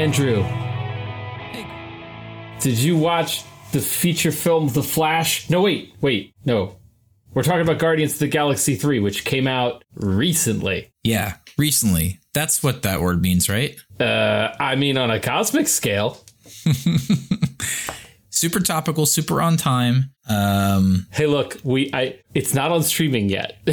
Andrew, did you watch the feature film The Flash? No, wait, wait, no. We're talking about Guardians of the Galaxy 3, which came out recently. Yeah, recently. That's what that word means, right? Uh, I mean, on a cosmic scale. super topical, super on time. Um, hey, look, we I it's not on streaming yet.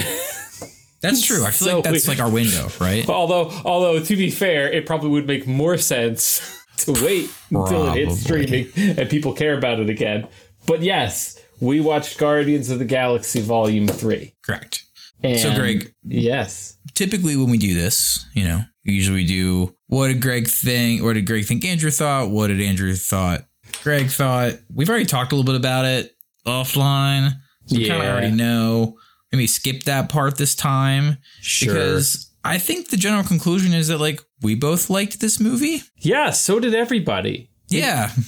that's true. I feel so like that's we, like our window, right? Although, although to be fair, it probably would make more sense to wait until it hits streaming and people care about it again. But yes, we watched Guardians of the Galaxy Volume Three. Correct. And so, Greg. Yes. Typically, when we do this, you know, usually we do what did Greg think? What did Greg think Andrew thought? What did Andrew thought Greg thought? We've already talked a little bit about it offline. So we kind of already know. Maybe skip that part this time. Sure. Because I think the general conclusion is that like we both liked this movie. Yeah, so did everybody. Yeah.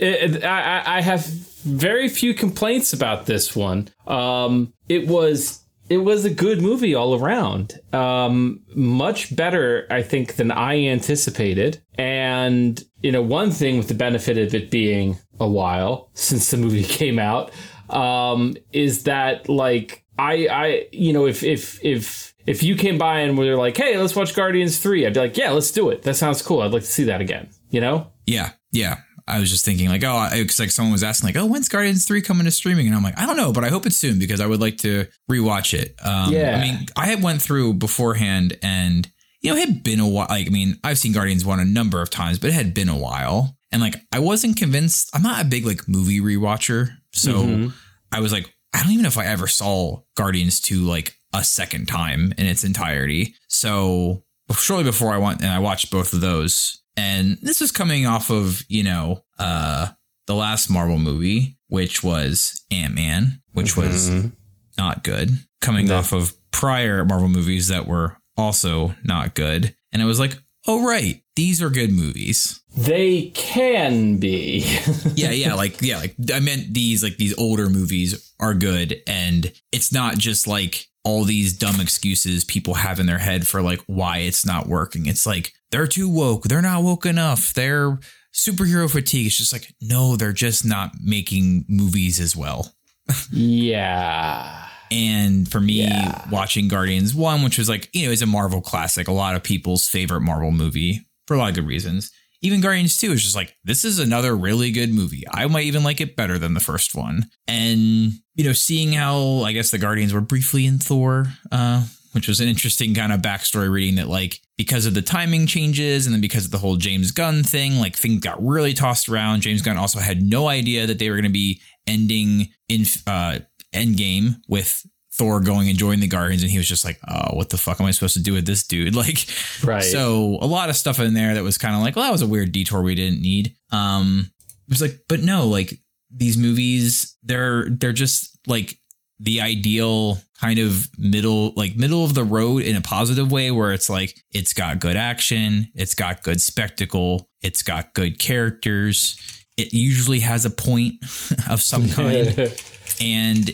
It, it, I, I have very few complaints about this one. Um, it was it was a good movie all around. Um, much better, I think, than I anticipated. And, you know, one thing with the benefit of it being a while since the movie came out, um, is that like, I, I, you know, if, if, if, if you came by and were like, hey, let's watch Guardians 3, I'd be like, yeah, let's do it. That sounds cool. I'd like to see that again, you know? Yeah. Yeah. I was just thinking like, oh, because like someone was asking like, oh, when's Guardians three coming to streaming? And I'm like, I don't know, but I hope it's soon because I would like to rewatch it. Um, yeah. I mean, I had went through beforehand and you know it had been a while. Like, I mean, I've seen Guardians one a number of times, but it had been a while, and like I wasn't convinced. I'm not a big like movie rewatcher, so mm-hmm. I was like, I don't even know if I ever saw Guardians two like a second time in its entirety. So shortly before I went and I watched both of those and this was coming off of, you know, uh, the last Marvel movie, which was Ant Man, which mm-hmm. was not good, coming no. off of prior Marvel movies that were also not good. And it was like, oh, right, these are good movies. They can be. yeah, yeah, like, yeah, like, I meant these, like, these older movies are good. And it's not just like all these dumb excuses people have in their head for like why it's not working. It's like, they're too woke. They're not woke enough. They're superhero fatigue. It's just like, no, they're just not making movies as well. yeah. And for me, yeah. watching Guardians 1, which was like, you know, is a Marvel classic, a lot of people's favorite Marvel movie for a lot of good reasons. Even Guardians 2 is just like, this is another really good movie. I might even like it better than the first one. And, you know, seeing how I guess the Guardians were briefly in Thor, uh, which was an interesting kind of backstory reading that like because of the timing changes and then because of the whole James Gunn thing, like things got really tossed around. James Gunn also had no idea that they were going to be ending in uh Endgame with Thor going and joining the Guardians, and he was just like, "Oh, what the fuck am I supposed to do with this dude?" Like, right. So a lot of stuff in there that was kind of like, "Well, that was a weird detour we didn't need." Um, it was like, but no, like these movies, they're they're just like the ideal kind of middle like middle of the road in a positive way where it's like it's got good action it's got good spectacle it's got good characters it usually has a point of some kind and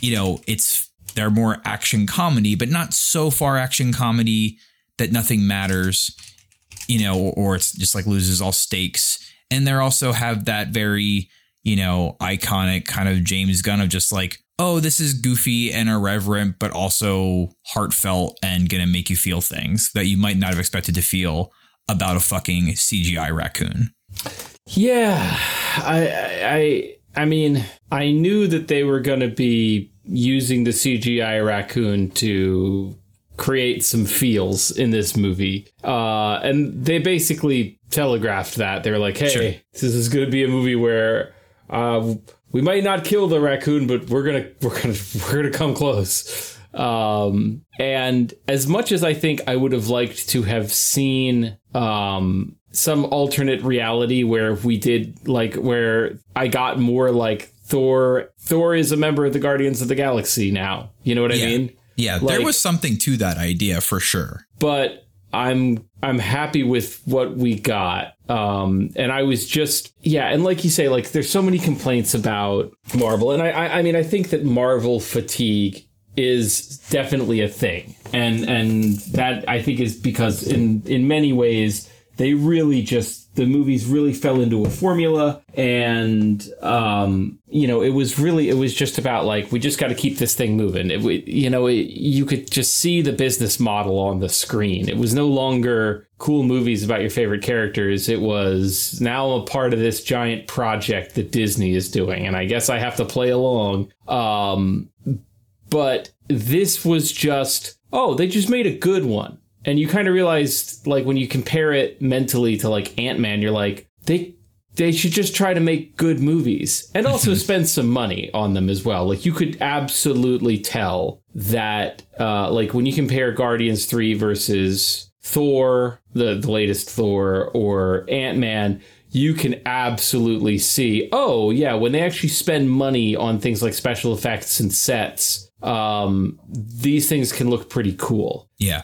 you know it's they're more action comedy but not so far action comedy that nothing matters you know or, it's just like loses all stakes and they also have that very you know iconic kind of James Gunn of just like oh, this is goofy and irreverent, but also heartfelt and gonna make you feel things that you might not have expected to feel about a fucking CGI raccoon. Yeah, I, I, I mean, I knew that they were gonna be using the CGI raccoon to create some feels in this movie, uh, and they basically telegraphed that. They were like, "Hey, sure. this is going to be a movie where." Uh, we might not kill the raccoon, but we're gonna we're gonna we're gonna come close. Um, and as much as I think I would have liked to have seen um, some alternate reality where we did like where I got more like Thor. Thor is a member of the Guardians of the Galaxy now. You know what yeah. I mean? Yeah, like, there was something to that idea for sure. But I'm I'm happy with what we got. Um, and I was just yeah, and like you say, like there's so many complaints about Marvel, and I, I I mean I think that Marvel fatigue is definitely a thing, and and that I think is because in in many ways they really just the movies really fell into a formula and um you know it was really it was just about like we just got to keep this thing moving. It, you know it, you could just see the business model on the screen. It was no longer cool movies about your favorite characters. It was now a part of this giant project that disney is doing and i guess i have to play along. Um but this was just oh they just made a good one and you kind of realized like when you compare it mentally to like ant-man you're like they they should just try to make good movies and also spend some money on them as well like you could absolutely tell that uh like when you compare guardians 3 versus thor the the latest thor or ant-man you can absolutely see oh yeah when they actually spend money on things like special effects and sets um these things can look pretty cool Yeah.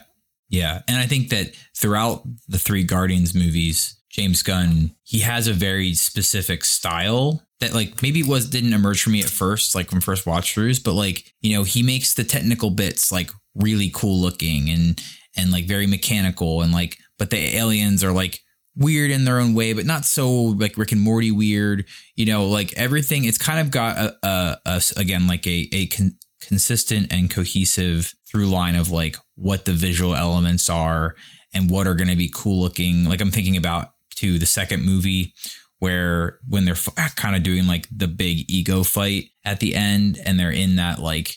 Yeah. And I think that throughout the three Guardians movies, James Gunn, he has a very specific style that like maybe was didn't emerge for me at first, like from first watch throughs, but like, you know, he makes the technical bits like really cool looking and and like very mechanical and like but the aliens are like weird in their own way, but not so like Rick and Morty weird. You know, like everything. It's kind of got a, a, a again like a a con- consistent and cohesive through line of like what the visual elements are and what are going to be cool looking. Like I'm thinking about to the second movie where when they're f- kind of doing like the big ego fight at the end and they're in that like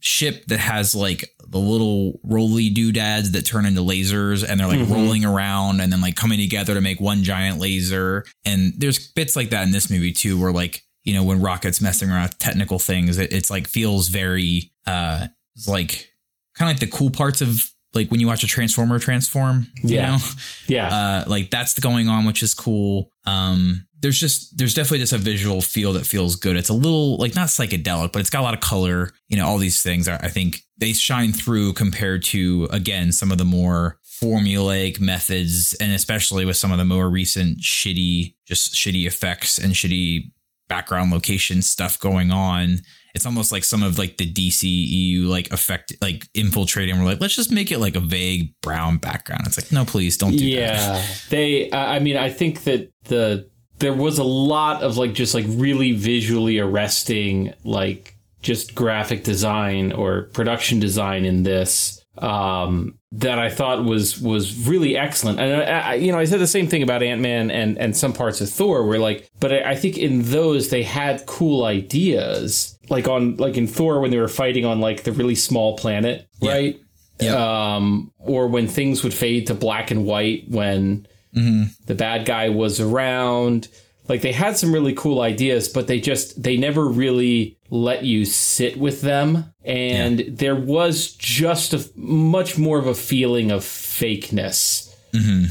ship that has like the little roly doodads that turn into lasers and they're like Mhm. rolling around and then like coming together to make one giant laser. And there's bits like that in this movie too, where like, you know, when Rocket's messing around with technical things, it, it's like feels very, uh, it's like kind of like the cool parts of like when you watch a transformer transform, you Yeah. know? yeah. Uh like that's going on which is cool. Um there's just there's definitely just a visual feel that feels good. It's a little like not psychedelic but it's got a lot of color. You know all these things i I think they shine through compared to again some of the more formulaic methods and especially with some of the more recent shitty just shitty effects and shitty background location stuff going on it's almost like some of like the DCEU like effect like infiltrating. We're like, let's just make it like a vague brown background. It's like, no, please don't do that. yeah they I mean i think that the there was a lot of like just like really visually arresting like just graphic design or production design in this um that i thought was was really excellent and I, I, you know i said the same thing about ant-man and and some parts of thor where like but I, I think in those they had cool ideas like on like in thor when they were fighting on like the really small planet Yeah. right Yeah. um, or when things would fade to black and white when the bad guy was around. Like they had some really cool ideas, but they just they never really let you sit with them, and there was just a much more of a feeling of fakeness.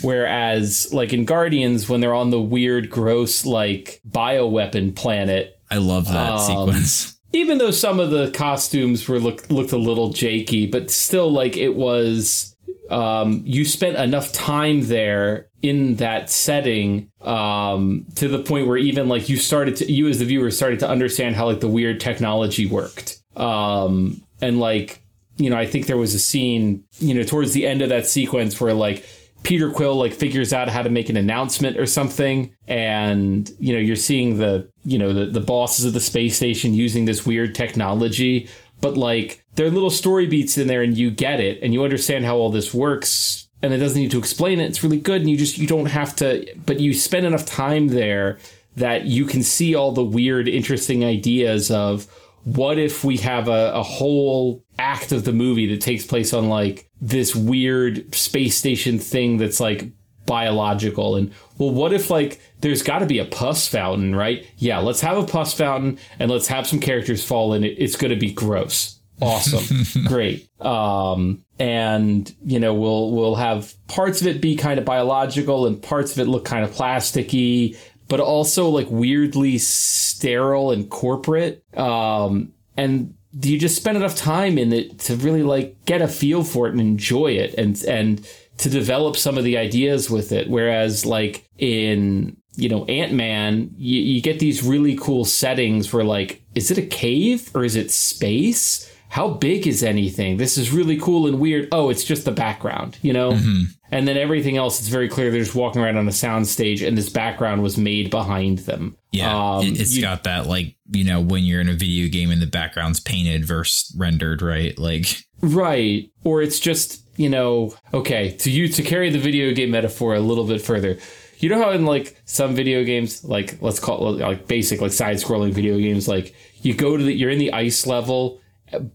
Whereas, like in Guardians, when they're on the weird, gross, like bioweapon planet, I love that Um, sequence. even though some of the costumes were look, looked a little janky, but still like it was um, you spent enough time there in that setting um, to the point where even like you started to you as the viewer started to understand how like the weird technology worked. Um, and like you know I think there was a scene you know towards the end of that sequence where like Peter Quill like figures out how to make an announcement or something, and you know you're seeing the you know the, the bosses of the space station using this weird technology, but like there are little story beats in there, and you get it, and you understand how all this works, and it doesn't need to explain it. It's really good, and you just you don't have to, but you spend enough time there that you can see all the weird, interesting ideas of what if we have a, a whole act of the movie that takes place on like this weird space station thing that's like biological and well what if like there's got to be a pus fountain right? Yeah let's have a pus fountain and let's have some characters fall in it. It's going to be gross. Awesome. Great. Um and you know we'll we'll have parts of it be kind of biological and parts of it look kind of plasticky but also like weirdly sterile and corporate. Um and you just spend enough time in it to really like get a feel for it and enjoy it and and to develop some of the ideas with it? Whereas like in you know, Ant Man, you, you get these really cool settings where, like, is it a cave or is it space? How big is anything? This is really cool and weird. Oh, it's just the background, you know? Mm-hmm. And then everything else, it's very clear they're just walking around on a sound stage and this background was made behind them. Yeah, Um, it, has you- got that like you know when you're in a video game and the background's painted versus rendered, right? Like Right. Or it's just, you know, okay, to you to carry the video game metaphor a little bit further. You know how in like some video games, like let's call it like basic like side scrolling video games, like you go to the you're in the ice level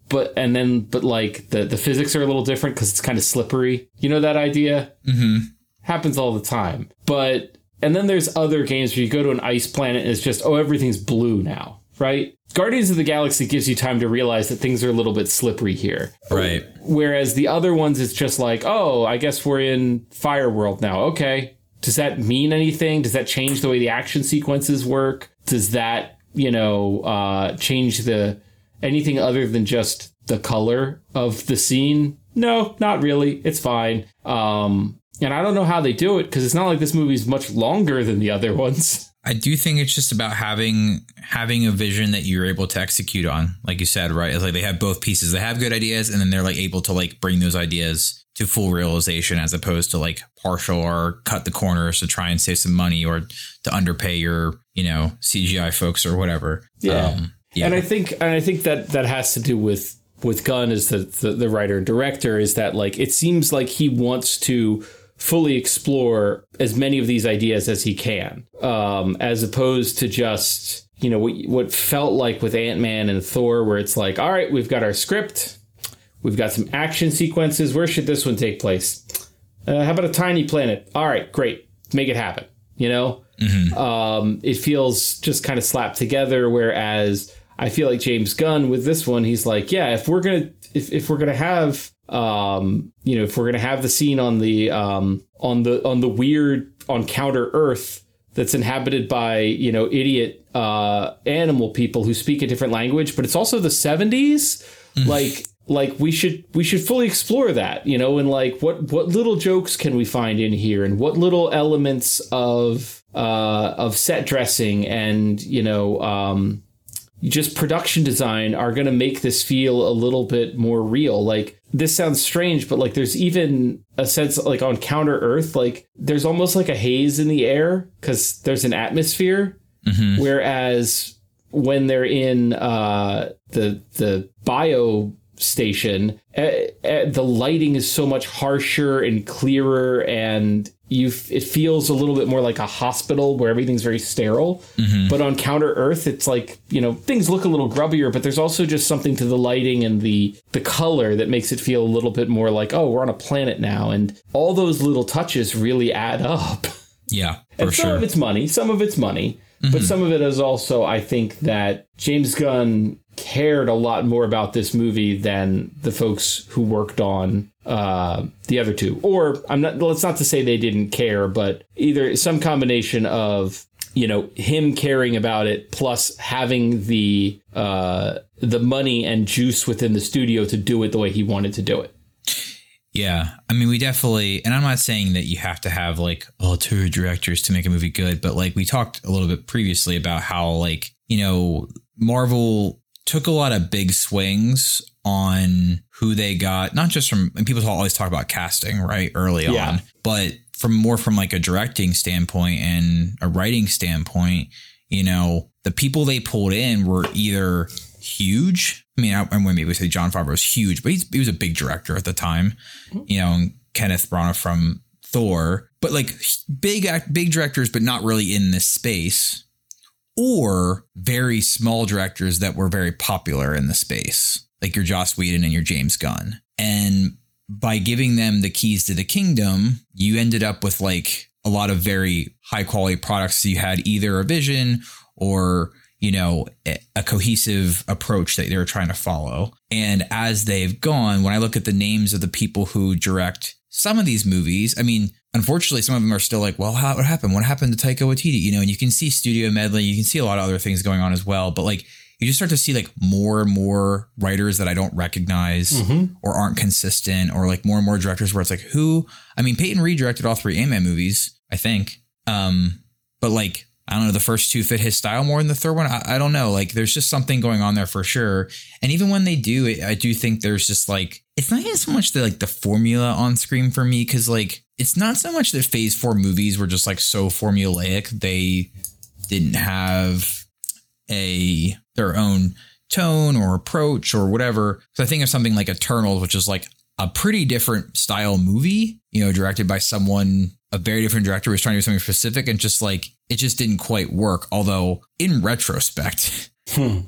but and then but like the the physics are a little different because it's kind of slippery. You know that idea? mm-hmm. Happens all the time. But and then there's other games where you go to an ice planet and it's just oh everything's blue now, right? Guardians of the Galaxy gives you time to realize that things are a little bit slippery here. right. Whereas the other ones, it's just like, oh, I guess we're in Fire World now. Okay. Does that mean anything? Does that change the way the action sequences work? Does that, you know, uh, change the anything other than just the color of the scene? No, not really. It's fine. Um, and I don't know how they do it because it's not like this movie's much longer than the other ones. I do think it's just about having having a vision that you're able to execute on, like you said, right? It's like they have both pieces. They have good ideas, and then they're like able to like bring those ideas to full realization, as opposed to like partial or cut the corners to try and save some money or to underpay your you know CGI folks or whatever. Yeah. um, yeah. And I think and I think that that has to do with with Gunn as the, the the writer and director is that like it seems like he wants to fully explore as many of these ideas as he can, um, as opposed to just you know what what felt like with Ant Man and Thor, where it's like, all right, we've got our script, we've got some action sequences. Where should this one take place? Uh, how about a tiny planet? All right, great, make it happen. You know, um, it feels just kind of slapped together. Whereas I feel like James Gunn with this one, he's like, yeah, if we're gonna if, if we're gonna have um, you know, if we're gonna have the scene on the um on the on the weird on Counter Earth that's inhabited by you know idiot uh animal people who speak a different language, but it's also the seventies, like. Like we should we should fully explore that, you know, and like what what little jokes can we find in here, and what little elements of uh, of set dressing and you know um, just production design are going to make this feel a little bit more real. Like this sounds strange, but like there's even a sense like on Counter Earth, like there's almost like a haze in the air because there's an atmosphere. Whereas when they're in uh, the the bio station, eh, eh, the lighting is so much harsher and clearer, and you f- it feels a little bit more like a hospital where everything's very sterile. But on Counter Earth, it's like you know things look a little grubbier, but there's also just something to the lighting and the the color that makes it feel a little bit more like oh we're on a planet now, and all those little touches really add up. yeah, for And some sure. of it's money, some of it's money, but some of it is also, I think, that James Gunn cared a lot more about this movie than the folks who worked on uh, the other two. Or I'm not. Let's not to say they didn't care, but either some combination of you know him caring about it plus having the uh, the money and juice within the studio to do it the way he wanted to do it. Yeah. I mean, we definitely, and I'm not saying that you have to have like all two directors to make a movie good, but like we talked a little bit previously about how, like, you know, Marvel took a lot of big swings on who they got, not just from, and people always talk about casting, right? Early Yeah. on, but from more from like a directing standpoint and a writing standpoint, you know, the people they pulled in were either huge. I mean, I, I maybe say Jon Favreau was huge, but he's, he was a big director at the time. Mm-hmm. You know, and Kenneth Branagh from Thor, but like big act, big directors, but not really in this space, or very small directors that were very popular in the space, like your Joss Whedon and your James Gunn. And by giving them the keys to the kingdom, you ended up with like a lot of very high quality products. You had either a vision or you know a a cohesive approach that they were trying to follow. And as they've gone, when I look at the names of the people who direct some of these movies, I mean, unfortunately, some of them are still like, well, how, what happened? What happened to Taika Waititi? You know, and you can see studio medley, you can see a lot of other things going on as well. But like, you just start to see like more and more writers that I don't recognize or aren't consistent, or like more and more directors where it's like, who? I mean, Peyton Reed directed all three Ant Man movies, I think. Um, but like I don't know, the first two fit his style more than the third one. I, I don't know. Like there's just something going on there for sure. And even when they do it, I do think there's just like it's not even so much the like the formula on screen for me because like it's not so much that Phase Four movies were just like so formulaic. They didn't have a their own tone or approach or whatever. So I think of something like Eternals, which is like a pretty different style movie, you know, directed by someone, a very different director was trying to do something specific and just like it just didn't quite work. Although in retrospect, hmm.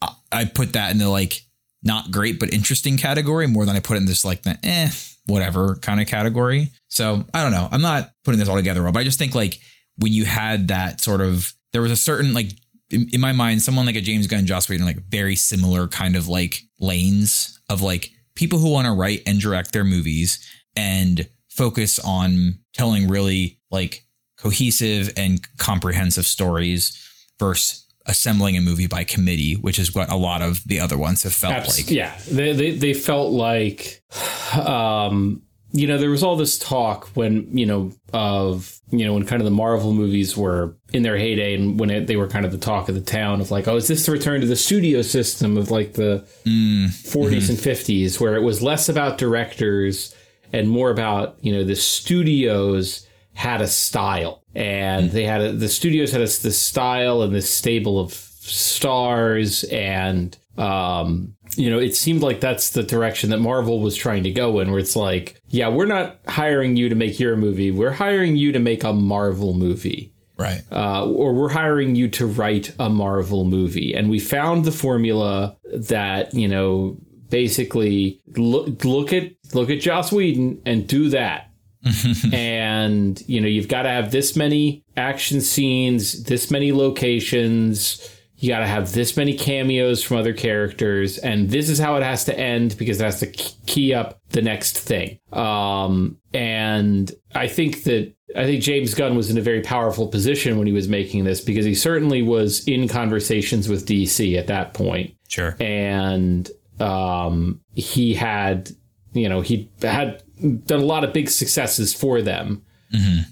I, I put that in the like not great but interesting category more than I put in this like the eh, whatever kind of category. So I don't know. I'm not putting this all together, but I just think like when you had that sort of there was a certain like in, in my mind, someone like a James Gunn, Joss Whedon, like very similar kind of like lanes of like people who want to write and direct their movies and focus on telling really like cohesive and comprehensive stories versus assembling a movie by committee, which is what a lot of the other ones have felt Abs- like. Yeah, they, they they felt like um you know, there was all this talk when, you know, of, you know, when kind of the Marvel movies were in their heyday and when it, they were kind of the talk of the town of like, oh, is this the return to the studio system of like the mm. 40s mm-hmm. and 50s where it was less about directors and more about, you know, the studios had a style and they had a, the studios had a, this style and this stable of stars and um, you know, it seemed like that's the direction that Marvel was trying to go in, where it's like, yeah, we're not hiring you to make your movie. We're hiring you to make a Marvel movie. Right. Uh, or we're hiring you to write a Marvel movie. And we found the formula that, you know, basically look, look at, look at Joss Whedon and do that. and, you know, you've got to have this many action scenes, this many locations, you got to have this many cameos from other characters. And this is how it has to end because it has to key up the next thing. Um, and i think that i think james gunn was in a very powerful position when he was making this because he certainly was in conversations with dc at that point. Sure. And um, he had you know he had done a lot of big successes for them mm-hmm.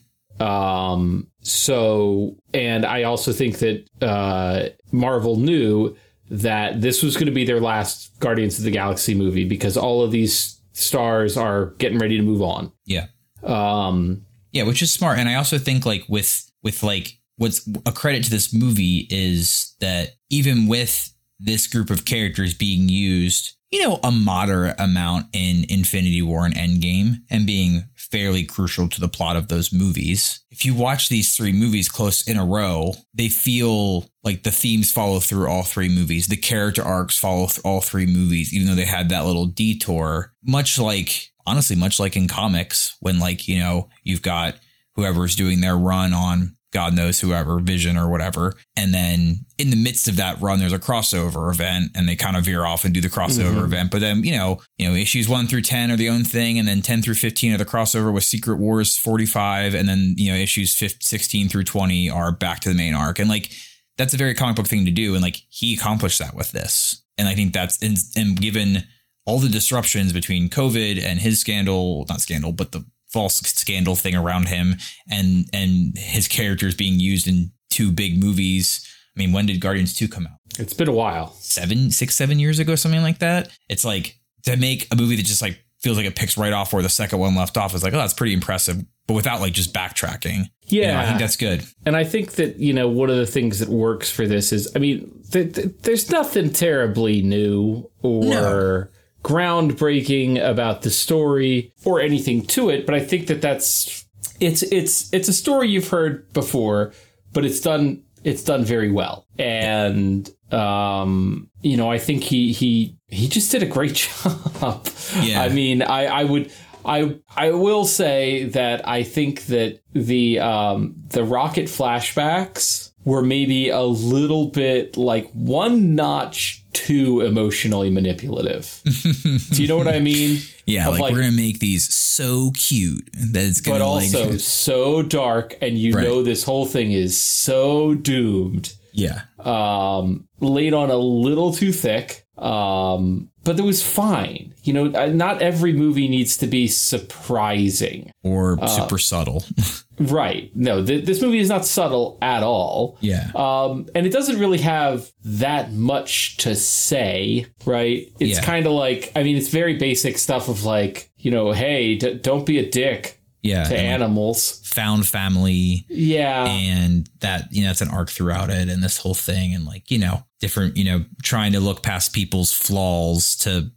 Um, so, and I also think that uh, Marvel knew that this was going to be their last Guardians of the Galaxy movie because all of these stars are getting ready to move on. Yeah. Um, yeah, which is smart. And I also think like with with like what's a credit to this movie is that even with this group of characters being used you know, a moderate amount in Infinity War and Endgame and being fairly crucial to the plot of those movies. If you watch these three movies close in a row, they feel like the themes follow through all three movies. The character arcs follow all three movies, even though they had that little detour, much like, honestly, much like in comics when like, you know, you've got whoever's doing their run on God knows whoever, Vision or whatever. And then in the midst of that run, there's a crossover event and they kind of veer off and do the crossover mm-hmm. event. But then, you know, you know, issues one through 10 are the own thing. And then 10 through 15 are the crossover with Secret Wars 45. And then, you know, issues 15, 16 through 20 are back to the main arc. And like, that's a very comic book thing to do. And like, he accomplished that with this. And I think that's, and, and given all the disruptions between COVID and his scandal, not scandal, but the false scandal thing around him and and his characters being used in two big movies. I mean, when did Guardians 2 come out? It's been a while. Seven, six, seven years ago, something like that. It's like to make a movie that just like feels like it picks right off where the second one left off is like, oh, that's pretty impressive, but without like just backtracking. Yeah. You know, I think that's good. And I think that, you know, one of the things that works for this is, I mean, th- th- there's nothing terribly new or. No groundbreaking about the story or anything to it, but I think that that's it's it's it's a story you've heard before, but it's done it's done very well. And um, you know, I think he he he just did a great job. Yeah. I mean, I I would I I will say that I think that the um the rocket flashbacks were maybe a little bit like one notch too emotionally manipulative. Do you know what I mean? Yeah, like, like, we're gonna make these so cute that it's gonna, but also like, so dark, and you right. know this whole thing is so doomed. Yeah, um, laid on a little too thick. Um, but it was fine. You know, not every movie needs to be surprising or uh, super subtle. Right. No, th- this movie is not subtle at all. Yeah. Um, and it doesn't really have that much to say, right? It's Yeah. kind of like, I mean, it's very basic stuff of like, you know, hey, d- don't be a dick yeah. to and, like, animals. found family Yeah. and that you know it's an arc throughout it and this whole thing and like you know different you know trying to look past people's flaws to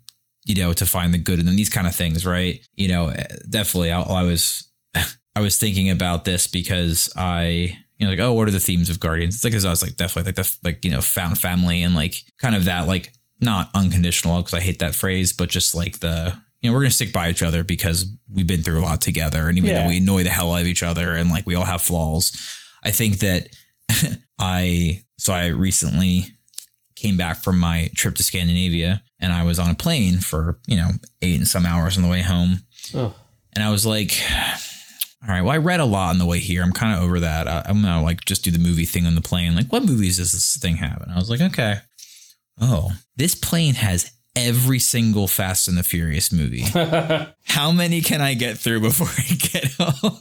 you know to find the good in them these kind of things right you know eh, definitely I, I was i was thinking about this because i you know like oh what are the themes of guardians it's like 'cause i was like definitely like the like you know found family and like kind of that like not unconditional because i hate that phrase but just like the you know we're gonna stick by each other because we've been through a lot together and even Yeah. though we annoy the hell out of each other and like we all have flaws i think that i so i recently came back from my trip to scandinavia and i was on a plane for you know eight and some hours on the way home Oh. and i was like all right well i read a lot on the way here i'm kind of over that I, i'm gonna like just do the movie thing on the plane like what movies does this thing have and i was like okay oh this plane has every single fast and the furious movie how many can I get through before I get home?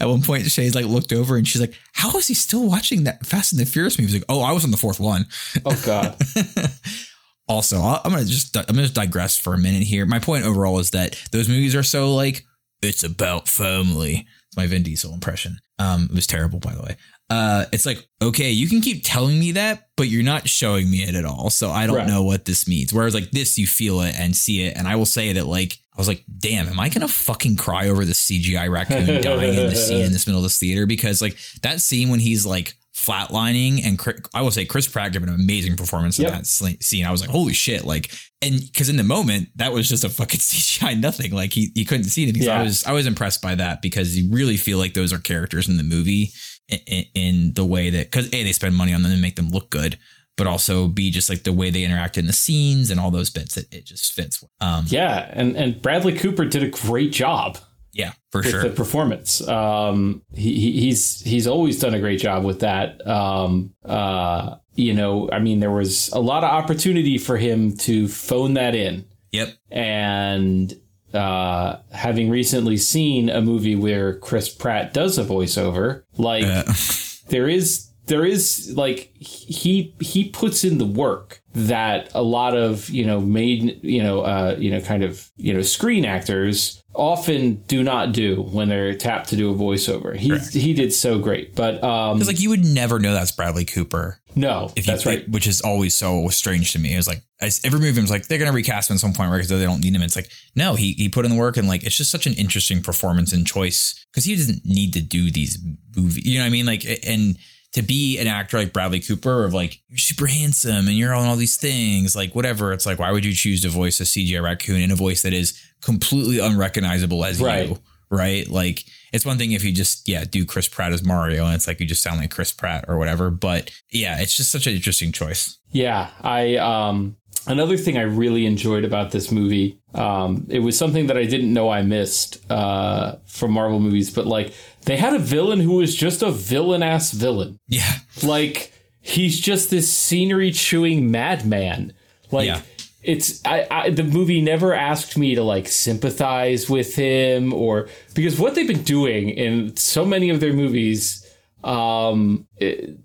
At one point, Shay's like looked over and she's like, "How is he still watching that Fast and the Furious movie?" He's like, "Oh, I was on the fourth one." oh, God. also, I'm gonna just I'm gonna just digress for a minute here. My point overall is that those movies are so like it's about family. It's my Vin Diesel impression. Um, it was terrible, by the way. Uh, it's like okay, you can keep telling me that, but you're not showing me it at all. So I don't Right. know what this means. Whereas like this, you feel it and see it, and I will say that like I was like, damn, am I gonna fucking cry over the CGI raccoon dying in the scene in this middle of this theater? Because like that scene when he's like flatlining and Chri- I will say Chris Pratt gave an amazing performance in Yep. that scene. I was like, holy shit! Like, and because in the moment that was just a fucking CGI nothing. Like he he couldn't see anything. So I was I was impressed by that because you really feel like those are characters in the movie in, in the way that because a they spend money on them and make them look good. But also be just like the way they interact in the scenes and all those bits. that it just fits. Um, Yeah. And, and Bradley Cooper did a great job. Yeah, for with sure. the performance. Um, he, he he's he's always done a great job with that. Um, uh, you know, I mean, there was a lot of opportunity for him to phone that in, Yep. and uh, having recently seen a movie where Chris Pratt does a voiceover, like Uh, there is there is like he he puts in the work that a lot of you know made you know uh you know kind of you know screen actors often do not do when they're tapped to do a voiceover he he did so great but um Because like you would never know that's Bradley Cooper no if you, that's right which is always so strange to me. It was like I, every movie was like they're gonna recast him at some point right? because they don't need him. It's like no, he he put in the work and like it's just such an interesting performance and choice because he doesn't need to do these movies. You know what I mean? Like and to be an actor like Bradley Cooper of like you're super handsome and you're on all these things like whatever. It's like why would you choose to voice a CGI raccoon in a voice that is completely unrecognizable as Right. you? Right? Like it's one thing if you just yeah do Chris Pratt as Mario and it's like you just sound like Chris Pratt or whatever. But yeah, it's just such an interesting choice. Yeah, I um another thing I really enjoyed about this movie, um, it was something that I didn't know I missed uh from Marvel movies, but like they had a villain who was just a villain ass villain. Yeah. Like he's just this scenery chewing madman. Like Yeah. It's I, I the movie never asked me to like sympathize with him or because what they've been doing in so many of their movies um it-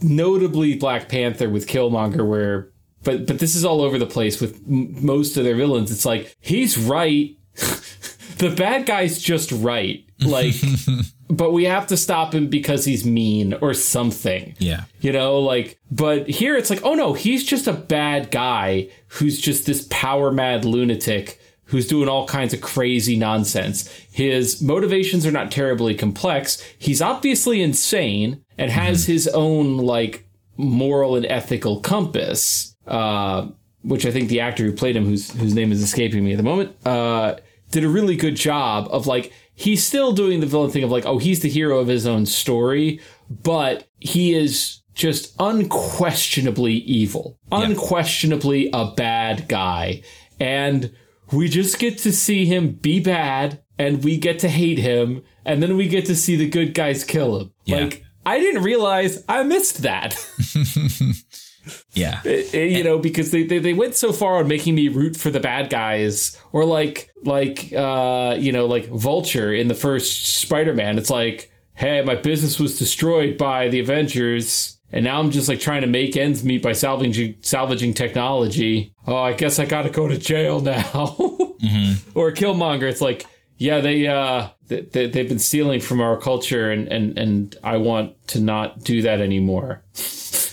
notably Black Panther with Killmonger where but but this is all over the place with m- most of their villains. It's like he's right. The bad guy's just right like but we have to stop him because he's mean or something. Yeah. you know like but here it's like oh no he's just a bad guy who's just this power mad lunatic who's doing all kinds of crazy nonsense. His motivations are not terribly complex. He's obviously insane and has his own like moral and ethical compass uh which I think the actor who played him, whose whose name is escaping me at the moment, uh, did a really good job of like he's still doing the villain thing of like, oh, he's the hero of his own story, but he is just unquestionably evil, unquestionably a bad guy, and we just get to see him be bad, and we get to hate him, and then we get to see the good guys kill him. Yeah. Like I didn't realize I missed that. Yeah. It- it- you know, because they, they, they went so far on making me root for the bad guys, or like like uh, you know, like Vulture in the first Spider-Man. It's like, hey, my business was destroyed by the Avengers, and now I'm just like trying to make ends meet by salvaging salvaging technology. Oh, I guess I got to go to jail now. Or Killmonger, it's like, yeah, they uh they, they, they've been stealing from our culture, and and and I want to not do that anymore.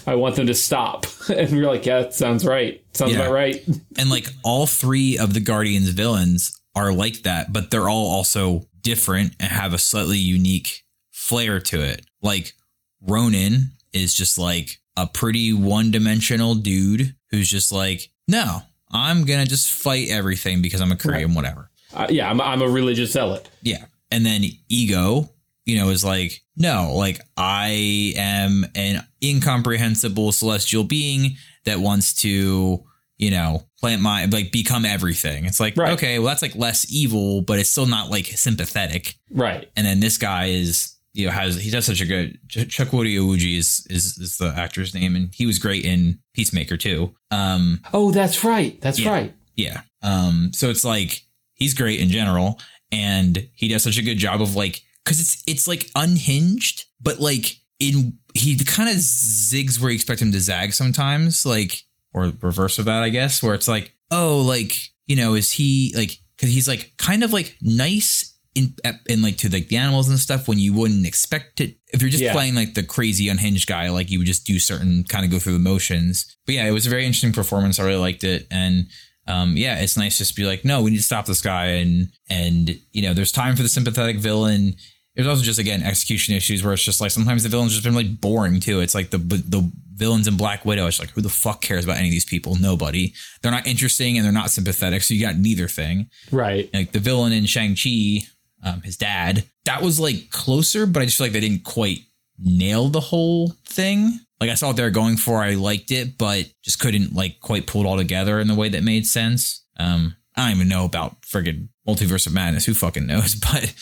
I want them to stop. And we're like, yeah, that sounds right. Sounds Yeah. about right. And like all three of the Guardians villains are like that, but they're all also different and have a slightly unique flair to it. Like Ronan is just like a pretty one dimensional dude who's just like, no, I'm going to just fight everything because I'm a Korean, whatever. Uh, yeah, I'm, I'm a religious zealot. Yeah. And then ego, you know, is like, no, like I am an incomprehensible celestial being that wants to, you know, plant my like become everything. It's like, Right. okay, well that's like less evil, but it's still not like sympathetic. Right. And then this guy is, you know, has he does such a good Chuck Chukwudi Iwuji is, is is the actor's name, and he was great in Peacemaker too. Um, Oh, that's right. That's Yeah. right. yeah. Um, so it's like he's great in general, and he does such a good job of like because it's it's like unhinged, but like in he kind of zigs where you expect him to zag sometimes, like or reverse of that, I guess, where it's like, oh, like you know, is he like because he's like kind of like nice. In, in like to like the animals and stuff when you wouldn't expect it if you're just Yeah. playing like the crazy unhinged guy like you would just do certain kind of go through the motions but yeah it was a very interesting performance i really liked it and um, yeah, it's nice just to be like, no, we need to stop this guy, and and you know, there's time for the sympathetic villain. There's also just again execution issues where it's just like sometimes the villains just been like boring too. It's like the the villains in Black Widow. It's like who the fuck cares about any of these people? Nobody. They're not interesting and they're not sympathetic. So you got neither thing. Right. Like the villain in Shang Chi, um, his dad, that was like closer, but I just feel like they didn't quite nail the whole thing. Like I saw what they were going for, I liked it, but just couldn't like quite pull it all together in the way that made sense. Um, I don't even know about friggin' Multiverse of Madness. Who fucking knows? But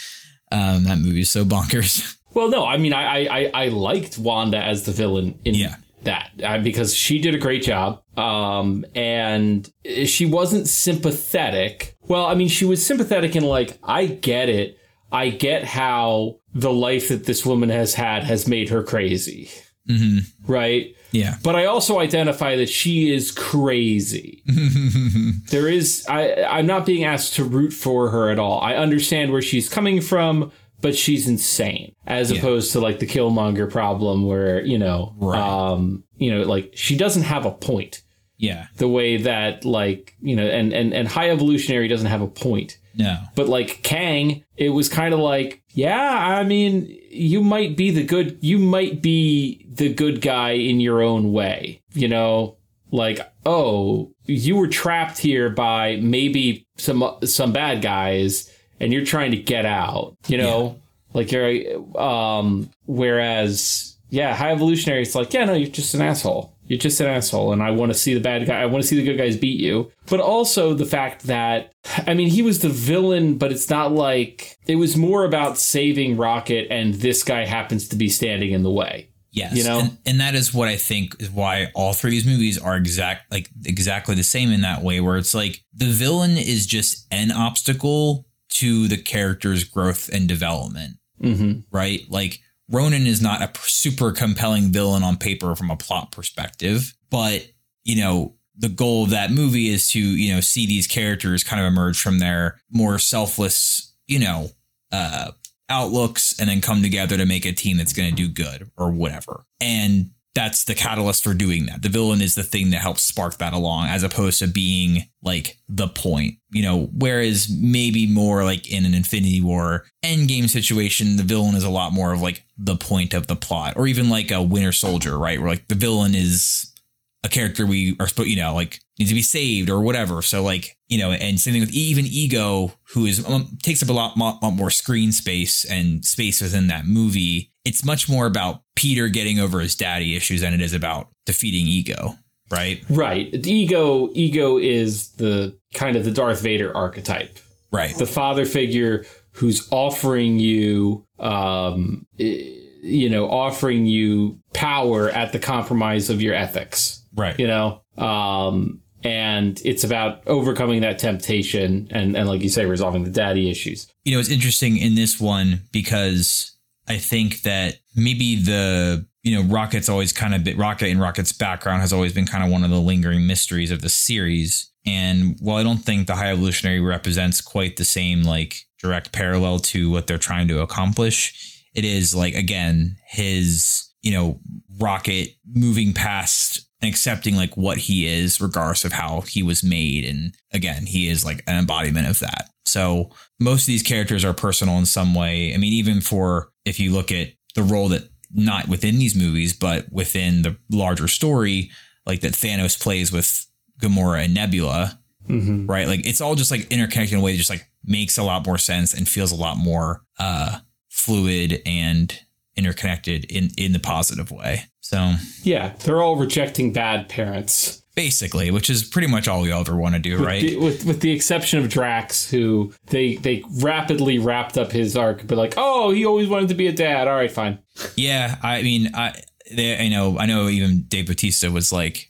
um, that movie is so bonkers. Well, no, I mean, I, I, I, I liked Wanda as the villain in Yeah. that uh, because she did a great job. Um, and she wasn't sympathetic. Well, I mean, she was sympathetic in like, I get it. I get how the life that this woman has had has made her crazy. Mm-hmm. Right. Yeah. But I also identify that she is crazy. there is I I'm not being asked to root for her at all. I understand where she's coming from, but she's insane. As opposed to like the Killmonger problem where, you know, Right. um, you know, like she doesn't have a point. Yeah. The way that like, you know, and and and High Evolutionary doesn't have a point. No. But like Kang, it was kind of like, yeah, I mean, you might be the good, you might be the good guy in your own way, you know, like, oh, you were trapped here by maybe some some bad guys, and you're trying to get out, you know, like you're, um, whereas, yeah, High Evolutionary, it's like, yeah, no, you're just an asshole. You're just an asshole, and I want to see the bad guy. I want to see the good guys beat you. But also the fact that, I mean, he was the villain, but it's not like it was more about saving Rocket, and this guy happens to be standing in the way. Yes, You know? and, and that is what I think is why all three of these movies are exact like exactly the same in that way, where it's like the villain is just an obstacle to the character's growth and development, Mm-hmm. right? Like Ronan is not a super compelling villain on paper from a plot perspective, but you know the goal of that movie is to you know see these characters kind of emerge from their more selfless, you know, uh, outlooks and then come together to make a team that's going to do good or whatever. And that's the catalyst for doing that. The villain is the thing that helps spark that along as opposed to being like the point, you know, whereas maybe more like in an Infinity War endgame situation, the villain is a lot more of like the point of the plot or even like a Winter Soldier, right? Where like the villain is a character we are supposed, you know, like needs to be saved or whatever. So like, you know, and same thing with even Ego, who is um, takes up a lot, lot, lot more screen space and space within that movie. It's much more about Peter getting over his daddy issues than it is about defeating Ego, right? Right. The ego, ego is the kind of the Darth Vader archetype. Right. the father figure who's offering you um you know offering you power at the compromise of your ethics Right. You know, um, and it's about overcoming that temptation and, and like you say, resolving the daddy issues. You know, it's interesting in this one because I think that maybe the you know Rocket's always kind of been Rocket and Rocket's background has always been kind of one of the lingering mysteries of the series. And while I don't think the High Evolutionary represents quite the same like direct parallel to what they're trying to accomplish, it is like again his you know Rocket moving past and accepting like what he is, regardless of how he was made. And again, he is like an embodiment of that. So most of these characters are personal in some way. I mean, even for if you look at the role that not within these movies, but within the larger story, like that Thanos plays with Gamora and Nebula, Mm-hmm. right? Like it's all just like interconnected in a way that just like makes a lot more sense and feels a lot more uh fluid and interconnected in in the positive way. So Yeah, they're all rejecting bad parents. Basically, which is pretty much all we ever want to do, With right? the- with with the exception of Drax, who they they rapidly wrapped up his arc, but like, oh, he always wanted to be a dad. All right, fine. Yeah, I mean, I they, I know I know even Dave Bautista was like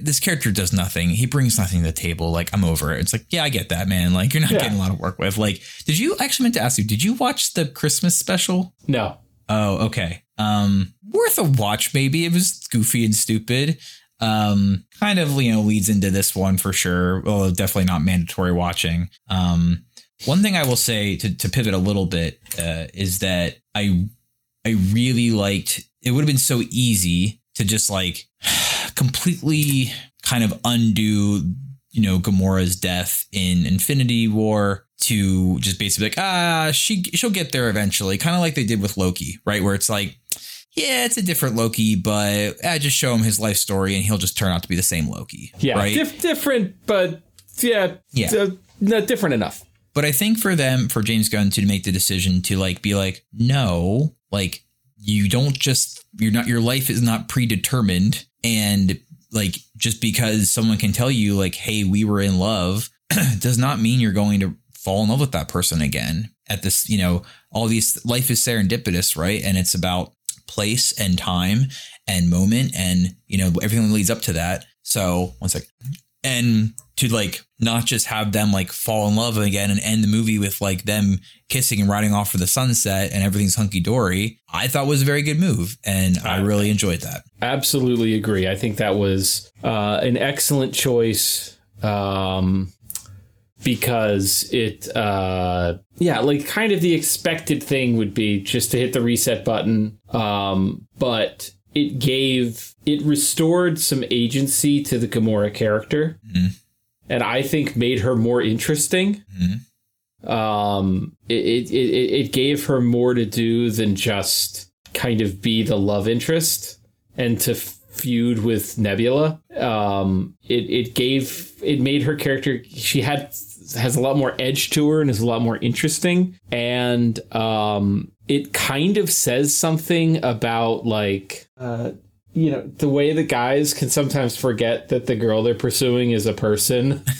this character does nothing. He brings nothing to the table. Like I'm over it. It's like, yeah, I get that, man. Like you're not Yeah. getting a lot of work with. Like, did you actually meant to ask you? Did you watch the Christmas special? No, Oh, okay. Um, worth a watch. Maybe it was goofy and stupid. Um, kind of you know leads into this one for sure. Well, definitely not mandatory watching. Um, one thing I will say to to pivot a little bit uh, is that I I really liked. It would have been so easy to just like completely kind of undo you know Gamora's death in Infinity War to just basically like ah she she'll get there eventually kind of like they did with Loki right where it's like yeah it's a different Loki but I just show him his life story and he'll just turn out to be the same Loki yeah, right dif- different, but yeah, Yeah. uh, not different enough. But I think for them, for James Gunn to make the decision to like be like, no, like you don't just you're not your life is not predetermined, and like just because someone can tell you like, hey, we were in love, does not mean you're going to fall in love with that person again. At this, you know, all these life is serendipitous, right? And it's about place and time and moment, and you know everything leads up to that. So one second and to like not just have them like fall in love again and end the movie with like them kissing and riding off for the sunset and everything's hunky dory, I thought was a very good move, and I really enjoyed that. Absolutely agree. I think that was uh, an excellent choice um, because it, uh, yeah, like kind of the expected thing would be just to hit the reset button, um, but it gave it restored some agency to the Gamora character, Mhm. and I think made her more interesting. Um, it, it it it gave her more to do than just kind of be the love interest and to feud with Nebula. Um, it it gave it made her character she had has a lot more edge to her and is a lot more interesting and um it kind of says something about like uh you know the way the guys can sometimes forget that the girl they're pursuing is a person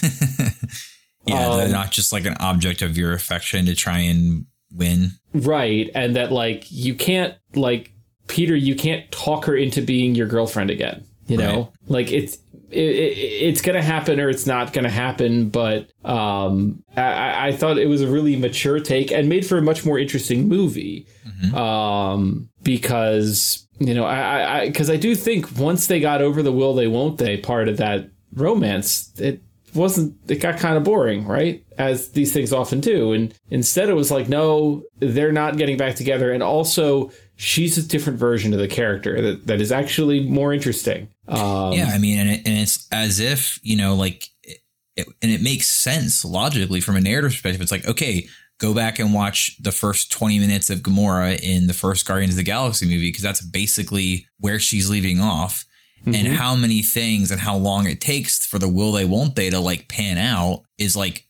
Yeah, they're Um, not just like an object of your affection to try and win. Right. And that like you can't like Peter, you can't talk her into being your girlfriend again. You know? Like it's it, it, it's gonna happen or it's not gonna happen, but um, I- I, I thought it was a really mature take and made for a much more interesting movie. Um, because you know, I, I, because I do think once they got over the will they won't they part of that romance, it wasn't it got kind of boring, right? As these things often do. And instead it was like, no, they're not getting back together. And also she's a different version of the character that, that is actually more interesting. Um, yeah, I mean, and, it, and it's as if you know, like, it, it, and it makes sense logically from a narrative perspective. It's like, okay, go back and watch the first twenty minutes of Gamora in the first Guardians of the Galaxy movie because that's basically where she's leaving off, and how many things and how long it takes for the will they won't they to like pan out is like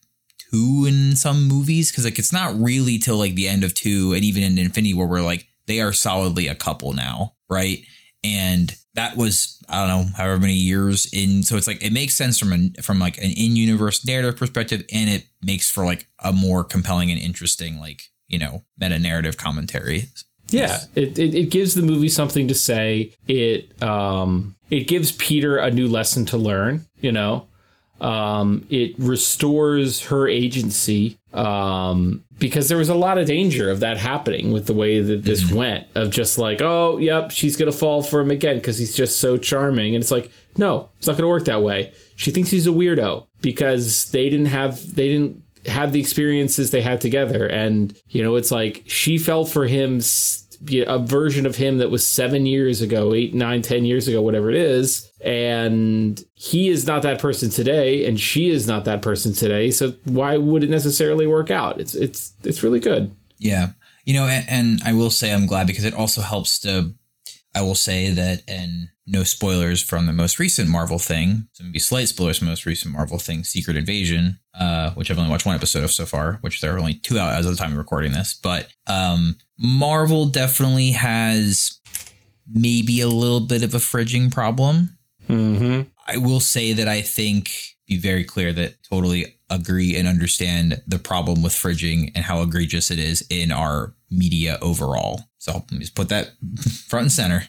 two in some movies because like it's not really till like the end of two and even in Infinity War we're like they are solidly a couple now, right? And that was I don't know however many years in. So it's like it makes sense from an from like an in universe narrative perspective, and it makes for like a more compelling and interesting like you know meta narrative commentary. Yeah, it, it, it gives the movie something to say. It um it gives Peter a new lesson to learn. You know, um, it restores her agency um, because there was a lot of danger of that happening with the way that this went. Of just like, oh, yep, she's gonna fall for him again because he's just so charming, and it's like, no, it's not gonna work that way. She thinks he's a weirdo because they didn't have they didn't have the experiences they had together, and you know, it's like she fell for him. s- A version of him that was seven years ago, eight, nine, ten years ago, whatever it is, and he is not that person today, and she is not that person today. So why would it necessarily work out? It's it's it's really good. Yeah. You know, and, and I will say I'm glad because it also helps to, I will say that, and no spoilers from the most recent Marvel thing, some be slight spoilers from the most recent Marvel thing, Secret Invasion, uh, which I've only watched one episode of so far, which there are only two out as of the time of recording this. But um, Marvel definitely has maybe a little bit of a fridging problem. Mm-hmm. I will say that I think be very clear that totally agree and understand the problem with fridging and how egregious it is in our media overall. So let me just put that front and center.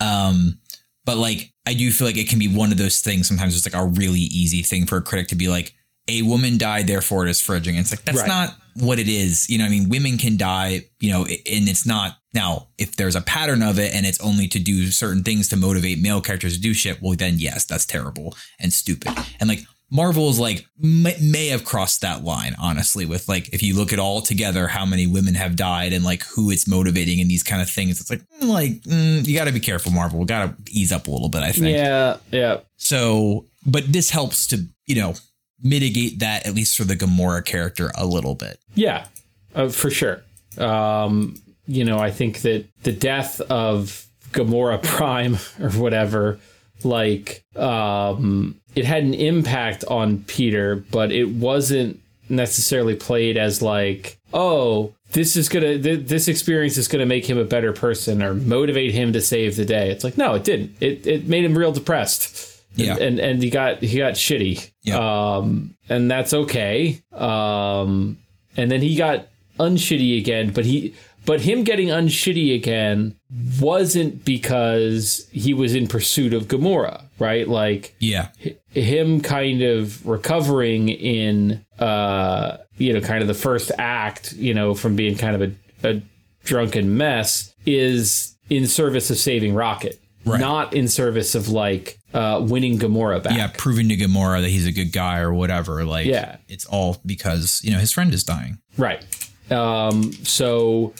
Um, but like I do feel like it can be one of those things. Sometimes it's like a really easy thing for a critic to be like, a woman died, therefore it is fridging. And it's like that's Right. not what it is. You know, what I mean, women can die. You know, and it's not now if there's a pattern of it and it's only to do certain things to motivate male characters to do shit. Well, then yes, that's terrible and stupid. And like Marvel is like may, may have crossed that line, honestly. With like if you look at all together how many women have died and like who it's motivating and these kind of things, it's like mm, like mm, you got to be careful, Marvel. We got to ease up a little bit, I think. Yeah, yeah, So, but this helps to, you know, mitigate that at least for the Gamora character a little bit. yeah, uh, for sure. Um, you know, I think that the death of Gamora Prime or whatever, like, um, it had an impact on Peter, but it wasn't necessarily played as like, oh, this is gonna, th- this experience is gonna make him a better person or motivate him to save the day. It's like, no, it didn't. It it made him real depressed. Yeah. and and he got he got shitty. Yeah. Um, and that's okay. Um, and then he got unshitty again, but he but him getting unshitty again wasn't because he was in pursuit of Gamora, right? Like Yeah. h- him kind of recovering in uh you know kind of the first act you know from being kind of a, a drunken mess is in service of saving rocket Right. not in service of like uh winning gamora back Yeah. Proving to Gamora that he's a good guy or whatever. Like, Yeah. it's all because, you know, his friend is dying. right um so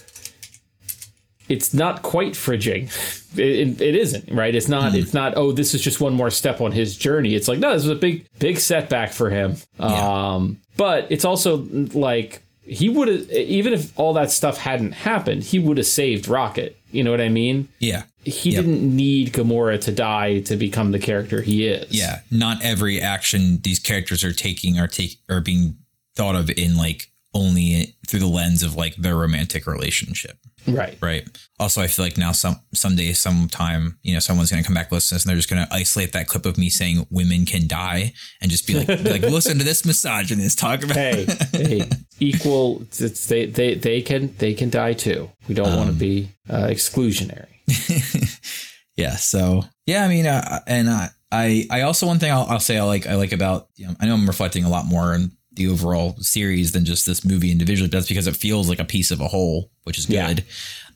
it's not quite fridging. It, it, it isn't right? It's not it's not oh this is just one more step on his journey. It's like no this was a big big setback for him. Um but it's also like he would have even if all that stuff hadn't happened he would have saved rocket. You know what i mean? Yeah. he Yep. didn't need gamora to die to become the character he is. Yeah. Not every action these characters are taking are take are being thought of in like only through the lens of like their romantic relationship. Right Right. Also, I feel like now some someday, sometime, you know, someone's going to come back listen to this and they're just going to isolate that clip of me saying women can die and just be like, be like, listen to this misogynist talk about. hey hey equal they, they they can they can die too we don't want to be uh, exclusionary yeah. So yeah, I mean, uh, and uh, I I also one thing I'll, I'll say I like I like about you know I know I'm reflecting a lot more on the overall series than just this movie individually. That's because it feels like a piece of a whole, which is Yeah. good.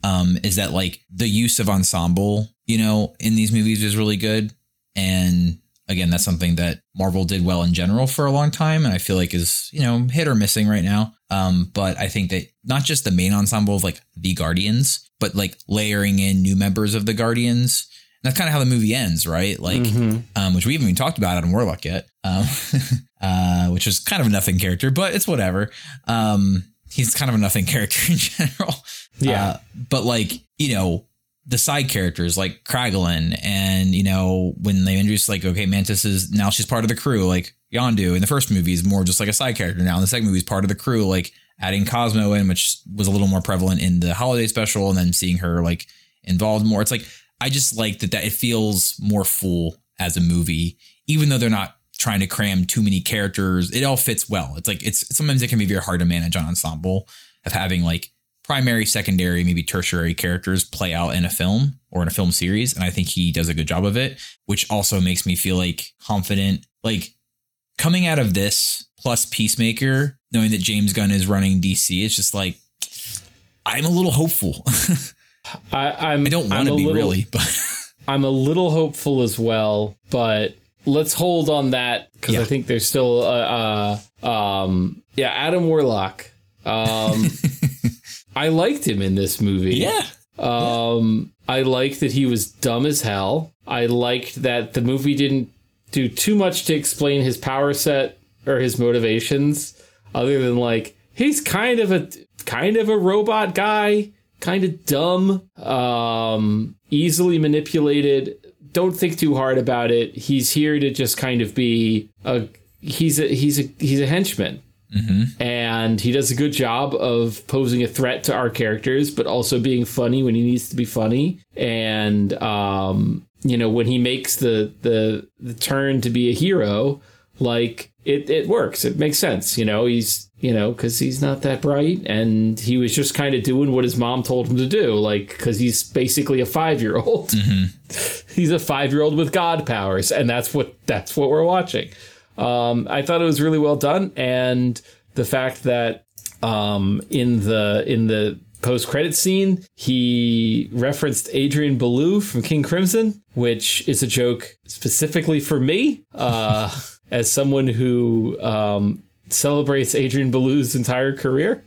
Um, is that like the use of ensemble, you know, in these movies is really good. And again, that's something that Marvel did well in general for a long time, and I feel like is you know hit or missing right now. Um, but I think that not just the main ensemble of like the Guardians, but like layering in new members of the Guardians. And that's kind of how the movie ends, right? Like, Mhm. um, which we haven't even talked about Adam Warlock yet, um, uh, which is kind of a nothing character, but it's whatever. Um, he's kind of a nothing character in general. Yeah. Uh, but like, you know, the side characters like Kraglin and, you know, when they introduce like, okay, Mantis is now she's part of the crew, like Yondu in the first movie is more just like a side character. Now in the second movie is part of the crew, like adding Cosmo in, which was a little more prevalent in the holiday special, and then seeing her like involved more. It's like I just like that that it feels more full as a movie, even though they're not trying to cram too many characters. It all fits well. It's like it's sometimes it can be very hard to manage an ensemble of having like primary, secondary, maybe tertiary characters play out in a film or in a film series. And I think he does a good job of it, which also makes me feel like confident. Like coming out of this plus Peacemaker, knowing that James Gunn is running DC, it's just like I'm a little hopeful. I, I'm, I don't want to be little- really, but I'm a little hopeful as well, but let's hold on that because Yeah. I think there's still uh, uh um yeah Adam Warlock. Um, I liked him in this movie. yeah. Um, I liked that he was dumb as hell. I liked that the movie didn't do too much to explain his power set or his motivations, other than like he's kind of a kind of a robot guy, kind of dumb, um, easily manipulated. Don't think too hard about it. He's here to just kind of be a he's a he's a he's a henchman and he does a good job of posing a threat to our characters, but also being funny when he needs to be funny. And um, you know, when he makes the the the turn to be a hero, like it it works. It makes sense. You know, he's you know because he's not that bright, and he was just kind of doing what his mom told him to do, like because he's basically a five year old. he's a five year old with god powers, and that's what that's what we're watching. Um, I thought it was really well done, and the fact that um, in the in the post credit scene he referenced Adrian Belew from King Crimson, which is a joke specifically for me uh, as someone who um, celebrates Adrian Belew's entire career.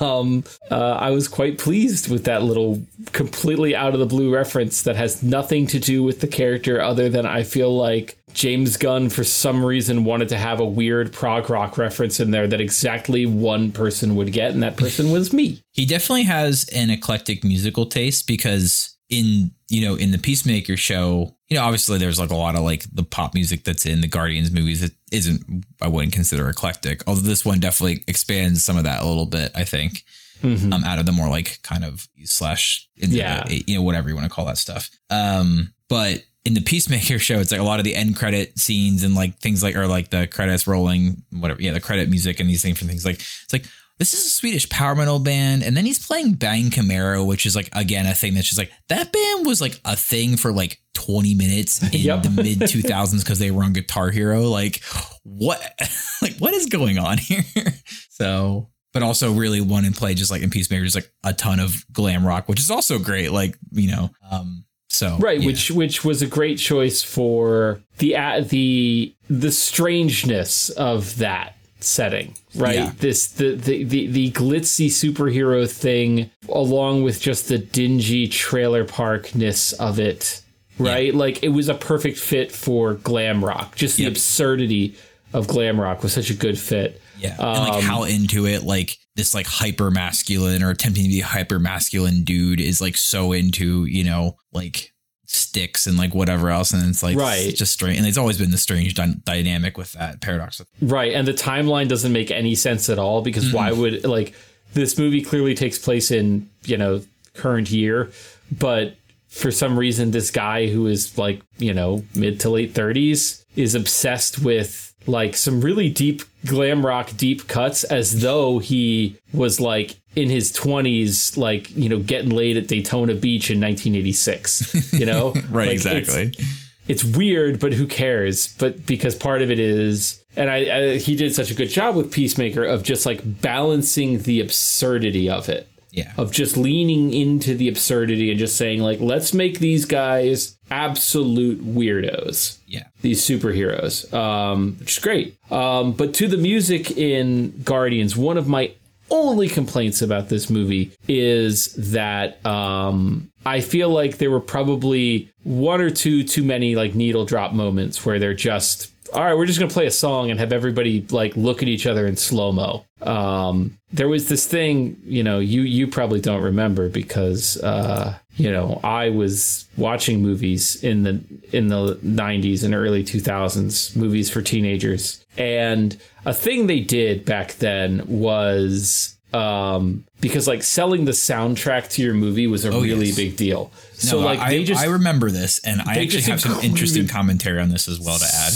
Um, uh, I was quite pleased with that little completely out of the blue reference that has nothing to do with the character other than I feel like James Gunn, for some reason, wanted to have a weird prog rock reference in there that exactly one person would get, and that person was me. He definitely has an eclectic musical taste because in you know in the Peacemaker show, you know obviously there's like a lot of like the pop music that's in the Guardians movies that isn't I wouldn't consider eclectic. Although this one definitely expands some of that a little bit. I think um, out of the more like kind of slash Yeah. the, you know whatever you want to call that stuff. Um, but in the Peacemaker show, it's like a lot of the end credit scenes and like things like or like the credits rolling, whatever. Yeah, the credit music and these things and things like it's like this is a Swedish power metal band, and then he's playing Bang Camaro, which is like again a thing that's just like that band was like a thing for like 20 minutes in Yep. the mid 2000s because they were on Guitar Hero. Like what, like what is going on here? So, but also really one in play, just like in Peacemaker, just like a ton of glam rock, which is also great. Like you know, um, so Right, yeah. which which was a great choice for the uh, the the strangeness of that setting. Right, Yeah. this the, the the the glitzy superhero thing, along with just the dingy trailer parkness of it. Right, like it was a perfect fit for glam rock. Just the Yep. absurdity of glam rock was such a good fit. Yeah. and like how um, into it, like this like hyper masculine or attempting to be hyper masculine dude is like so into, you know, like sticks and like whatever else. And it's like, Right. it's just strange. And it's always been the strange dy- dynamic with that paradox. Right, and the timeline doesn't make any sense at all because why mm-hmm. would like this movie clearly takes place in, you know, current year, but for some reason this guy who is like, you know, mid to late 30s is obsessed with like some really deep glam rock deep cuts as though he was like in his 20s like, you know, getting laid at Daytona Beach in 1986, you know? Right. Like, it's- exactly. it's weird, but who cares? But because part of it is, and I, I he did such a good job with Peacemaker of just like balancing the absurdity of it, Yeah. of just leaning into the absurdity and just saying like, let's make these guys absolute weirdos Yeah. these superheroes, um, which is great. Um, but to the music in Guardians, one of my only complaints about this movie is that um, I feel like there were probably one or two too many like needle drop moments where they're just all right, we're just gonna play a song and have everybody like look at each other in slow mo. Um, there was this thing, you know, you you probably don't remember because uh, you know I was watching movies in the in the '90s and early 2000s, movies for teenagers, and a thing they did back then was um, because like selling the soundtrack to your movie was a really Oh, yes. big deal. so No, like I, they just I remember this, and I actually have some interesting commentary on this as well to add.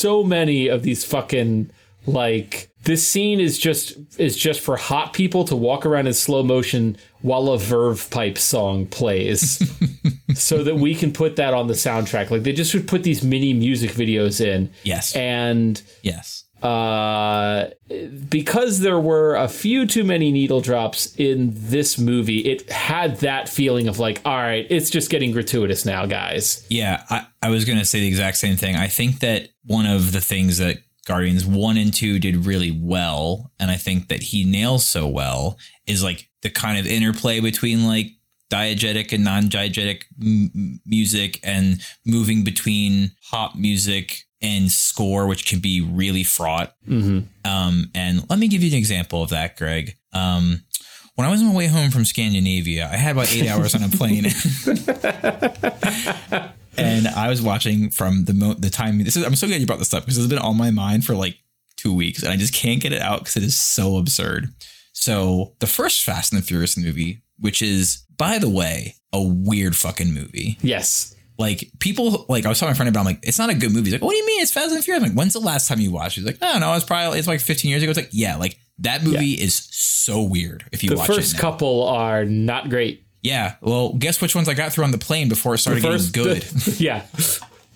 So many of these fucking Like this scene is just is just for hot people to walk around in slow motion while a Verve Pipe song plays, so that we can put that on the soundtrack. Like they just would put these mini music videos in. Yes. And yes. Uh, because there were a few too many needle drops in this movie, it had that feeling of like, all right, it's just getting gratuitous now, guys. Yeah, I, I was going to say the exact same thing. I think that one of the things that Guardians 1 and 2 did really well, and I think that he nails so well, is like the kind of interplay between like diegetic and non-diegetic m- music and moving between pop music and score, which can be really fraught. Mm-hmm. Um, and let me give you an example of that, Greg. Um, when I was on my way home from Scandinavia, I had about eight hours on a plane. and I was watching from the mo- the time. This is I'm so glad you brought this up because it's been on my mind for like two weeks, and I just can't get it out because it is so absurd. So the first Fast and the Furious movie, which is by the way a weird fucking movie. Yes. Like people, like I was talking to my friend about, I'm like, it's not a good movie. He's like, what do you mean? It's Fast and Furious. I'm like, when's the last time you watched? it? He's like, I don't know. It's probably it's like 15 years ago. It's like, yeah, like that movie yeah. is so weird. If you the watch first couple are not great. Yeah. Well, guess which ones I got through on the plane before it started first, getting good. The, yeah.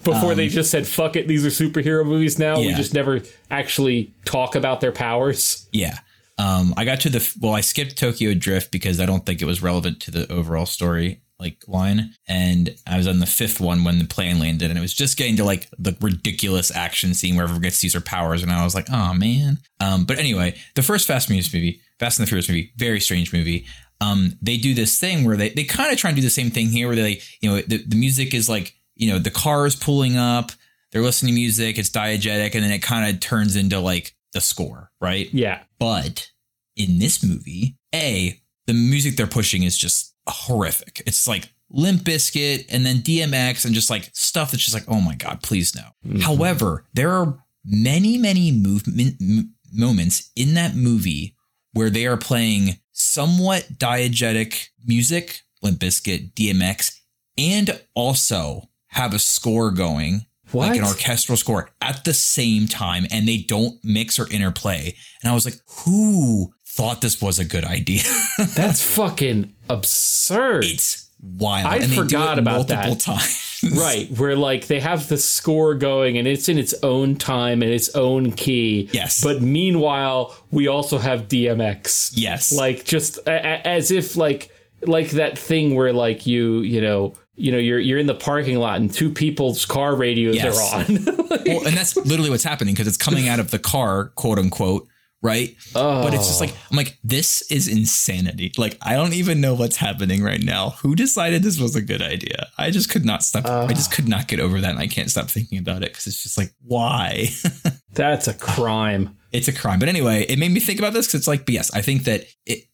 Before um, they just said, fuck it, these are superhero movies now. Yeah. We just never actually talk about their powers. Yeah. Um, I got to the, well, I skipped Tokyo Drift because I don't think it was relevant to the overall story like line. And I was on the fifth one when the plane landed, and it was just getting to like the ridiculous action scene where everyone gets to use her powers, and I was like, oh man. Um, but anyway, the first Fast and movie, Fast and the Furious movie, very strange movie. Um, they do this thing where they they kind of try and do the same thing here, where they you know the, the music is like you know the car is pulling up, they're listening to music, it's diegetic, and then it kind of turns into like the score, right? Yeah. But in this movie, a the music they're pushing is just horrific. It's like Limp Bizkit and then DMX and just like stuff that's just like, oh my God, please no. Mm-hmm. However, there are many, many movement m- moments in that movie where they are playing somewhat diegetic music, Limp Bizkit, DMX, and also have a score going, what? like an orchestral score at the same time, and they don't mix or interplay. And I was like, who thought this was a good idea. That's fucking absurd. It's wild. I forgot about that. Times. right, where like they have the score going and it's in its own time and its own key. Yes. But meanwhile, we also have DMX. Yes. Like just a- as if like like that thing where like you you know you know you're you're in the parking lot and two people's car radios yes. are on. well, and that's literally what's happening because it's coming out of the car, quote unquote right? Oh. But it's just like I'm like this is insanity. Like I don't even know what's happening right now. Who decided this was a good idea? I just could not stop. Uh, I just could not get over that, and I can't stop thinking about it because it's just like why. That's a crime. It's a crime. But anyway, it made me think about this because it's like, but yes, I think that it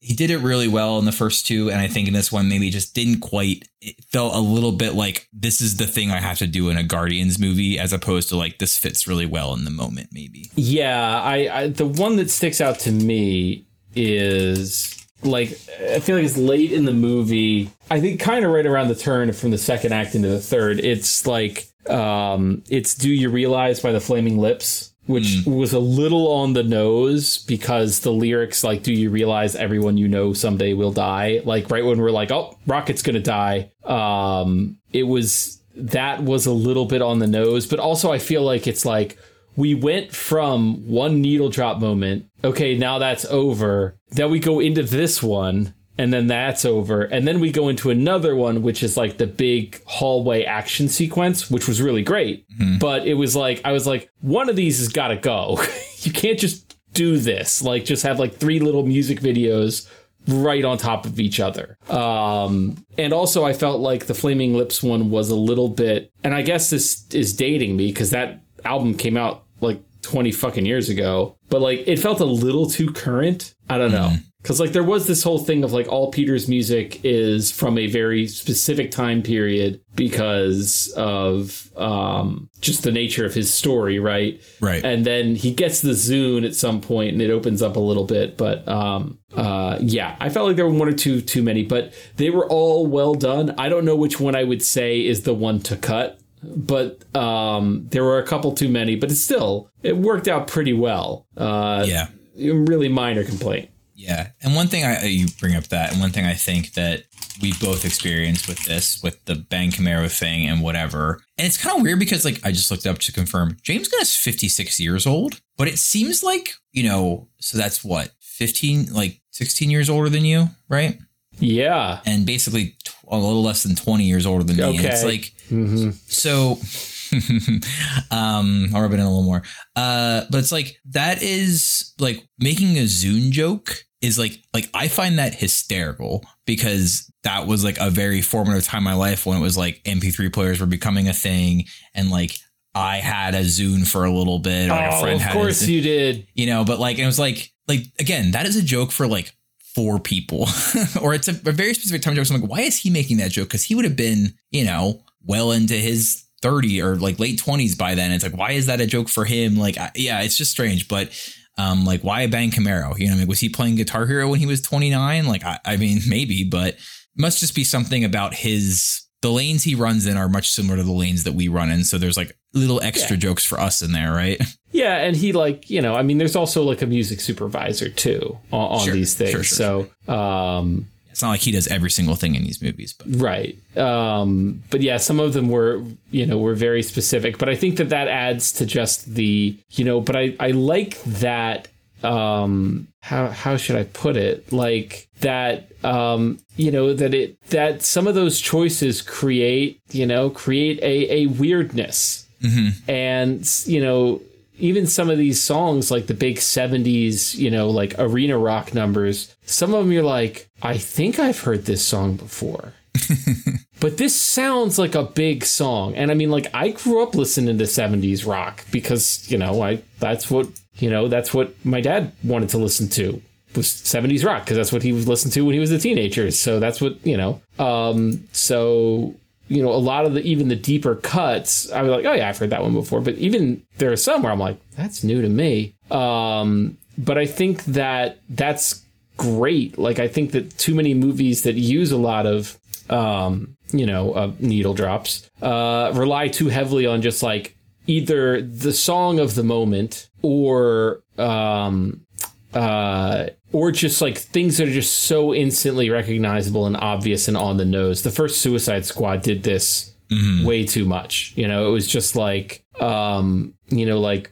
he did it really well in the first two, and I think in this one maybe just didn't quite. It felt a little bit like this is the thing I have to do in a Guardians movie, as opposed to like this fits really well in the moment. Maybe. Yeah, I, I the one that sticks out to me is like I feel like it's late in the movie. I think kind of right around the turn from the second act into the third. It's like um it's Do You Realize by the Flaming Lips which mm. was a little on the nose because the lyrics like do you realize everyone you know someday will die like right when we're like oh rocket's gonna die um it was that was a little bit on the nose but also i feel like it's like we went from one needle drop moment okay now that's over then we go into this one and then that's over. And then we go into another one, which is like the big hallway action sequence, which was really great. Mm-hmm. But it was like, I was like, one of these has got to go. you can't just do this, like, just have like three little music videos right on top of each other. Um, and also, I felt like the Flaming Lips one was a little bit, and I guess this is dating me because that album came out like 20 fucking years ago, but like it felt a little too current. I don't know. Mm because like there was this whole thing of like all peter's music is from a very specific time period because of um, just the nature of his story right right and then he gets the zune at some point and it opens up a little bit but um, uh, yeah i felt like there were one or two too many but they were all well done i don't know which one i would say is the one to cut but um, there were a couple too many. But it's still it worked out pretty well. Uh, Yeah. really minor complaint. Yeah, and one thing I you bring up that, and one thing I think that we both experienced with this, with the Bang Camaro thing and whatever, and it's kind of weird because like I just looked up to confirm James Gunn is fifty six years old, but it seems like you know, so that's what fifteen, like sixteen years older than you, right? Yeah. And basically a little less than twenty years older than me. And it's Okay. like hmm so um I'll rub it in a little more uh but it's like that is like making a zune joke is like like i find that hysterical because that was like a very formative time in my life when it was like mp3 players were becoming a thing and like i had a zune for a little bit or like a Oh, friend of had course a, you did. you know but like it was like like again that is a joke for like four people. Or it's a, a very specific time joke. So i'm like why is he making that joke? Because he would have been you know well into his 30 or like late 20s by then. It's like why is that a joke for him? Like I, yeah it's just strange but um like why a bang camaro? You know I mean, was he playing guitar hero when he was 29 like I, I mean maybe but must just be something about his the lanes he runs in are much similar to the lanes that we run in. So there's like little extra jokes for us in there right? Yeah, and he like you know, I mean, there's also like a music supervisor too on, on Sure, these things. sure, sure, so, um, it's not like he does every single thing in these movies but right. Um, but yeah, some of them were you know were very specific. But I think that that adds to just the you know. But I I like that. Um, how how should I put it? Like that. Um, you know that it that some of those choices create you know create a a weirdness and you know even some of these songs like the big 70s you know like arena rock numbers some of them you're like i think i've heard this song before. But this sounds like a big song. And i mean like i grew up listening to 70s rock because you know i that's what you know that's what my dad wanted to listen to was 70s rock because that's what he was listening to when he was a teenager. So that's what you know um so you know, a lot of the even the deeper cuts, I was like, oh yeah, I've heard that one before. But even there are some where I'm like, that's new to me. Um, but I think that that's great. Like I think that too many movies that use a lot of um, you know, uh, needle drops uh, rely too heavily on just like either the song of the moment or um, uh, or just like things that are just so instantly recognizable and obvious and on the nose. The first Suicide Squad did this way too much. You know, it was just like, um, you know, like,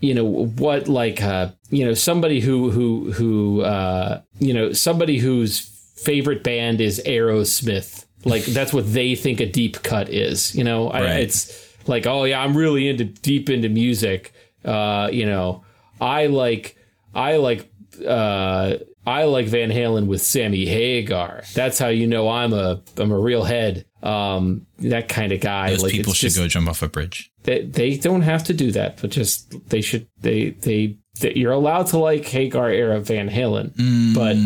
you know, what like, uh, you know, somebody who who who, uh, you know, somebody whose favorite band is Aerosmith. Like that's what they think a deep cut is. You know, I, it's like, oh yeah, I'm really into deep into music. Uh, you know, I like I like uh I like Van Halen with Sammy Hagar. That's how you know I'm a I'm a real head. Um that kind of guy. those like people should just, go jump off a bridge They, they don't have to do that, but just they should they they, they you're allowed to like Hagar era Van Halen, but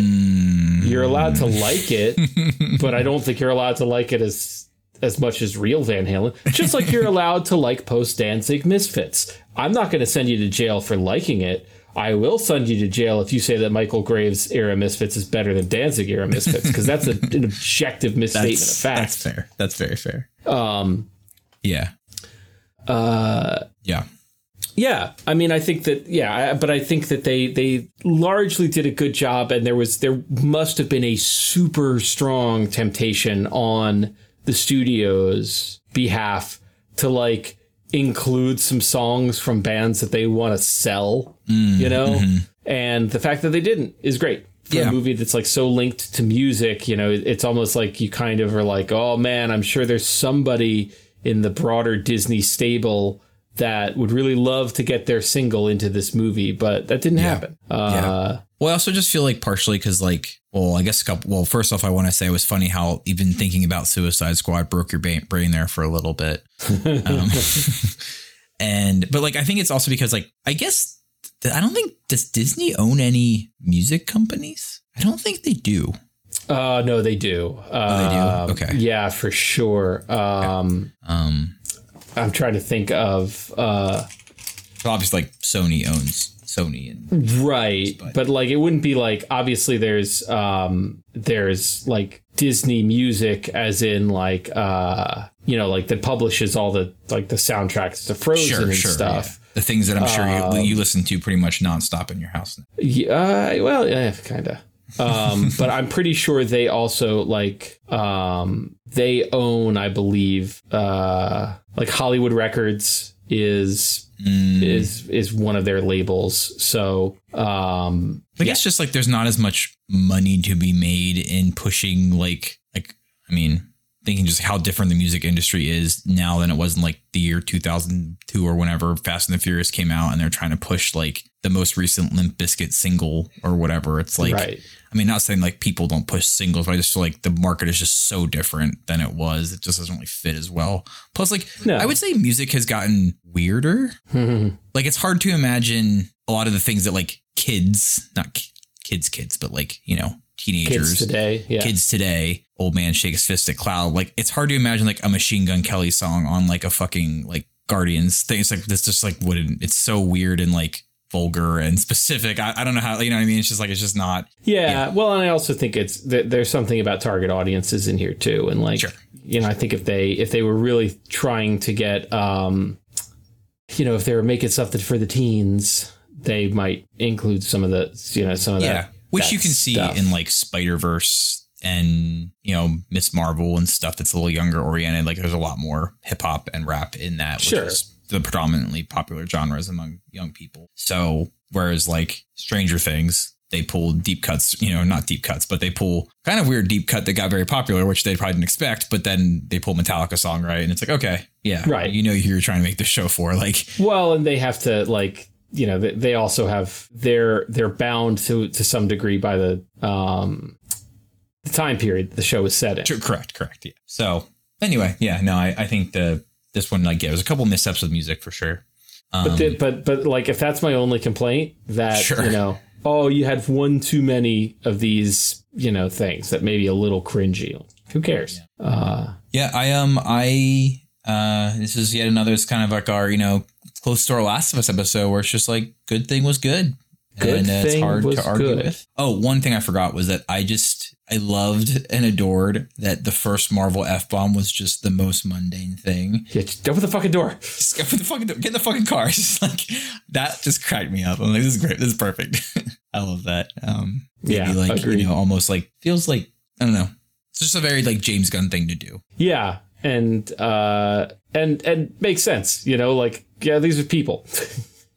you're allowed to like it, but I don't think you're allowed to like it as as much as real Van Halen. Just like you're allowed to like post Danzig Misfits. I'm not going to send you to jail for liking it. I will send you to jail if you say that Michael Graves era Misfits is better than Danzig era Misfits because that's a, an objective misstatement of fact. that's fair. That's very fair. Um, yeah. uh, yeah. Yeah, I mean, I think that yeah, I- but I think that they they largely did a good job, and there was there must have been a super strong temptation on the studio's behalf to like include some songs from bands that they want to sell, mm, you know, mm-hmm. and the fact that they didn't is great. For Yeah. a movie that's like so linked to music, you know, it's almost like you kind of are like, oh man, I'm sure there's somebody in the broader Disney stable that would really love to get their single into this movie, but that didn't happen. Uh, Well, I also just feel like partially because, like, well, I guess a couple. Well, first off, I want to say it was funny how even thinking about Suicide Squad broke your brain there for a little bit. Um, and but like, I think it's also because, like, I guess I don't think does Disney own any music companies? I don't think they do. Uh, no, they do. Uh, they do? Okay. Yeah, for sure. Um, Um, I'm trying to think of uh, but obviously, like Sony owns Sony and right, but like it wouldn't be like obviously there's um, there's like Disney music, as in like uh, you know, like that publishes all the like the soundtracks to Frozen Sure, and sure. stuff. yeah. The things that I'm sure Um, you, you listen to pretty much nonstop in your house. Yeah, well, yeah, kind of. Um, but I'm pretty sure they also like um, they own, I believe, uh, like Hollywood Records is Mm. is is one of their labels. So um, I guess just like there's not as much money to be made in pushing like like I mean thinking just how different the music industry is now than it was in like the year 2002 or whenever Fast and the Furious came out and they're trying to push like the most recent Limp Bizkit single or whatever. It's like right. I mean not saying like people don't push singles, but I just feel like the market is just so different than it was. It just doesn't really fit as well. Plus like No. I would say music has gotten weirder like it's hard to imagine a lot of the things that like kids, not ki- kids, kids, but like you know teenagers, Kids today, yeah. kids today, old man shakes fist at cloud. Like it's hard to imagine like a Machine Gun Kelly song on like a fucking like Guardians thing. It's like this just like wouldn't. It's so weird and like vulgar and specific. I, I don't know how you know what I mean. It's just like it's just not. Yeah, Yeah. well, and I also think it's th- there's something about target audiences in here too, and like Sure. you know, I think if they if they were really trying to get, um, you know, if they were making something for the teens, they might include some of the you know some of Yeah, that. which that you can see stuff. in like Spider Verse and you know Ms. Marvel and stuff that's a little younger oriented. Like there's a lot more hip hop and rap in that, which Sure. is the predominantly popular genres among young people. So whereas like Stranger Things. They pull deep cuts, you know, not deep cuts, but they pull kind of weird deep cut that got very popular, which they probably didn't expect. But then they pull Metallica song, right? And it's like, okay, yeah, Right. You know, who you're trying to make the show for, like, Well, and they have to like you know they, they also have they're they're bound to to some degree by the um the time period the show is set in. Correct, correct. Yeah. So anyway, yeah, no, I, I think the this one like yeah, there's a couple missteps with music for sure. Um, But, the, but but like if that's my only complaint, that Sure. you know, oh, you had one too many of these, you know, things that may be a little cringy. Who cares? Uh, yeah, I um I uh this is yet another it's kind of like our you know close to our Last of Us episode where it's just like good thing was good. Good and uh, it's hard was to argue good. with. Oh, one thing I forgot was that I just I loved and adored that the first Marvel f bomb was just the most mundane thing. yeah, just open the fucking door. Just get in the fucking door. get in the fucking car. Just like that just cracked me up. I'm like, this is great. This is perfect. I love that. Um, Yeah, like agreed. you know, almost like feels like I don't know. It's just a very like James Gunn thing to do. Yeah, and uh, and and makes sense. You know, like yeah, these are people.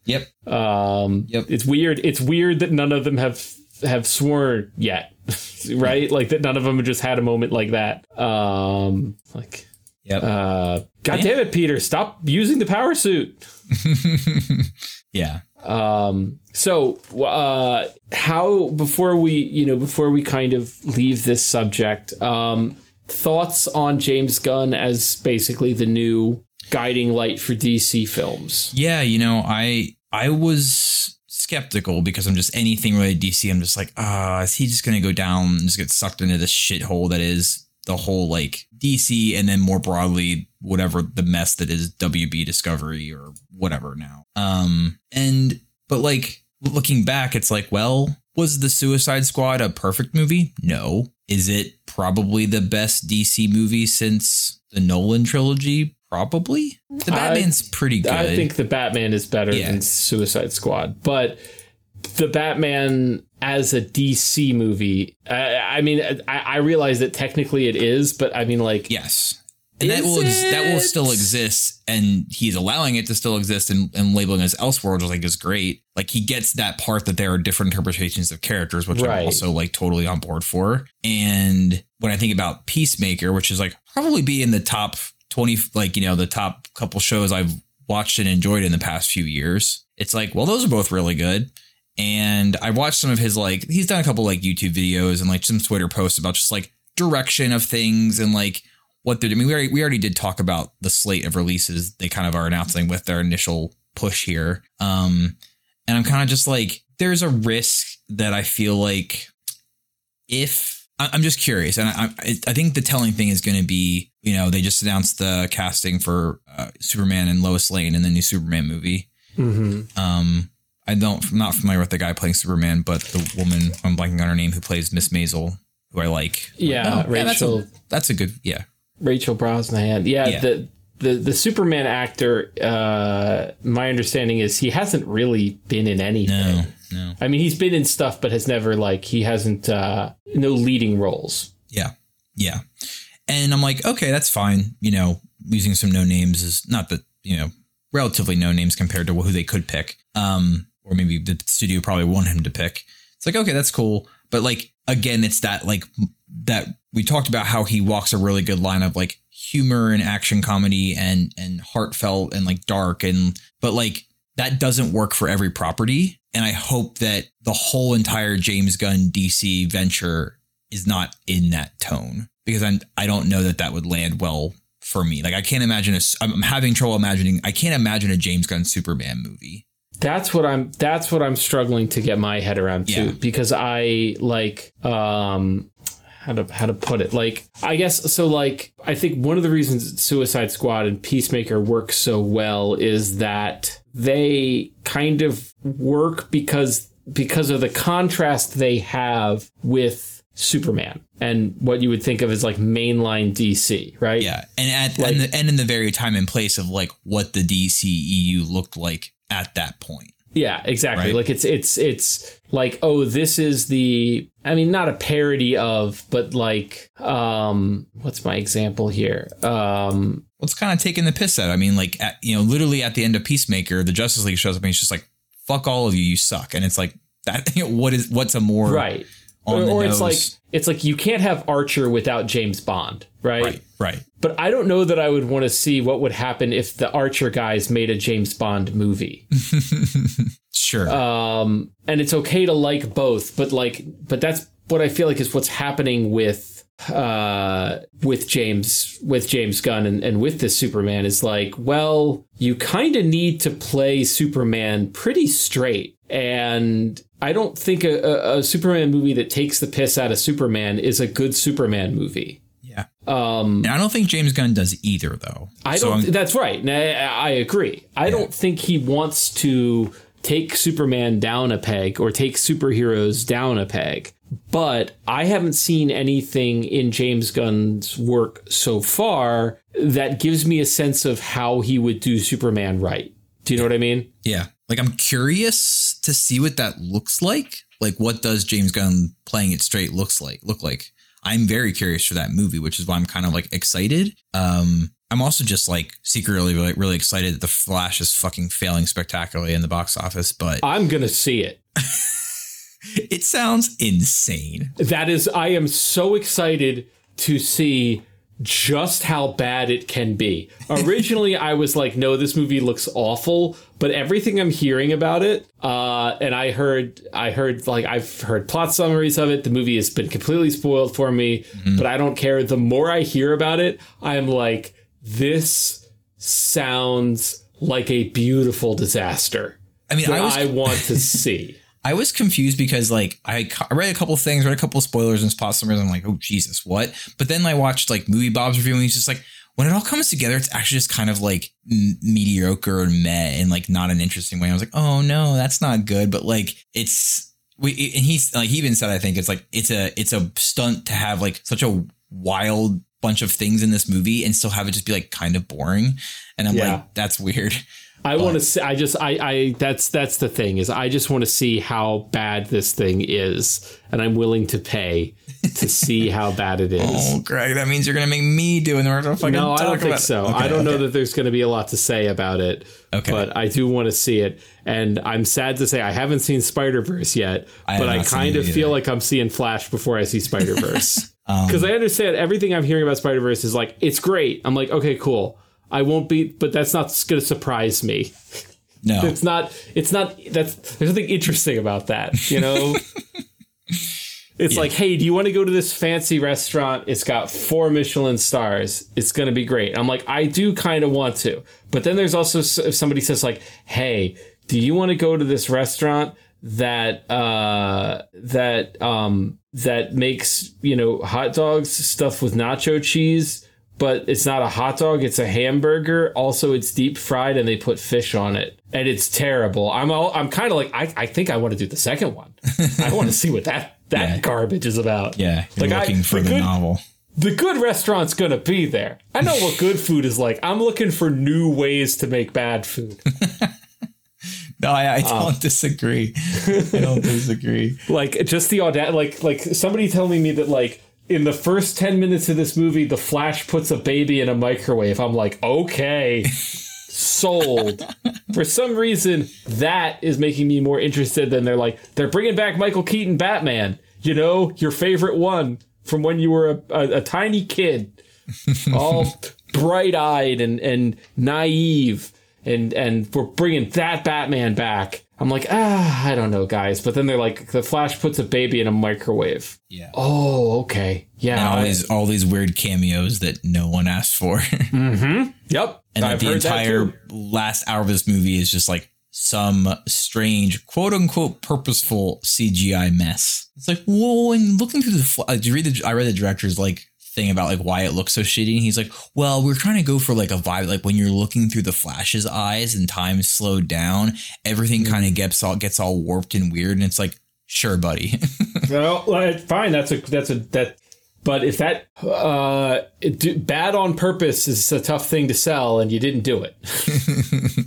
Yep. Um, Yep. It's weird. It's weird that none of them have have sworn yet, right? Like that none of them have just had a moment like that. Um, like, Yep. uh, God Yeah. damn it, Peter, stop using the power suit. yeah. Um, so, uh, how before we, you know, before we kind of leave this subject, um, thoughts on James Gunn as basically the new guiding light for DC films? Yeah. You know, I I was skeptical because I'm just anything related to DC. I'm just like, ah, is he just gonna go down and just get sucked into this shithole that is the whole like DC and then more broadly whatever the mess that is WB Discovery or whatever now. Um and but like looking back it's like well was the Suicide Squad a perfect movie? No. Is it probably the best DC movie since the Nolan trilogy? Probably. The I- Batman's pretty good. I think the Batman is better Yeah. than Suicide Squad, but the Batman as a DC movie, I, I mean, I, I realize that technically it is, but I mean, like, Yes. And that will ex- that will still exist, and he's allowing it to still exist, and, and labeling as Elseworlds, I think is great. Like he gets that part that there are different interpretations of characters, which Right. I'm also like totally on board for. And when I think about Peacemaker, which is like probably be in the top twenty, like you know the top couple shows I've watched and enjoyed in the past few years, it's like well those are both really good. And I watched some of his like he's done a couple like YouTube videos and like some Twitter posts about just like direction of things and like what they're. I mean, we already we already did talk about the slate of releases they kind of are announcing with their initial push here. Um, and I'm kind of just like, there's a risk that I feel like if I'm just curious, and I I, I think the telling thing is going to be, you know, they just announced the casting for uh, Superman and Lois Lane in the new Superman movie. mhm. Um, I don't, I'm not familiar with the guy playing Superman, but the woman, I'm blanking on her name, who plays Miss Maisel, who I like. Yeah, Oh, that's a, Rachel- that's a good, yeah, Rachel Brosnahan. Yeah, Yeah. the the the Superman actor. Uh, my understanding is he hasn't really been in anything. No, no. I mean, he's been in stuff, but has never like he hasn't uh, no leading roles. Yeah. Yeah. And I'm like, okay, that's fine. You know, using some no names is not that, you know, relatively no names compared to who they could pick. Um, or maybe the studio probably wanted him to pick. It's like, okay, that's cool. But like, again, it's that like that we talked about how he walks a really good line of like humor and action comedy and and heartfelt and like dark and but like that doesn't work for every property. And I hope that the whole entire James Gunn DC venture is not in that tone because I'm I don't know that that would land well for me. Like I can't imagine a, I'm having trouble imagining. I can't imagine a James Gunn Superman movie. That's what I'm. That's what I'm struggling to get my head around too, Yeah. because I like um how to how to put it. Like I guess so. Like I think one of the reasons Suicide Squad and Peacemaker work so well is that they kind of work because because of the contrast they have with Superman and what you would think of as like mainline DC, right? Yeah, and at Like- and, the, and in the very time and place of like what the DCEU looked like at that point. Yeah, exactly. Right. Like it's it's it's like oh this is the I mean not a parody of but like um what's my example here? Um Well, it's kind of taking the piss out. I mean, like at, you know, literally at the end of Peacemaker, the Justice League shows up and he's just like, "Fuck all of you, you suck," and it's like that. what is what's a more right. on or the or it's like it's like you can't have Archer without James Bond, right? right, right. But I don't know that I would want to see what would happen if the Archer guys made a James Bond movie. Sure. um and it's okay to like both but like but that's what i feel like is what's happening with uh with james with james gunn and, and with this superman is like well you kind of need to play superman pretty straight and i don't think a, a, a superman movie that takes the piss out of superman is a good superman movie. Um I don't think James Gunn does either, though. I So don't. I'm- that's right. I, I agree. I don't think he wants to take Superman down a peg or take superheroes down a peg. But I haven't seen anything in James Gunn's work so far that gives me a sense of how he would do Superman right. Do you know what I mean? Yeah. Like I'm curious to see what that looks like. Like what does James Gunn playing it straight looks like look like? I'm very curious for that movie, which is why I'm kind of like excited. Um I'm also just like secretly really, really excited that the Flash is fucking failing spectacularly in the box office, but I'm gonna see it. it sounds insane. That is, I am so excited to see just how bad it can be. Originally, I was like, no, this movie looks awful, but everything I'm hearing about it, uh, and I heard, I heard, like, I've heard plot summaries of it. The movie has been completely spoiled for me, but I don't care. The more I hear about it, I'm like, this sounds like a beautiful disaster I mean, I was I want to see. I was confused because like I I read a couple things, read a couple of spoilers and spot summaries. I'm like, oh Jesus, what? But then I watched like Movie Bob's review, and he's just like, when it all comes together, it's actually just kind of like m- mediocre and meh, and like not an interesting way. I was like, oh no, that's not good. But like, it's we and he's like he even said, I think it's like it's a it's a stunt to have like such a wild bunch of things in this movie and still have it just be like kind of boring. And I'm Yeah. like, that's weird. I want to see. I just. I. I. That's. That's the thing. Is I just want to see how bad this thing is, and I'm willing to pay to see how bad it is. Oh, Greg, that means you're gonna make me do it. We're gonna fucking no, I don't think so. Okay, I don't know that there's going to be a lot to say about it. Okay. But I do want to see it, and I'm sad to say I haven't seen Spider Verse yet. I but I kind of feel like I'm seeing Flash before I see Spider Verse. Um, Because I understand everything I'm hearing about Spider Verse is like it's great. I'm like, okay, cool. I won't be, but that's not going to surprise me. No, It's not. It's not. That's there's nothing interesting about that. You know. It's like, hey, do you want to go to this fancy restaurant? It's got four Michelin stars. It's going to be great. I'm like, I do kind of want to. But then there's also if somebody says like, hey, do you want to go to this restaurant that uh that um that makes, you know, hot dogs stuffed with nacho cheese, but it's not a hot dog, it's a hamburger. Also, it's deep fried and they put fish on it. And it's terrible. I'm all, I'm kind of like I, I think I want to do the second one. I want to see what that that Yeah. garbage is about. yeah, Like, I- looking for the good- novel. the good restaurant's gonna be there. I know what good food is like. I'm looking for new ways to make bad food. No, I, I don't uh. disagree. I don't disagree. like just the audacity. Like like somebody telling me that like in the first ten minutes of this movie, the Flash puts a baby in a microwave. I'm like, okay, sold. For some reason, that is making me more interested than they're like they're bringing back Michael Keaton Batman. You know, your favorite one from when you were a, a, a tiny kid, all bright eyed and and naive and and we're bringing that Batman back. I'm like, ah, I don't know, guys. But then they're like, the Flash puts a baby in a microwave. Yeah. Oh, okay, yeah. And all I- these all these weird cameos that no one asked for. yep. and I've the entire last hour of this movie is just like some strange quote unquote purposeful CGI mess. It's like, whoa, and looking through the fl- did you read the I read the director's like thing about like why it looks so shitty and he's like, well, we're trying to go for like a vibe like when you're looking through the Flash's eyes and time slowed down, everything Mm-hmm. kind of gets all gets all warped and weird and it's like, sure, buddy. Well, fine. That's a that's a that. But if that uh, it, bad on purpose is a tough thing to sell, and you didn't do it.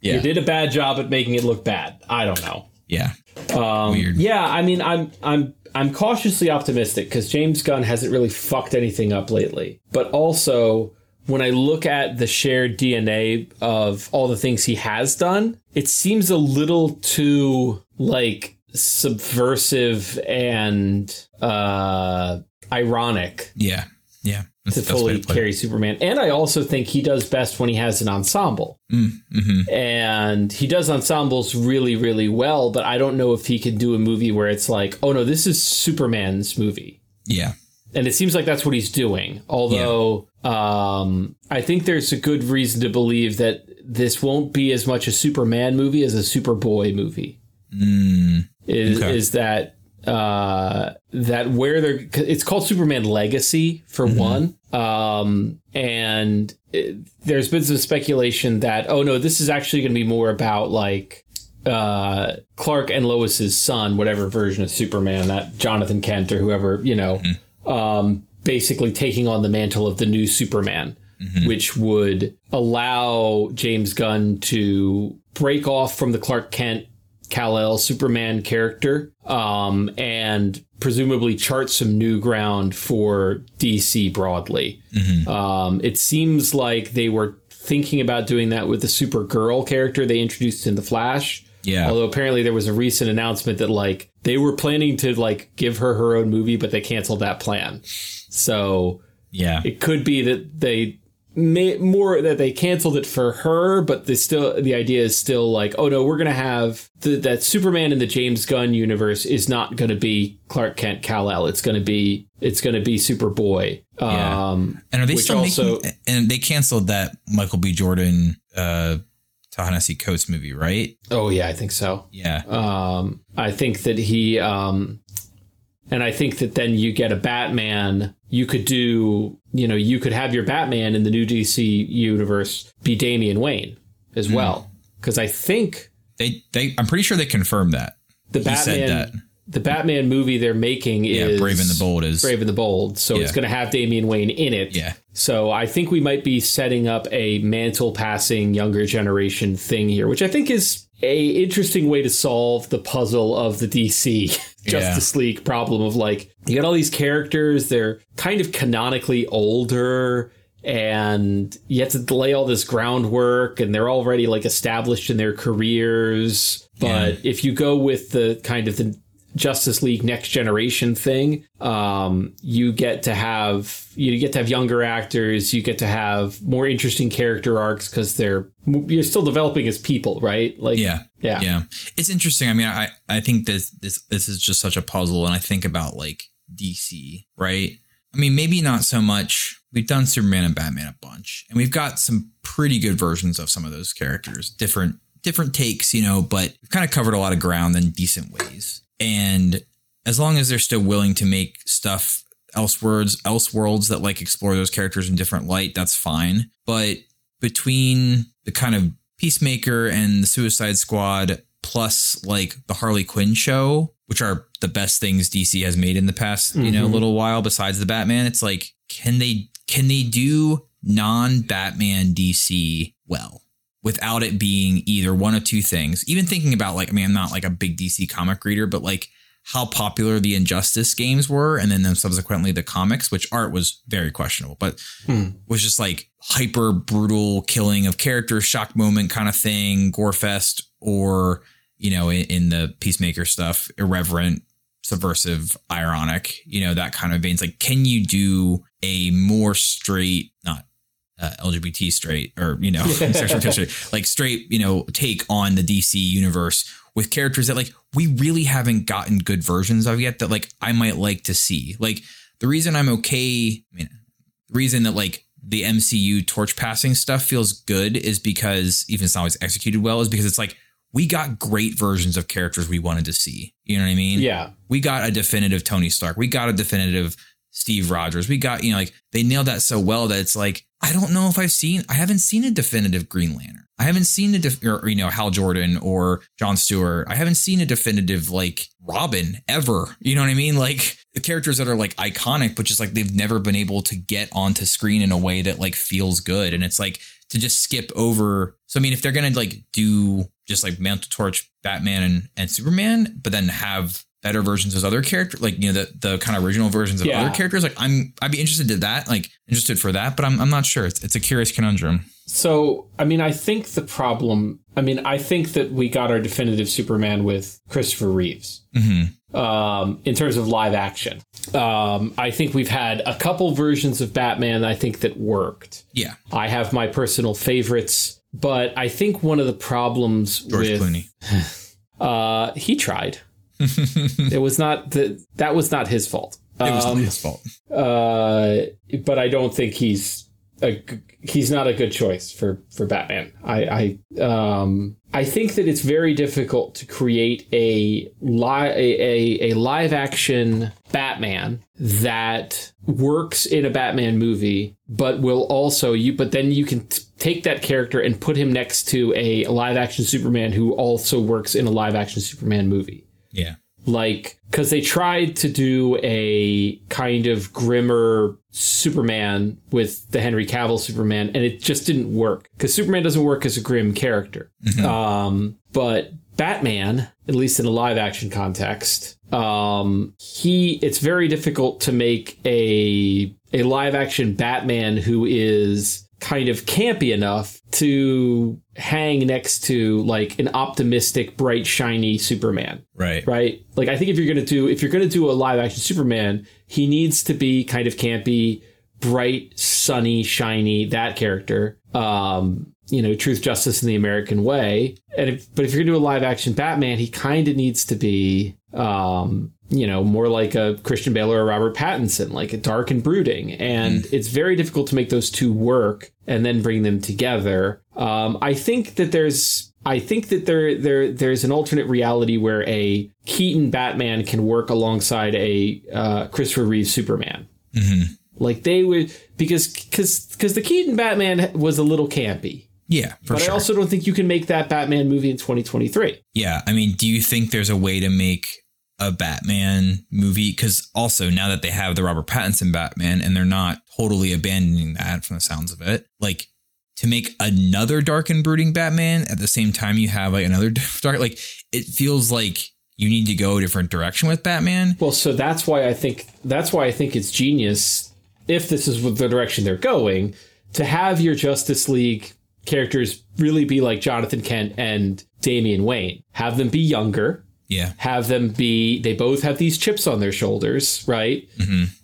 yeah. You did a bad job at making it look bad. I don't know. yeah. Um, Weird. Yeah, I mean, I'm I'm I'm cautiously optimistic because James Gunn hasn't really fucked anything up lately. But also, when I look at the shared DNA of all the things he has done, it seems a little too like subversive and uh, ironic Yeah. Yeah. To fully to carry Superman. And I also think he does best when he has an ensemble. Mm-hmm. And he does ensembles really, really well, but I don't know if he can do a movie where it's like, oh no, this is Superman's movie. Yeah. And it seems like that's what he's doing. Although um, I think there's a good reason to believe that this won't be as much a Superman movie as a Superboy movie. Mm, Is Okay. is that uh, that where they're it's called Superman Legacy for one, um, and it, there's been some speculation that oh no, this is actually going to be more about like uh, Clark and Lois's son, whatever version of Superman that Jonathan Kent or whoever you know, um, basically taking on the mantle of the new Superman, which would allow James Gunn to break off from the Clark Kent Kal-El Superman character, um, and presumably chart some new ground for DC broadly. Um, it seems like they were thinking about doing that with the Supergirl character they introduced in the Flash. Yeah. Although apparently there was a recent announcement that like they were planning to like give her her own movie, but they canceled that plan. So yeah. it could be that they may more that they canceled it for her, but the still the idea is still like, oh no, we're gonna have the, that Superman in the James Gunn universe is not gonna be Clark Kent Kal El. It's gonna be it's gonna be Superboy. Yeah. Um, And are they still also- making? And they canceled that Michael B. Jordan, uh, Ta-Nehisi Coates movie, right? oh yeah, I think so. Yeah. Um, I think that he, um, and I think that then you get a Batman. You could do, you know, you could have your Batman in the new DC universe be Damian Wayne Hmm. as well, because I think they, they. I'm pretty sure they confirmed that. the He Batman, said that. the Batman movie they're making Yeah. is Brave and the Bold is. Brave and the Bold, so it's going to have Damian Wayne in it. Yeah. So I think we might be setting up a mantle passing younger generation thing here, which I think is a interesting way to solve the puzzle of the DC Justice League problem of like you got all these characters, they're kind of canonically older and you have to lay all this groundwork and they're already like established in their careers. But if you go with the kind of the Justice League Next Generation thing, um, you get to have you get to have younger actors, you get to have more interesting character arcs because they're you're still developing as people, right? Like, Yeah. yeah, Yeah. It's interesting. I mean, I, I think this, this, this is just such a puzzle. And I think about like DC, right? I mean, maybe not so much. We've done Superman and Batman a bunch, and we've got some pretty good versions of some of those characters, different, different takes, you know, but we've kind of covered a lot of ground in decent ways. And as long as they're still willing to make stuff elseworlds, elseworlds that like explore those characters in different light, that's fine. But between the kind of Peacemaker and the Suicide Squad plus like the Harley Quinn show, which are the best things DC has made in the past, you know, Mhm. little while besides the Batman. It's like, can they can they do non-Batman DC well? Without it being either one of two things. Even thinking about like, I mean, I'm not like a big DC comic reader, but like how popular the Injustice games were, and then, then subsequently the comics, which art was very questionable, but Hmm. was just like hyper brutal killing of characters, shock moment kind of thing, gore fest, or you know, in, in the Peacemaker stuff, irreverent, subversive, ironic, you know, that kind of veins. Like, can you do a more straight, not uh, LGBT straight, or you know, sexual straight, like straight, you know, take on the DC universe with characters that like we really haven't gotten good versions of yet that like I might like to see. Like the reason I'm okay, I mean, the reason that like the MCU torch passing stuff feels good is because even if it's not always executed well, is because it's like we got great versions of characters we wanted to see. You know what I mean? Yeah. We got a definitive Tony Stark. We got a definitive Steve Rogers. We got, you know, like they nailed that so well that it's like, I don't know if I've seen, I haven't seen a definitive Green Lantern. I haven't seen a, def, or, you know, Hal Jordan or John Stewart. I haven't seen a definitive like Robin ever. You know what I mean? Like the characters that are like iconic, but just like they've never been able to get onto screen in a way that like feels good. And it's like to just skip over. So, I mean, if they're going to like do just like Mantle Torch, Batman and, and Superman, but then have better versions of other characters, like you know the the kind of original versions of Yeah. other characters. Like I'm, I'd be interested in that, like interested for that, but I'm I'm not sure. It's it's a curious conundrum. So, I mean, I think the problem, I mean, I think that we got our definitive Superman with Christopher Reeves Mm-hmm. um, in terms of live action. Um, I think we've had a couple versions of Batman I think that worked. Yeah, I have my personal favorites, but I think one of the problems George with Clooney. uh, he tried. it was not the, that was not his fault. It was Um, not his fault. uh, but I don't think he's a he's not a good choice for for Batman. I I um I think that it's very difficult to create a li- a, a, a live action Batman that works in a Batman movie, but will also you. But then you can t- take that character and put him next to a live action Superman who also works in a live action Superman movie Yeah, like because they tried to do a kind of grimmer Superman with the Henry Cavill Superman, and it just didn't work. Because Superman doesn't work as a grim character. Um, but Batman, at least in a live action context, um, he it's very difficult to make a a live action Batman who is kind of campy enough to hang next to like an optimistic, bright, shiny Superman right. right? Like I think if you're gonna do if you're gonna do a live action Superman, he needs to be kind of campy, bright, sunny, shiny, that character. Um, you know, truth, justice, and the American way. And if, but if you're gonna do a live action Batman, he kind of needs to be, um, you know, more like a Christian Bale or a Robert Pattinson, like a dark and brooding. And it's very difficult to make those two work and then bring them together. Um, I think that there's I think that there there there's an alternate reality where a Keaton Batman can work alongside a uh, Christopher Reeve Superman. hmm Like they would because because because the Keaton Batman was a little campy. Yeah, for but sure. I also don't think you can make that Batman movie in 2023. Yeah, I mean, do you think there's a way to make a Batman movie? Because also now that they have the Robert Pattinson Batman and they're not totally abandoning that from the sounds of it, like to make another dark and brooding Batman at the same time you have like another dark, like it feels like you need to go a different direction with Batman. Well, so that's why I think that's why I think it's genius if this is the direction they're going to have your Justice League characters really be like Jonathan Kent and Damian Wayne. Have them be younger. Yeah, Have them be. They both have these chips on their shoulders, right?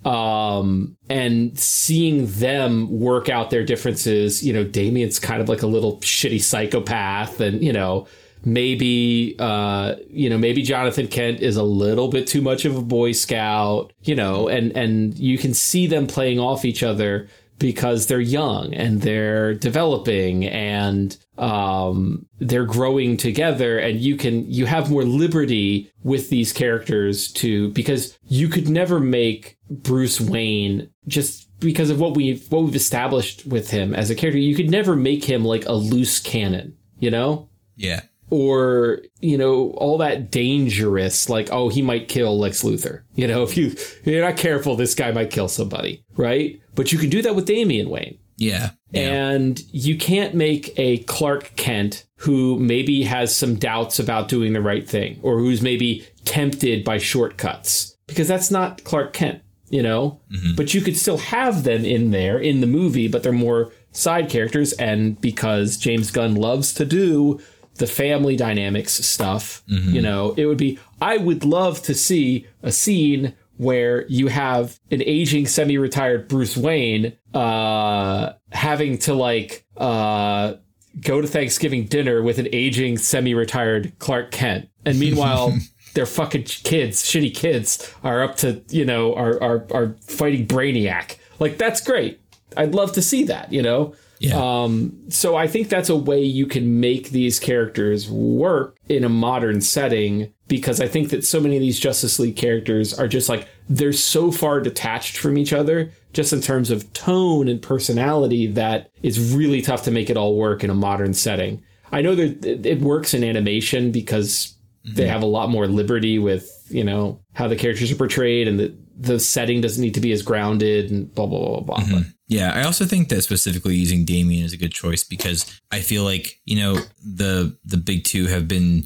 Um, and seeing them work out their differences. You know, Damian's kind of like a little shitty psychopath, and you know. Maybe, uh, you know, maybe Jonathan Kent is a little bit too much of a Boy Scout, you know, and, and you can see them playing off each other because they're young and they're developing and um, they're growing together and you can you have more liberty with these characters to because you could never make Bruce Wayne just because of what we've what we've established with him as a character. You could never make him like a loose cannon you know? Yeah, or you know all that dangerous like oh he might kill lex luthor you know if you if you're not careful this guy might kill somebody right but you can do that with damian wayne Yeah. Yeah. and you can't make a Clark Kent who maybe has some doubts about doing the right thing or who's maybe tempted by shortcuts because that's not Clark Kent, you know? Mm-hmm. But you could still have them in there in the movie, but they're more side characters. And because James Gunn loves to do the family dynamics stuff, you know, it would be, I would love to see a scene where you have an aging semi-retired Bruce Wayne uh having to like uh go to Thanksgiving dinner with an aging semi-retired Clark Kent. And meanwhile their fucking kids, shitty kids are up to, you know, are are are fighting Brainiac. Like that's great. I'd love to see that, you know. Yeah. Um, so I think that's a way you can make these characters work in a modern setting because I think that so many of these Justice League characters are just like they're so far detached from each other just in terms of tone and personality that it's really tough to make it all work in a modern setting. I know that it works in animation because they have a lot more liberty with, you know, how the characters are portrayed and the the setting doesn't need to be as grounded and blah blah blah blah. blah. But Yeah, I also think that specifically using Damian is a good choice because I feel like, you know, the the big two have been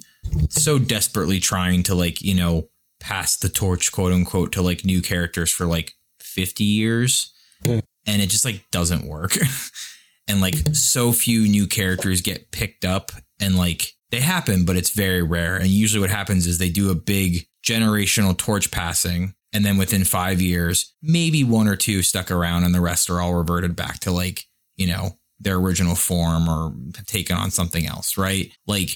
so desperately trying to like, you know, pass the torch, quote unquote, to like new characters for like 50 years. Hmm. And it just like doesn't work. and like so few new characters get picked up and like they happen, but it's very rare. And usually what happens is they do a big generational torch passing. And then within five years, maybe one or two stuck around and the rest are all reverted back to like, you know, their original form or taken on something else, right? Like,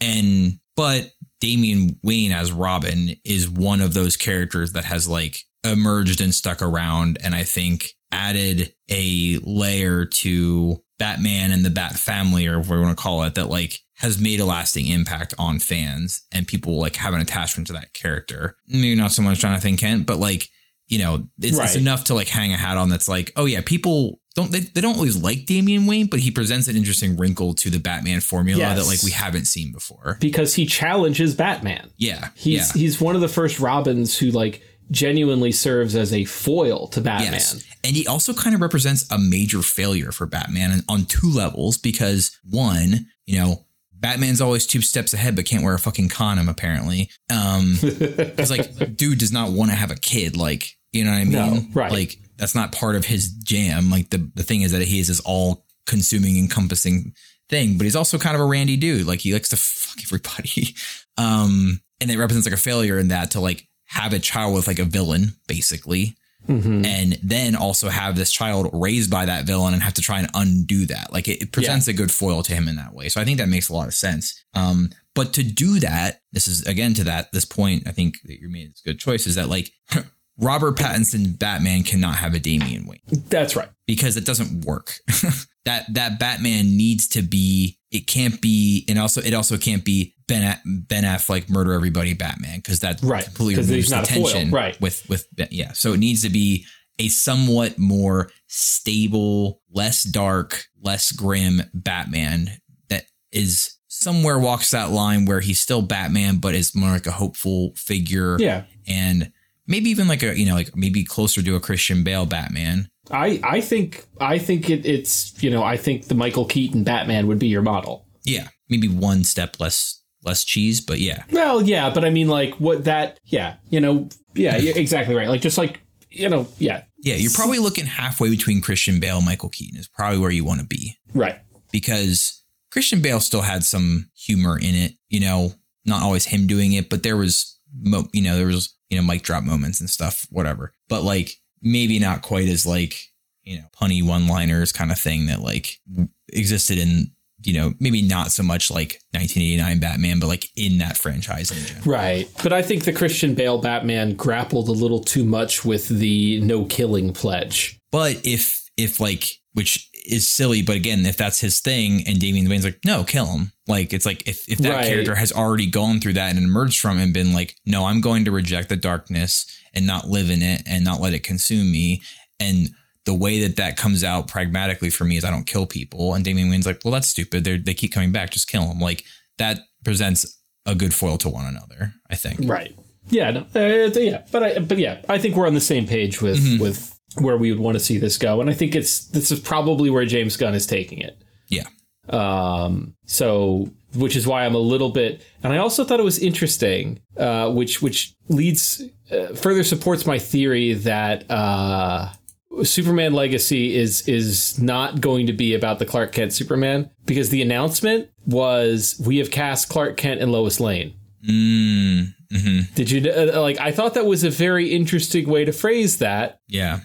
and, but Damian Wayne as Robin is one of those characters that has like emerged and stuck around. And I think added a layer to Batman and the Bat family, or whatever we want to call it, that like has made a lasting impact on fans and people like have an attachment to that character. Maybe not so much Jonathan Kent, but like, you know, it's, it's enough to like hang a hat on that's like, oh yeah, people don't they, they don't always like Damian Wayne, but he presents an interesting wrinkle to the Batman formula Yes. that like we haven't seen before. because he challenges Batman. Yeah. He's yeah. he's one of the first Robins who like genuinely serves as a foil to Batman. Yes. And he also kind of represents a major failure for Batman on two levels because one, you know, Batman's always two steps ahead but can't wear a fucking condom apparently. Um cuz like dude does not want to have a kid like, you know what I mean? No, right. Like that's not part of his jam. Like the the thing is that he is this all consuming encompassing thing, but he's also kind of a randy dude. Like he likes to fuck everybody. Um and it represents like a failure in that to like have a child with like a villain basically Mhm. and then also have this child raised by that villain and have to try and undo that. Like it, it presents a good foil to him in that way. So I think that makes a lot of sense. Um, but to do that, this is again to that this point. I think that you're made a good choice. Is that like Robert Pattinson Batman cannot have a Damian Wayne That's right. because it doesn't work. that that Batman needs to be. It can't be, and also it also can't be Ben A- Ben Affleck murder everybody Batman because that Right, completely removes the not a foil, tension right. with with yeah. So it needs to be a somewhat more stable, less dark, less grim Batman that is somewhere walks that line where he's still Batman but is more like a hopeful figure Yeah. and maybe even like a you know like maybe closer to a Christian Bale Batman. I I think I think it, it's you know I think the Michael Keaton Batman would be your model. Yeah, maybe one step less less cheese, but yeah, Well, yeah, but I mean like what that yeah you know yeah you're exactly right like just like you know yeah yeah. You're probably looking halfway between Christian Bale and Michael Keaton is probably where you want to be right because Christian Bale still had some humor in it. You know, not always him doing it, but there was mo- you know there was you know mic drop moments and stuff, whatever. But like maybe not quite as like you know punny one liners kind of thing that like existed in you know maybe not so much like 1989 Batman, but like in that franchise in general. right. But I think the Christian Bale Batman grappled a little too much with the no killing pledge. But if if like which is silly, but again, if that's his thing and Damian Wayne's like, no, kill him. Like it's like if if that Right. character has already gone through that and emerged from it and been like, no, I'm going to reject the darkness and not live in it and not let it consume me. And the way that that comes out pragmatically for me is I don't kill people. And Damian Wayne's like, well, that's stupid. They they keep coming back. Just kill them. Like that presents a good foil to one another. I think. Right. Yeah. No, uh, yeah. But I. But yeah. I think we're on the same page with Mm-hmm. with where we would want to see this go, and I think it's this is probably where James Gunn is taking it. Yeah. Um. So, which is why I'm a little bit, and I also thought it was interesting, uh, which which leads uh, further supports my theory that uh, Superman Legacy is is not going to be about the Clark Kent Superman because the announcement was we have cast Clark Kent and Lois Lane. Mm, hmm Did you uh, like? I thought that was a very interesting way to phrase that. Yeah.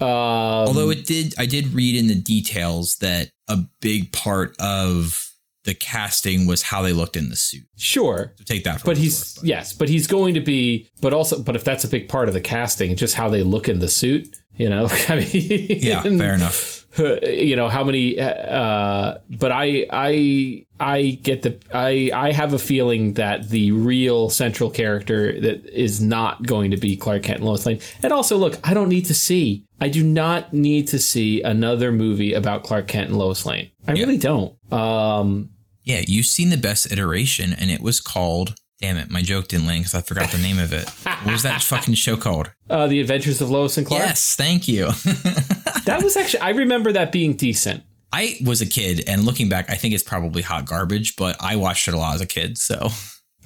Um, Although it did, I did read in the details that a big part of the casting was how they looked in the suit. sure, So take that. For but he's worth, yes, but he's going to be. But also, but if that's a big part of the casting, just how they look in the suit, you know. I mean, yeah, fair enough. you know how many uh but i i i get the i i have a feeling that the real central character that is not going to be clark kent and lois lane and also look i don't need to see i do not need to see another movie about clark kent and lois lane i really don't um Yeah, you've seen the best iteration, and it was called. Damn it, my joke didn't land because I forgot the name of it. What was that fucking show called? uh the adventures of lois and clark Yes, thank you. that was actually i remember that being decent I was a kid, and looking back, I think it's probably hot garbage, but I watched it a lot as a kid. So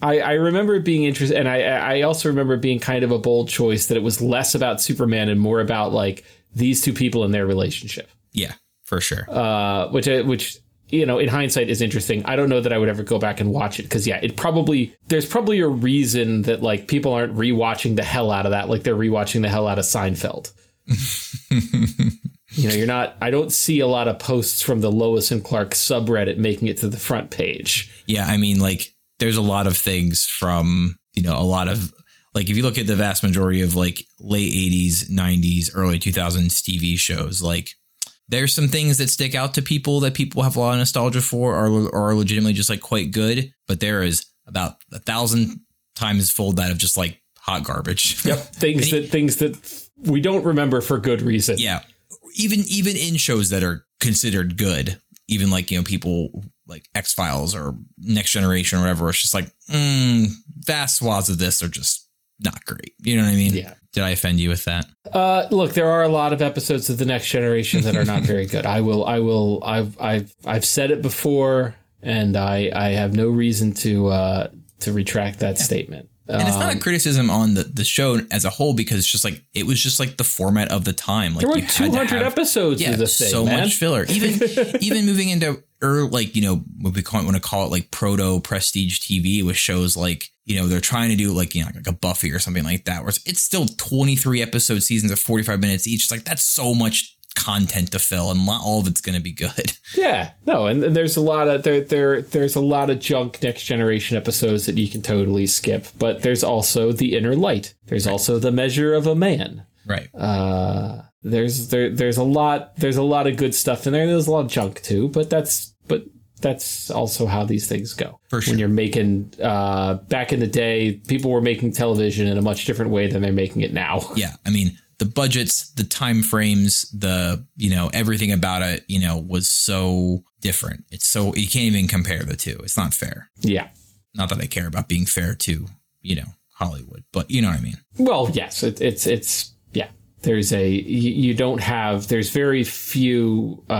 I, I remember it being interesting, and I I also remember it being kind of a bold choice that it was less about Superman and more about like these two people and their relationship. yeah, for sure. Uh, which which you know in hindsight is interesting. I don't know that I would ever go back and watch it because yeah, it probably there's probably a reason that like people aren't rewatching the hell out of that like they're rewatching the hell out of Seinfeld. you know, you're not. I don't see a lot of posts from the Lois and Clark subreddit making it to the front page. Yeah, I mean, like, there's a lot of things from, you know, a lot of, like, if you look at the vast majority of like late 80s, 90s, early 2000s TV shows, like, there's some things that stick out to people that people have a lot of nostalgia for or, are legitimately just like quite good. But there is about a thousand times fold that of just like hot garbage. Yep, things that things that we don't remember for good reason. yeah. Even, even in shows that are considered good, even like, you know, people like X Files or Next Generation or whatever, it's just like, mm, vast swaths of this are just not great. You know what I mean? Yeah. Did I offend you with that? Uh, look, there are a lot of episodes of the Next Generation that are not very good. I will, I will, I've, I've, I've said it before, and I, I have no reason to, uh, to retract that statement. And it's not Um, a criticism on the, the show as a whole because it's just like it was just like the format of the time. Like there were to 200 episodes yeah, of this thing, so man. much filler. Even even moving into or like you know what we call want to call it like proto prestige TV with shows like you know they're trying to do like you know like a Buffy or something like that where it's, it's still twenty three episode seasons of forty five minutes each. It's like that's so much content to fill and not all of it's going to be good. Yeah, no, and, and there's a lot of there there there's a lot of junk next generation episodes that you can totally skip, but there's also the inner light. There's also the measure of a man. Right. Uh, there's there there's a lot there's a lot of good stuff in there. There's a lot of junk too, but that's but that's also how these things go. For sure. When you're making uh, back in the day, people were making television in a much different way than they're making it now. yeah i mean the budgets the time frames the you know everything about it you know was so different it's so you can't even compare the two it's not fair yeah. not that i care about being fair to you know hollywood but you know what i mean Well, yes, it, it's it's. There's a you, you don't have there's very few. Uh,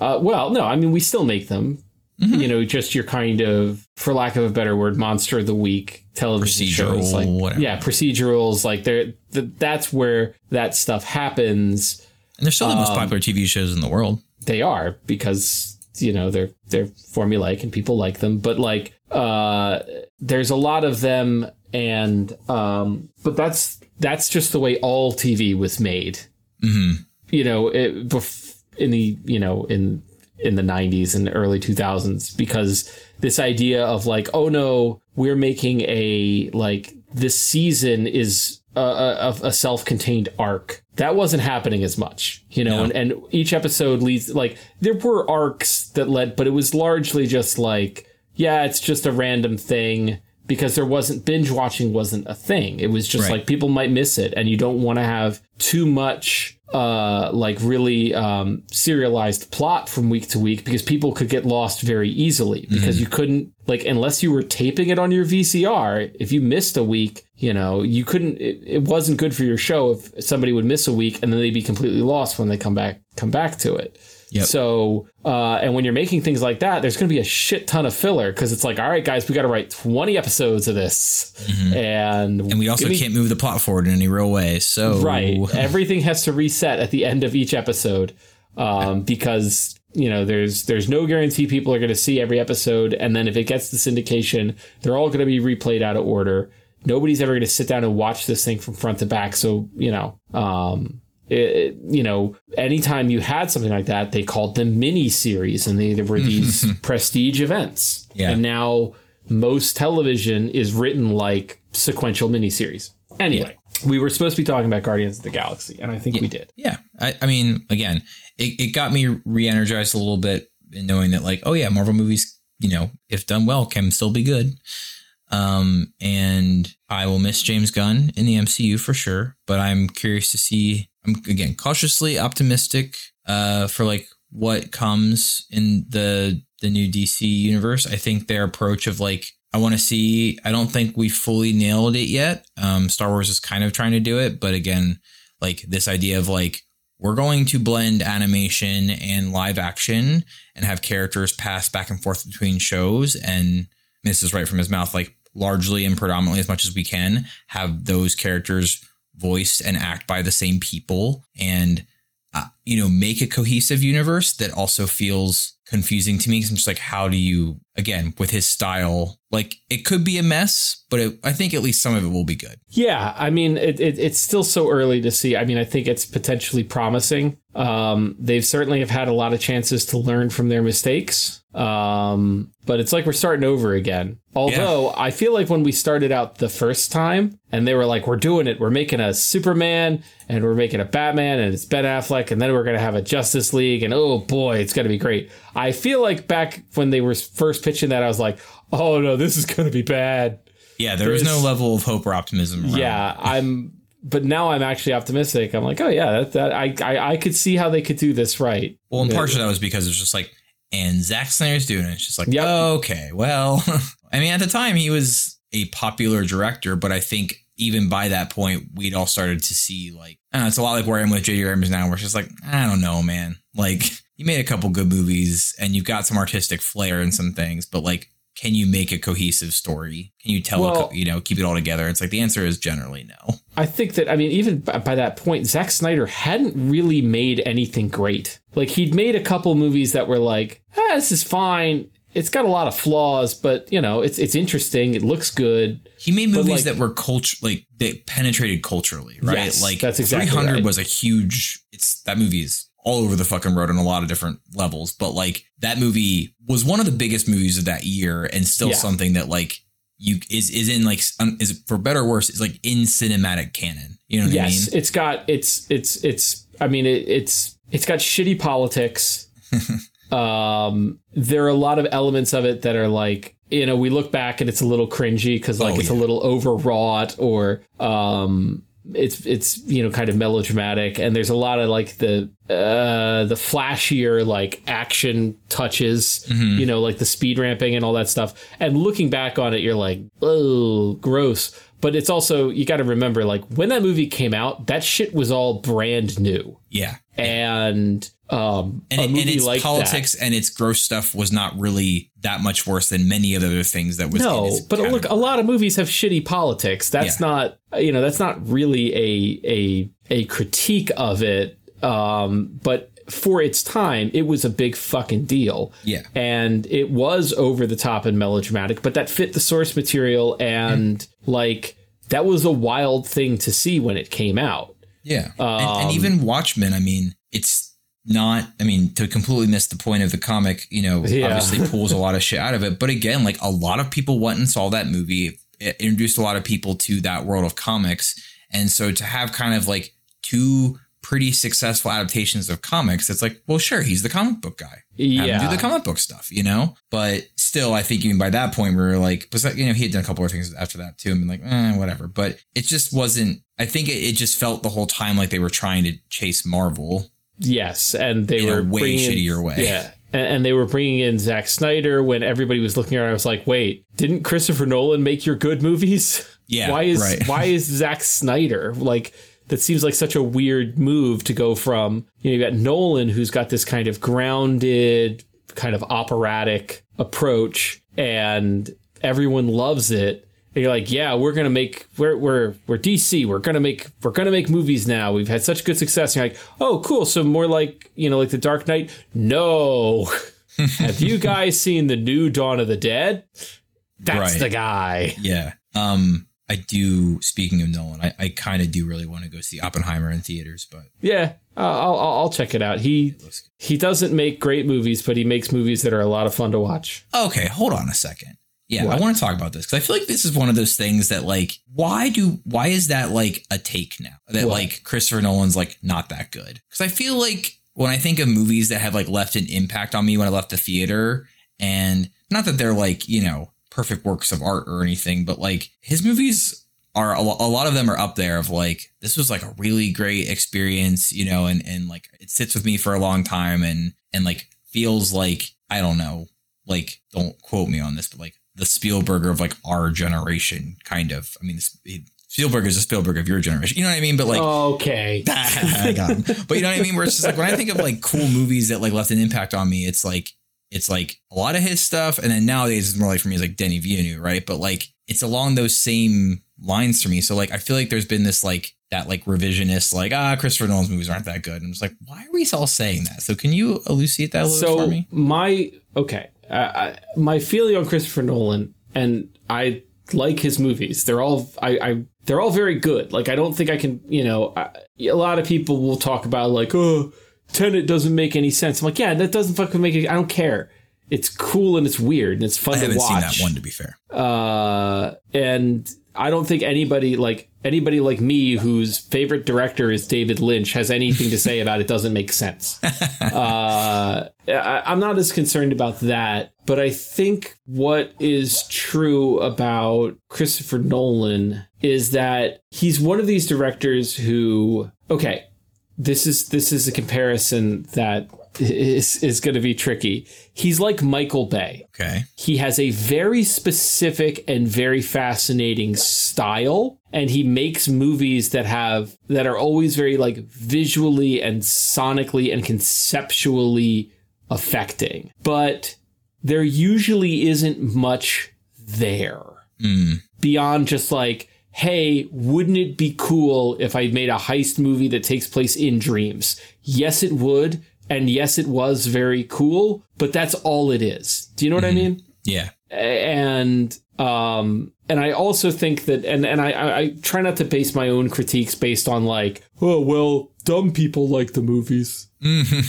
uh, well, no, I mean we still make them. You know, just your kind of, for lack of a better word, monster of the week television Procedural, shows, like whatever. yeah, procedurals. Like they're th- that's where that stuff happens. and they're still the Um, most popular tv shows in the world They are because you know they're they're formulaic and people like them. But like, uh, there's a lot of them, and um, but that's that's just the way all TV was made. hmm You know, it, bef- in the you know in in the 90s and early 2000s because this idea of like oh no we're making a like this season is a, a, a self-contained arc that wasn't happening as much you know No. and, and each episode leads like there were arcs that led but it was largely just like yeah it's just a random thing because there wasn't binge watching wasn't a thing it was just Right. like people might miss it and you don't want to have too much uh, like really um, serialized plot from week to week because people could get lost very easily because you couldn't like unless you were taping it on your VCR. If you missed a week, you know you couldn't. It, it wasn't good for your show if somebody would miss a week and then they'd be completely lost when they come back come back to it. Yep. So, uh, and when you're making things like that, there's going to be a shit ton of filler because it's like, all right, guys, we got to write 20 episodes of this, and And we also me- can't move the plot forward in any real way. So right. Everything has to reset at the end of each episode, um, because you know there's there's no guarantee people are going to see every episode, and then if it gets the syndication, they're all going to be replayed out of order. Nobody's ever going to sit down and watch this thing from front to back. So you know, um, it, you know, anytime you had something like that, they called them mini series, and they there were these prestige events. Yeah. And now most television is written like sequential miniseries. Anyway, we were supposed to be talking about Guardians of the Galaxy, and I think we did. Yeah. I, I mean, again, it, it got me re energized a little bit in knowing that, like, oh, yeah, Marvel movies, you know, if done well, can still be good. Um, and I will miss James Gunn in the MCU for sure, but I'm curious to see. I'm again cautiously optimistic uh, for like what comes in the the new DC universe. I think their approach of like I want to see. I don't think we fully nailed it yet. Um, Star Wars is kind of trying to do it, but again, like this idea of like we're going to blend animation and live action and have characters pass back and forth between shows and this is right from his mouth like largely and predominantly as much as we can have those characters voiced and act by the same people and uh, you know make a cohesive universe that also feels confusing to me because i'm just like how do you again with his style like it could be a mess but it, i think at least some of it will be good Yeah, I mean, it, it, it's still so early to see. I mean, I think it's potentially promising. Um, they've certainly have had a lot of chances to learn from their mistakes. Um, but it's like we're starting over again. Although I feel like when we started out the first time and they were like, we're doing it, we're making a Superman and we're making a Batman and it's Ben Affleck and then we're going to have a Justice League and oh boy, it's going to be great. I feel like back when they were first pitching that, I was like, oh no, this is going to be bad. yeah there was no level of hope or optimism around. Yeah, I'm. But now I'm actually optimistic. I'm like, oh yeah, that, that I, I I could see how they could do this right. Well, and partially that was because it's just like, and Zack Snyder's doing it. It's just like, Yep. okay, well, I mean, at the time he was a popular director, but I think even by that point, we'd all started to see like, know, it's a lot like where I am with J.J. Abrams now, where it's just like, I don't know, man. Like, you made a couple good movies and you've got some artistic flair and some things, but like, can you make a cohesive story? Can you tell, a Well- co- you know, keep it all together? It's like the answer is generally no. I think that I mean, even by, by that point, Zack Snyder hadn't really made anything great. Like he'd made a couple movies that were like, ah, this is fine. It's got a lot of flaws, but you know, it's it's interesting. It looks good. He made movies like- that were culture, like that penetrated culturally, right? Yes, like that's exactly 300 right. was a huge. It's that movie is all over the fucking road on a lot of different levels, but like that movie was one of the biggest movies of that year, and still Yeah. something that like you is is in like um, is for better or worse is like in cinematic canon. You know what yes, I mean? it's got it's it's it's. I mean, it, it's it's got shitty politics. um, there are a lot of elements of it that are like you know we look back and it's a little cringy because like Oh, it's a little overwrought or um it's it's you know kind of melodramatic and there's a lot of like the uh the flashier like action touches Mm-hmm. you know like the speed ramping and all that stuff. And looking back on it you're like oh gross. But it's also you got to remember like when that movie came out that shit was all brand new. Yeah, and um and, a it, and its like politics and its gross stuff was not really that much worse than many of the other things that was. in No, but look, a lot of movies have shitty politics. That's Yeah. not, you know, that's not really a a a critique of it. Um, but for its time, it was a big fucking deal. Yeah. and it was over the top and melodramatic, but that fit the source material, and like that was a wild thing to see when it came out. Yeah. and, Um, and even Watchmen, I mean, it's not, I mean, to completely miss the point of the comic, you know, Yeah. obviously pulls a lot of shit out of it. But again, like a lot of people went and saw that movie. It introduced a lot of people to that world of comics. And so to have kind of like two pretty successful adaptations of comics, it's like, well, sure, he's the comic book guy. Yeah. do the comic book stuff, you know? But still, I think even by that point, we were like, was that, you know, he had done a couple of things after that too, and been like, eh, whatever. But it just wasn't, I think it, it just felt the whole time like they were trying to chase Marvel Yes, and they in were way bringing in- shittier way. Yeah, and, and they were bringing in Zack Snyder when everybody was looking around. I was like, wait, didn't Christopher Nolan make your good movies? Yeah, why is right. why is Zack Snyder like? That seems like such a weird move to go from. You know, you got Nolan, who's got this kind of grounded, kind of operatic approach, and everyone loves it. You're like, yeah, we're gonna make we're we're we're DC. We're gonna make we're gonna make movies now. We've had such good success. And you're like, oh, cool. So more like you know, like the Dark Knight. No, have you guys seen the new Dawn of the Dead? That's Right. the guy. Yeah. Um, I do. Speaking of Nolan, I, I kind of do really want to go see Oppenheimer in theaters, but Yeah, uh, I'll I'll I'll check it out. He it he doesn't make great movies, but he makes movies that are a lot of fun to watch. Okay, hold on a second. Yeah, What? I want to talk about this because I feel like this is one of those things that like, why do why is that like a take now that What? like Christopher Nolan's like not that good? Because I feel like when I think of movies that have like left an impact on me when I left the theater, and not that they're like you know perfect works of art or anything, but like his movies are a, lo- a lot of them are up there of like this was like a really great experience, you know, and and like it sits with me for a long time and and like feels like I don't know like don't quote me on this, but like the Spielberg of like our generation, kind of. I mean, Spielberg is a Spielberg of your generation. You know what I mean? But like, okay, I got him. But you know what I mean? Where it's just like when I think of like cool movies that like left an impact on me, it's like it's like a lot of his stuff, and then nowadays it's more like for me it's like Denis Villeneuve, right? But like it's along those same lines for me. So like I feel like there's been this like that like revisionist like ah Christopher Nolan's movies aren't that good. And I'm just like, why are we all saying that? So can you elucidate that a little bit so for me? my okay, I, I, my feeling on Christopher Nolan, and I like his movies. They're all I, I they're all very good. Like I don't think I can you know I, a lot of people will talk about like oh Tenet doesn't make any sense. I'm like yeah that doesn't fucking make it. I don't care. It's cool and it's weird and it's fun I to haven't seen that one to be fair. uh, and I don't think anybody like anybody like me whose favorite director is David Lynch has anything to say about it doesn't make sense. uh, I, I'm not as concerned about that, but I think what is true about Christopher Nolan is that he's one of these directors who okay, this is this is a comparison that is is going to be tricky. He's like Michael Bay Okay. he has a very specific and very fascinating style and he makes movies that have that are always very like visually and sonically and conceptually affecting but there usually isn't much there Mm. beyond just like hey wouldn't it be cool if i made a heist movie that takes place in dreams yes it would and yes it was very cool but that's all it is do you know what i mean Yeah. and um and I also think that and and I I I try not to base my own critiques based on like oh well dumb people like the movies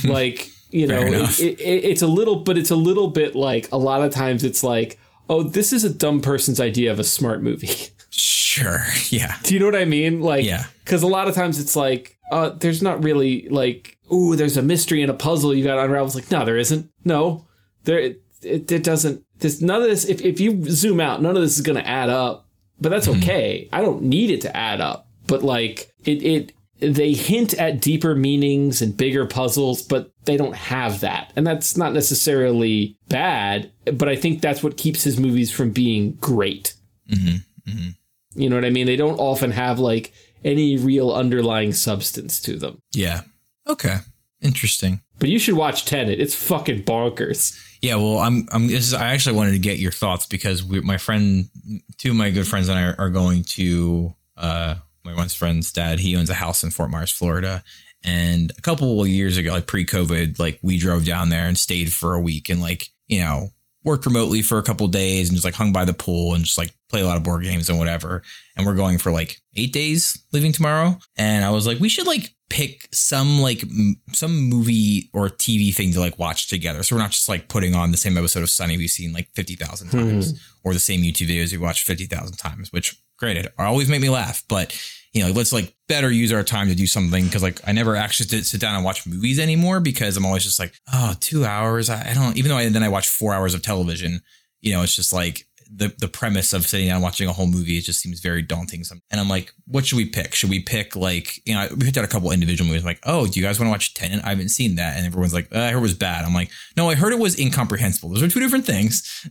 like you know it, it, it, it's a little but it's a little bit like a lot of times it's like oh this is a dumb person's idea of a smart movie Sure. Yeah. do you know what I mean like Yeah. because a lot of times it's like uh there's not really like ooh there's a mystery and a puzzle you got to unravel. It's like no there isn't. No. There it, it, it doesn't there's none of this if, if you zoom out none of this is going to add up but that's hmm. okay. I don't need it to add up but like it it they hint at deeper meanings and bigger puzzles but they don't have that. And that's not necessarily bad but i think that's what keeps his movies from being great. Mm-hmm. Mm-hmm. You know what i mean? They don't often have like any real underlying substance to them. Yeah. Okay. Interesting. but you should watch Tenet. It's fucking bonkers. Yeah, well, I'm. I'm. This is, I actually wanted to get your thoughts because we, my friend, two of my good friends and I are, are going to. Uh, my one friend's dad. He owns a house in Fort Myers, Florida, and a couple of years ago, like pre-COVID, like we drove down there and stayed for a week and like you know worked remotely for a couple of days and just like hung by the pool and just like play a lot of board games and whatever. And we're going for like eight days, leaving tomorrow. And I was like, we should like pick some like m- some movie or TV thing to like watch together. So we're not just like putting on the same episode of Sunny we've seen like fifty thousand hmm. times, or the same YouTube videos we watched fifty thousand times. Which granted, always make me laugh, but you know, let's like better use our time to do something because like I never actually did sit down and watch movies anymore because I'm always just like, oh, two hours. I, I don't even though I then I watch four hours of television. You know, it's just like the the premise of sitting down and watching a whole movie. It just seems very daunting. And I'm like, what should we pick? Should we pick like you know we picked out a couple individual movies. I'm like, oh, do you guys want to watch Tenet? I haven't seen that, and everyone's like, uh, I heard it was bad. I'm like, no, I heard it was incomprehensible. Those are two different things.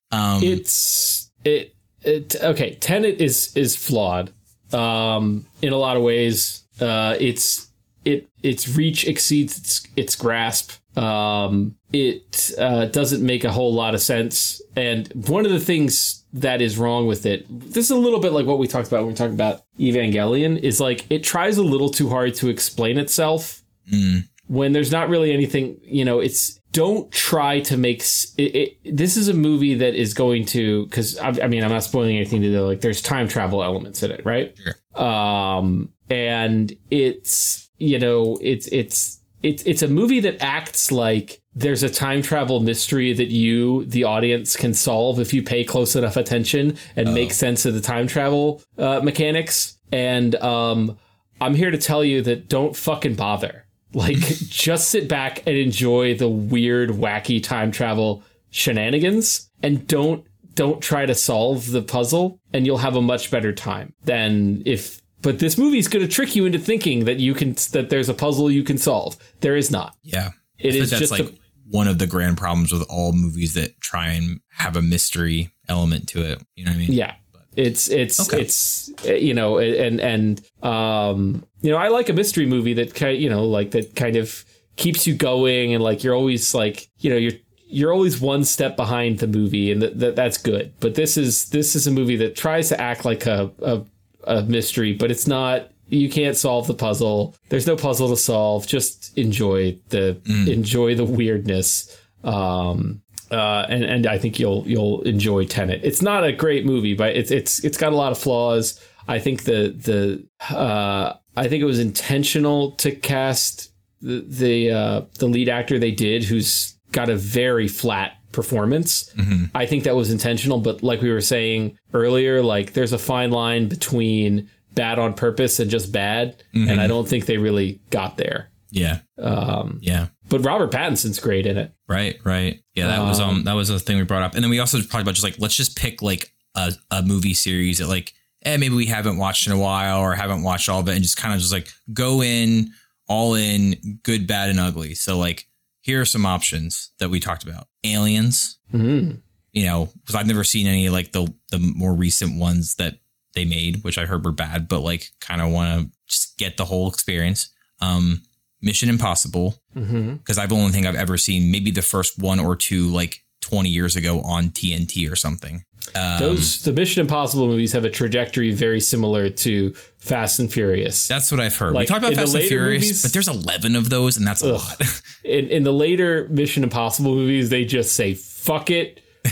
um, it's it it okay. Tenet is is flawed um, in a lot of ways. Uh, it's it its reach exceeds its, its grasp. Um, it uh, doesn't make a whole lot of sense. And one of the things that is wrong with it, this is a little bit like what we talked about when we talked about Evangelion, is like it tries a little too hard to explain itself. Mm. When there's not really anything, you know, it's don't try to make it, it, this is a movie that is going to because I, I, mean i'm not spoiling anything to do like there's time travel elements in it right sure. um and it's you know it's it's it's it's a movie that acts like there's a time travel mystery that you the audience can solve if you pay close enough attention and oh. make sense of the time travel uh, mechanics and um i'm here to tell you that don't fucking bother like, just sit back and enjoy the weird, wacky time travel shenanigans, and don't don't try to solve the puzzle, and you'll have a much better time than if. But this movie's going to trick you into thinking that you can that there's a puzzle you can solve. There is not. Yeah, it is just like a, one of the grand problems with all movies that try and have a mystery element to it. You know what I mean? Yeah, it's it's okay. it's you know and and um you know I like a mystery movie that kind you know like that kind of keeps you going and like you're always like you know you're you're always one step behind the movie and that, that that's good. But this is this is a movie that tries to act like a, a a mystery, but it's not you can't solve the puzzle. There's no puzzle to solve. Just enjoy the mm. enjoy the weirdness. Um, uh, and and I think you'll you'll enjoy Tenet. It's not a great movie, but it's it's it's got a lot of flaws. I think the the uh, I think it was intentional to cast the the uh, the lead actor they did, who's got a very flat performance. Mm-hmm. I think that was intentional, but like we were saying earlier, like there's a fine line between bad on purpose and just bad, mm-hmm. and I don't think they really got there. Yeah. Um, yeah. But Robert Pattinson's great in it. Right, right. Yeah, that um, was um that was a thing we brought up. And then we also talked about just like let's just pick like a, a movie series that like eh, maybe we haven't watched in a while or haven't watched all of it and just kind of just like go in all in good, bad, and ugly. So like here are some options that we talked about. Aliens. Mm-hmm. You know, because I've never seen any like the the more recent ones that they made, which I heard were bad, but like kind of want to just get the whole experience. Um, Mission Impossible because mm-hmm. I've only think I've ever seen maybe the first one or two like 20 years ago on TNT or something. Um, Those the Mission Impossible movies have a trajectory very similar to Fast and Furious. That's what I've heard. Like, we talk about Fast and Furious, movies, but there's 11 of those, and that's a ugh. lot. in, in the later Mission Impossible movies, they just say "fuck it."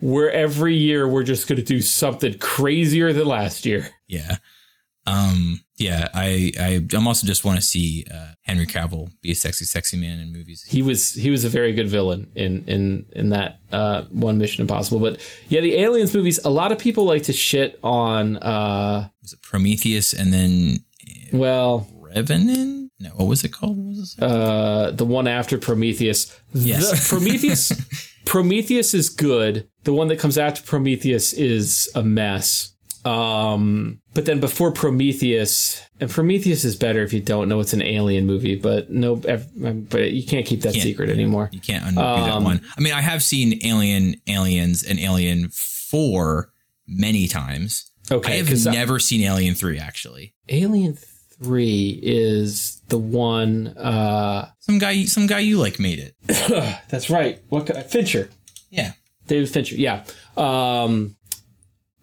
Where every year we're just going to do something crazier than last year. Yeah. Um, yeah, I, I I'm also just want to see uh, Henry Cavill be a sexy, sexy man in movies. He was he was a very good villain in in in that uh, one Mission Impossible. But yeah, the Aliens movies. A lot of people like to shit on. Uh, was it Prometheus and then? Well, Revenant. No, what was it called? What was it? Uh, the one after Prometheus. Yes, the Prometheus. Prometheus is good. The one that comes after Prometheus is a mess. Um, but then before Prometheus, and Prometheus is better if you don't know it's an alien movie, but no, but you can't keep that can't, secret anymore. You can't undo um, that one. I mean, I have seen Alien, Aliens, and Alien Four many times. Okay, I have never I, seen Alien Three actually. Alien Three is the one. Uh, some guy, some guy you like made it. that's right. What Fincher? Yeah, David Fincher. Yeah. Um,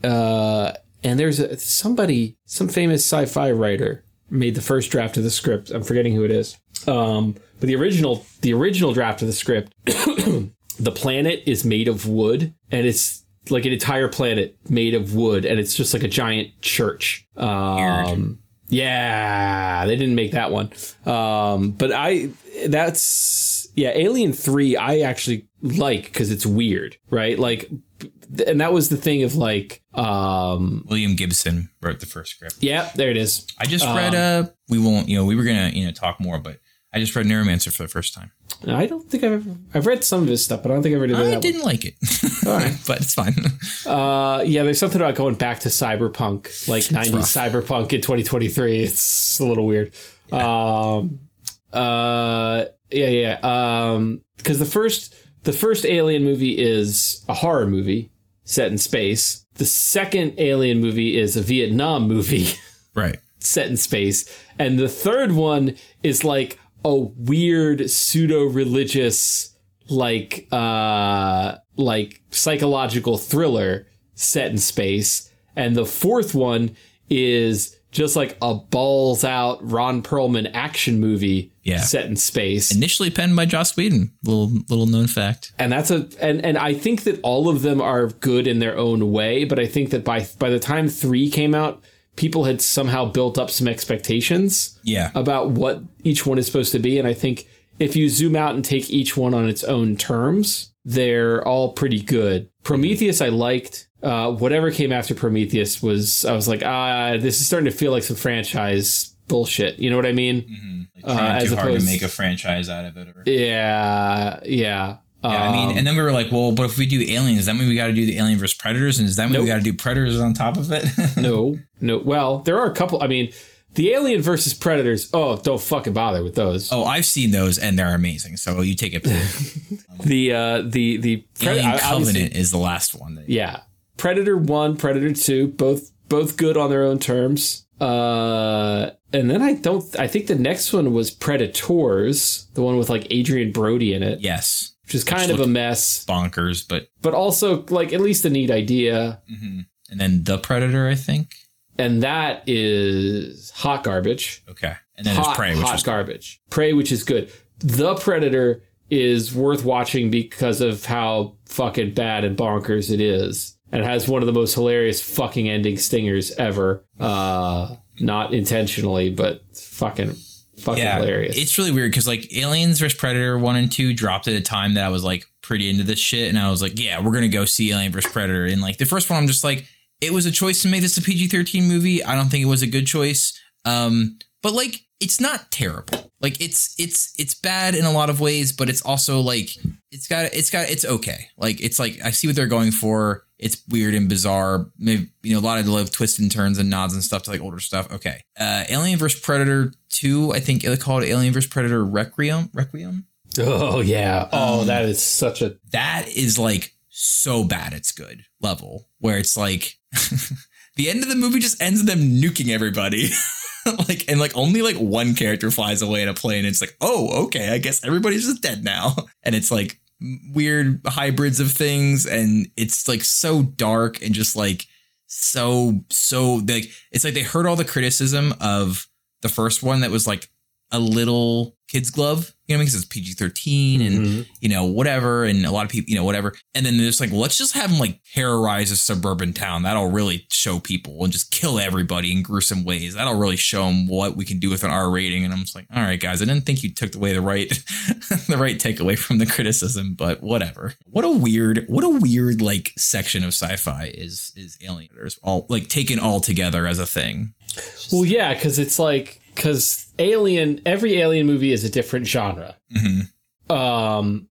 uh, and there's a, somebody, some famous sci-fi writer made the first draft of the script. I'm forgetting who it is. Um, but the original, the original draft of the script, the planet is made of wood, and it's like an entire planet made of wood, and it's just like a giant church. Um, yeah, they didn't make that one. Um, but I, that's yeah, Alien Three. I actually like because it's weird, right? Like and that was the thing of like, um, William Gibson wrote the first script. yeah, there it is. I just Um, read uh we won't you know we were gonna you know talk more but I just read Neuromancer for the first time. I don't think I've ever, I've read some of his stuff, but I don't think I've ever did I didn't like it, right. but it's fine. Uh, yeah, there's something about going back to cyberpunk, like 90s rough. cyberpunk in 2023. It's a little weird. Um, uh, yeah, yeah. Um, because the first, the first Alien movie is a horror movie set in space. The second Alien movie is a Vietnam movie. right. set in space. And the third one is like a weird pseudo religious like uh like psychological thriller set in space. And the fourth one is just like a balls out Ron Perlman action movie Yeah. set in space. Initially penned by Joss Whedon. Little little known fact. and that's a and and I think that all of them are good in their own way, but I think that by by the time 3 came out, people had somehow built up some expectations Yeah. about what each one is supposed to be. And I think if you zoom out and take each one on its own terms, they're all pretty good. Prometheus, I liked. Uh, whatever came after Prometheus was, I was like, ah, this is starting to feel like some franchise bullshit. You know what I mean? Like, trying Uh, as too hard to make a franchise out of it. Or, Yeah, yeah. yeah, I mean, Um, and then we were like, well, but if we do aliens, does that mean we got to do the Alien versus Predators, and does that mean we got to do Predators on top of it? no, no. Well, there are a couple. I mean, the Alien versus Predators. Oh, don't fucking bother with those. oh, I've seen those, and they're amazing. So you take it. The uh, the the Pred- Alien Covenant is the last one. That, yeah predator 1 predator 2 both both good on their own terms. Uh and then i don't i think the next one was predators the one with like Adrien Brody in it. Yes, which is kind of a mess. bonkers, but but also like at least a neat idea. And then the Predator, I think. and that is hot garbage. Okay, and then hot, there's Prey, which hot was garbage. Prey which is good. The predator is worth watching because of how fucking bad and bonkers it is and has one of the most hilarious fucking ending stingers ever uh not intentionally but fucking fucking yeah, hilarious it's really weird because like Aliens vs Predator one and two dropped at a time that I was like pretty into this shit, and I was like, yeah, we're gonna go see Alien vs Predator. And like the first one, I'm just like, it was a choice to make this a PG-13 movie. I don't think it was a good choice. Um, but like it's not terrible. Like it's it's it's bad in a lot of ways, but it's also like it's got it's got it's okay. Like it's like I see what they're going for. It's weird and bizarre. Maybe you know a lot of like twists and turns and nods and stuff to like older stuff. Okay. Uh Alien vs Predator 2, I think they called it Alien vs Predator Requiem. Requiem. oh yeah oh Um, that is such a That is like so bad it's good level where it's like the end of the movie just ends them nuking everybody. like and like only like one character flies away in a plane. And It's like, oh, okay, I guess everybody's just dead now. And it's like weird hybrids of things, and it's like so dark and just like so so like it's like they heard all the criticism of the first one that was like a little kid's glove, you know, because it's PG thirteen and Mhm. you know, whatever, and a lot of people, you know, whatever. And then they're just like, let's just have them like terrorize a suburban town. That'll really show people and just kill everybody in gruesome ways. That'll really show them what we can do with an R rating. And I'm just like, all right, guys, I didn't think you took away the right, the right takeaway from the criticism, but whatever. What a weird, what a weird like section of sci-fi is is Alienators all like taken all together as a thing. well yeah because it's like because alien every alien movie is a different genre Mhm. um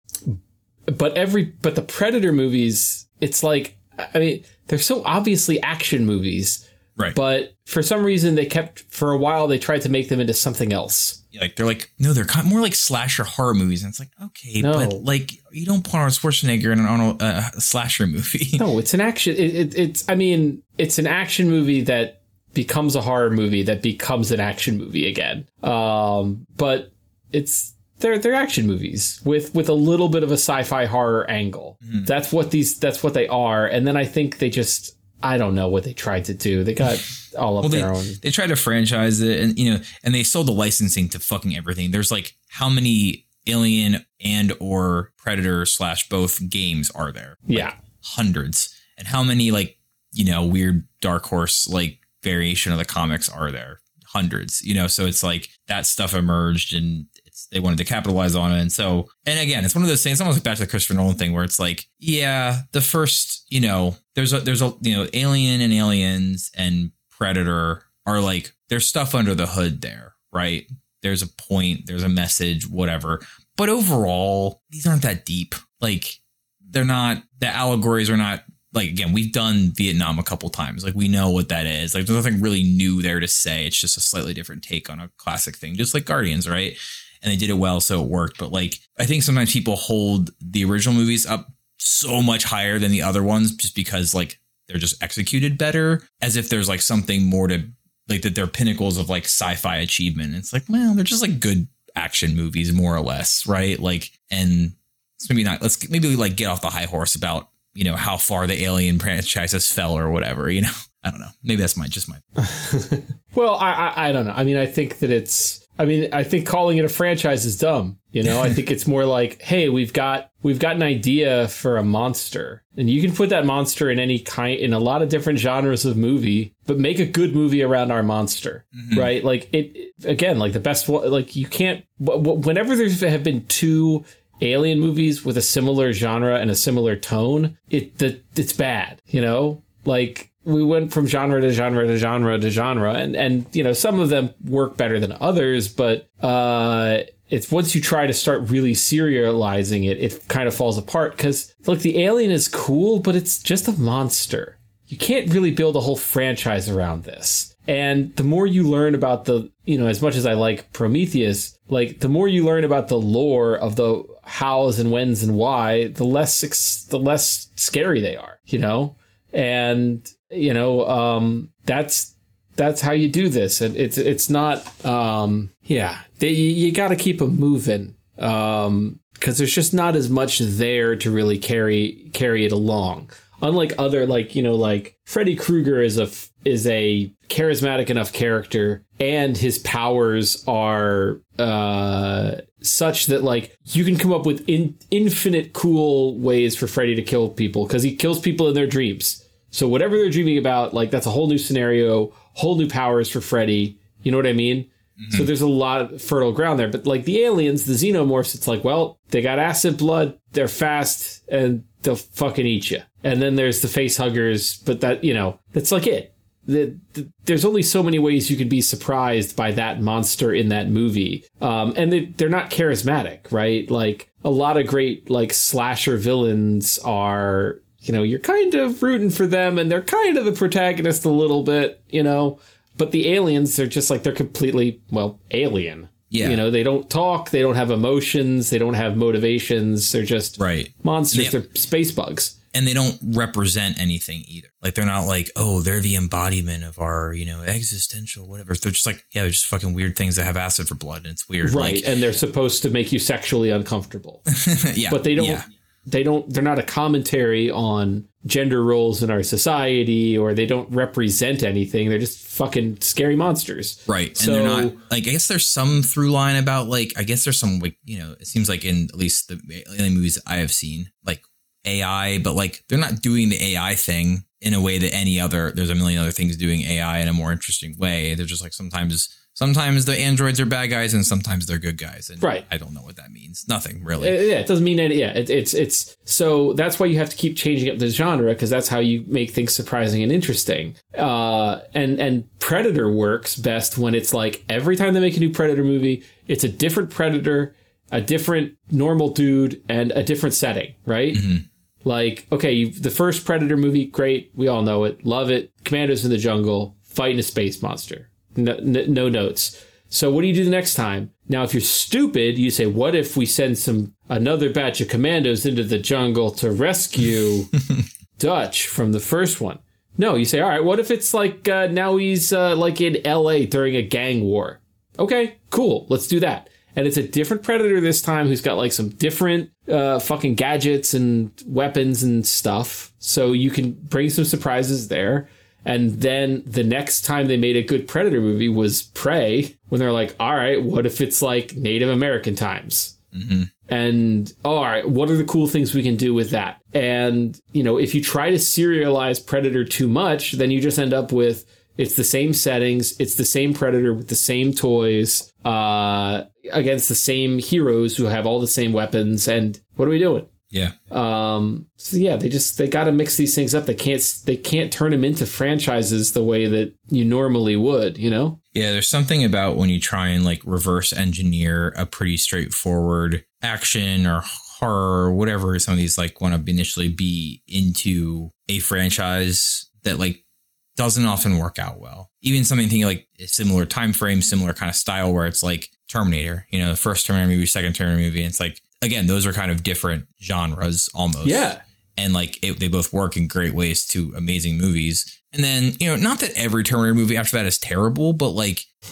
but every but the predator movies it's like i mean they're so obviously action movies Right. but for some reason they kept for a while they tried to make them into something else like they're like no they're more like slasher horror movies and it's like okay No. but like you don't put Arnold Schwarzenegger in an Arnold uh, slasher movie no it's an action it, it, it's i mean it's an action movie that becomes a horror movie that becomes an action movie again. Um but it's they're they're action movies with with a little bit of a sci-fi horror angle. That's what these that's what they are. And then i think they just i don't know what they tried to do. They got all of well, they, their own. they tried to franchise it and you know and they sold the licensing to fucking everything. There's like how many alien and or predator slash both games are there? Yeah. hundreds. And how many like you know weird dark horse like variation of the comics are there hundreds you know so it's like that stuff emerged and they wanted to capitalize on it. And so, and again, it's one of those things. Almost like back to the Christopher Nolan thing, where it's like, yeah, the first, you know, there's a there's a you know, Alien and Aliens and Predator are like there's stuff under the hood there, right? There's a point, there's a message, whatever. But overall, these aren't that deep. Like they're not the allegories are not like again, we've done Vietnam a couple times. Like we know what that is. Like there's nothing really new there to say. It's just a slightly different take on a classic thing, just like Guardians, right? And they did it well, so it worked. But like I think sometimes people hold the original movies up so much higher than the other ones just because like they're just executed better, as if there's like something more to like that they're pinnacles of like sci-fi achievement. It's like, well, they're just like good action movies, more or less, right? Like, and it's maybe not. Let's maybe like get off the high horse about you know how far the Alien franchise has fell or whatever. You know, I don't know. Maybe that's my just my. well, I, I I don't know. I mean, I think that it's. I mean, I think calling it a franchise is dumb. You know, I think it's more like, hey, we've got we've got an idea for a monster, and you can put that monster in any kind in a lot of different genres of movie, but make a good movie around our monster, mm-hmm. right? Like it again, like the best like you can't. Whenever there's have been two alien movies with a similar genre and a similar tone, it the it's bad. You know, like we went from genre to genre to genre to genre, and and you know some of them work better than others, but uh it's once you try to start really serializing it, it kind of falls apart. Because look, the alien is cool, but it's just a monster. You can't really build a whole franchise around this. And the more you learn about the, you know, as much as I like Prometheus, like the more you learn about the lore of the hows and whens and why, the less the less scary they are, you know. And you know, um, that's that's how you do this, and it's it's not, um, yeah, they, you got to keep them moving because um, there's just not as much there to really carry carry it along. Unlike other like you know like Freddy Krueger is a is a charismatic enough character and his powers are uh, such that like you can come up with in, infinite cool ways for Freddy to kill people because he kills people in their dreams. So whatever they're dreaming about, like that's a whole new scenario, whole new powers for Freddy. You know what I mean? Mm-hmm. So there's a lot of fertile ground there. But like the aliens, the xenomorphs, it's like, well, they got acid blood, they're fast, and they'll fucking eat you. And then there's the face huggers, but that, you know, that's like it. The, there's only so many ways you can be surprised by that monster in that movie. Um, and they, they're not charismatic, right? Like a lot of great like slasher villains are, you know, you're kind of rooting for them and they're kind of the protagonist a little bit, you know. But the aliens, they're just like they're completely well alien. Yeah. You know, they don't talk, they don't have emotions, they don't have motivations. They're just right monsters. They, they're space bugs. And they don't represent anything either. Like they're not like, oh, they're the embodiment of our, you know, existential whatever. They're just like, yeah, they're just fucking weird things that have acid for blood, and it's weird. Right. Like, and they're supposed to make you sexually uncomfortable. yeah. But they don't. Yeah they don't they're not a commentary on gender roles in our society or they don't represent anything they're just fucking scary monsters right so, and they're not like i guess there's some through line about like i guess there's some like you know it seems like in at least the alien movies i have seen like ai but like they're not doing the ai thing in a way that any other there's a million other things doing ai in a more interesting way they're just like sometimes sometimes the androids are bad guys and sometimes they're good guys. And right. I don't know what that means. Nothing really. Uh, yeah, it doesn't mean any. Yeah, it, it's it's so that's why you have to keep changing up the genre because that's how you make things surprising and interesting. Uh, and and Predator works best when it's like every time they make a new Predator movie, it's a different Predator, a different normal dude, and a different setting. Right. Mm-hmm. Like, okay, the first Predator movie, great. We all know it. Love it. Commandos in the jungle, fighting a space monster no, no notes. So what do you do the next time? Now, if you're stupid, you say, "What if we send some another batch of commandos into the jungle to rescue Dutch from the first one?" No, you say, "All right, what if it's like uh, now he's uh, like in L.A. during a gang war?" Okay, cool, let's do that. And it's a different predator this time who's got like some different uh, fucking gadgets and weapons and stuff. So you can bring some surprises there. And then the next time they made a good Predator movie was Prey, when they're like, all right, what if it's like Native American times? Mm-hmm. And oh, all right, what are the cool things we can do with that? And, you know, if you try to serialize Predator too much, then you just end up with It's the same settings. It's the same Predator with the same toys uh, against the same heroes who have all the same weapons. And what are we doing? Yeah. Um, so yeah, they just they got to mix these things up. They can't they can't turn them into franchises the way that you normally would. You know? Yeah. There's something about when you try and like reverse engineer a pretty straightforward action or horror or whatever some of these like want to initially be into a franchise that like doesn't often work out well. Even something thinking like a similar time frame, similar kind of style where it's like Terminator, you know, the first Terminator movie, second Terminator movie. And it's like again, those are kind of different genres almost. Yeah. And like it, they both work in great ways to amazing movies. And then, you know, not that every Terminator movie after that is terrible, but like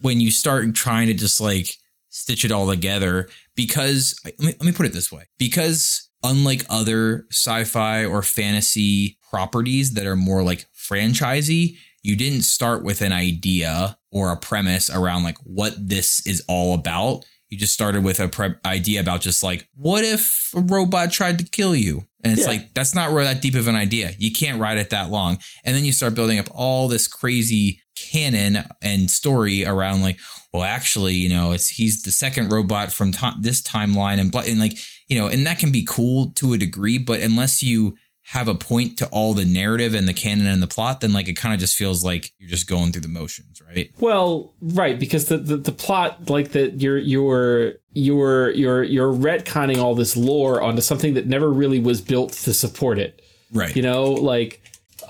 when you start trying to just like stitch it all together, because let me, let me put it this way because unlike other sci fi or fantasy properties that are more like franchisey, you didn't start with an idea or a premise around like what this is all about you just started with a pre- idea about just like, what if a robot tried to kill you? And it's yeah. like, that's not really that deep of an idea. You can't write it that long. And then you start building up all this crazy canon and story around like, well, actually, you know, it's he's the second robot from to- this timeline and, and like, you know, and that can be cool to a degree, but unless you have a point to all the narrative and the canon and the plot, then like it kind of just feels like you're just going through the motions, right? Well, right, because the, the, the plot, like that, you're you're you're you're you're retconning all this lore onto something that never really was built to support it, right? You know, like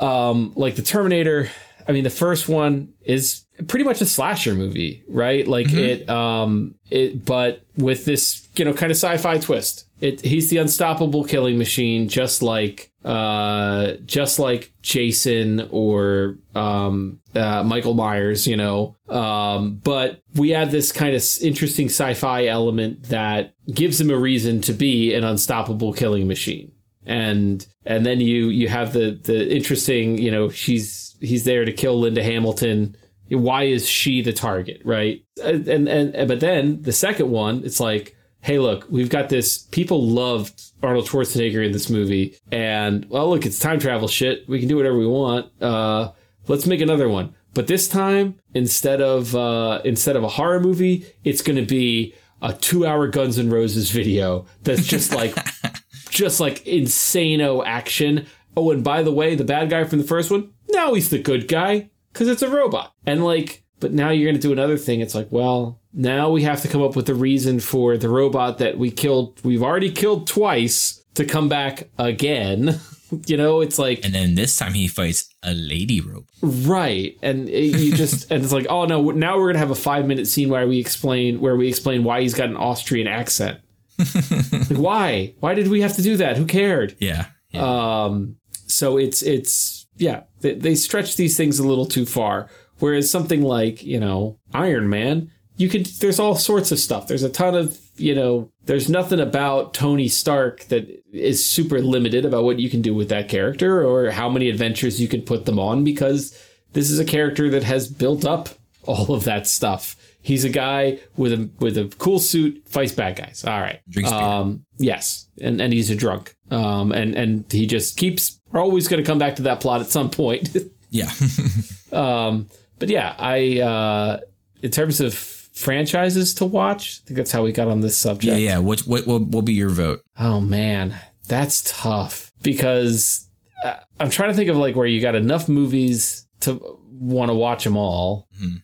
um like the Terminator. I mean, the first one is pretty much a slasher movie, right? Like mm-hmm. it um it, but with this you know kind of sci-fi twist. It he's the unstoppable killing machine, just like uh, just like Jason or um, uh, Michael Myers, you know. Um, but we add this kind of interesting sci-fi element that gives him a reason to be an unstoppable killing machine. And and then you you have the the interesting, you know, she's he's there to kill Linda Hamilton. Why is she the target, right? And and, and but then the second one, it's like hey, look, we've got this. People loved Arnold Schwarzenegger in this movie, and well, look, it's time travel shit. We can do whatever we want. Uh, let's make another one. But this time, instead of uh, instead of a horror movie, it's going to be a two-hour Guns N' Roses video that's just like just like insano action. Oh, and by the way, the bad guy from the first one, now he's the good guy because it's a robot. And like, but now you're going to do another thing. It's like, well, now we have to come up with a reason for the robot that we killed. We've already killed twice to come back again. you know, it's like, and then this time he fights a lady robot, right? And it, you just, and it's like, oh no, now we're gonna have a five minute scene where we explain where we explain why he's got an Austrian accent. like, why? Why did we have to do that? Who cared? Yeah. yeah. Um. So it's it's yeah. They, they stretch these things a little too far. Whereas something like you know Iron Man, you could there's all sorts of stuff. There's a ton of you know there's nothing about Tony Stark that is super limited about what you can do with that character or how many adventures you can put them on because this is a character that has built up all of that stuff. He's a guy with a with a cool suit, fights bad guys. All right. Um, yes, and and he's a drunk. Um, and and he just keeps. We're always going to come back to that plot at some point. yeah. um, but yeah, I uh, in terms of franchises to watch. I think that's how we got on this subject. Yeah, yeah. What what will, will be your vote? Oh man, that's tough because uh, I'm trying to think of like where you got enough movies to want to watch them all. Mm-hmm.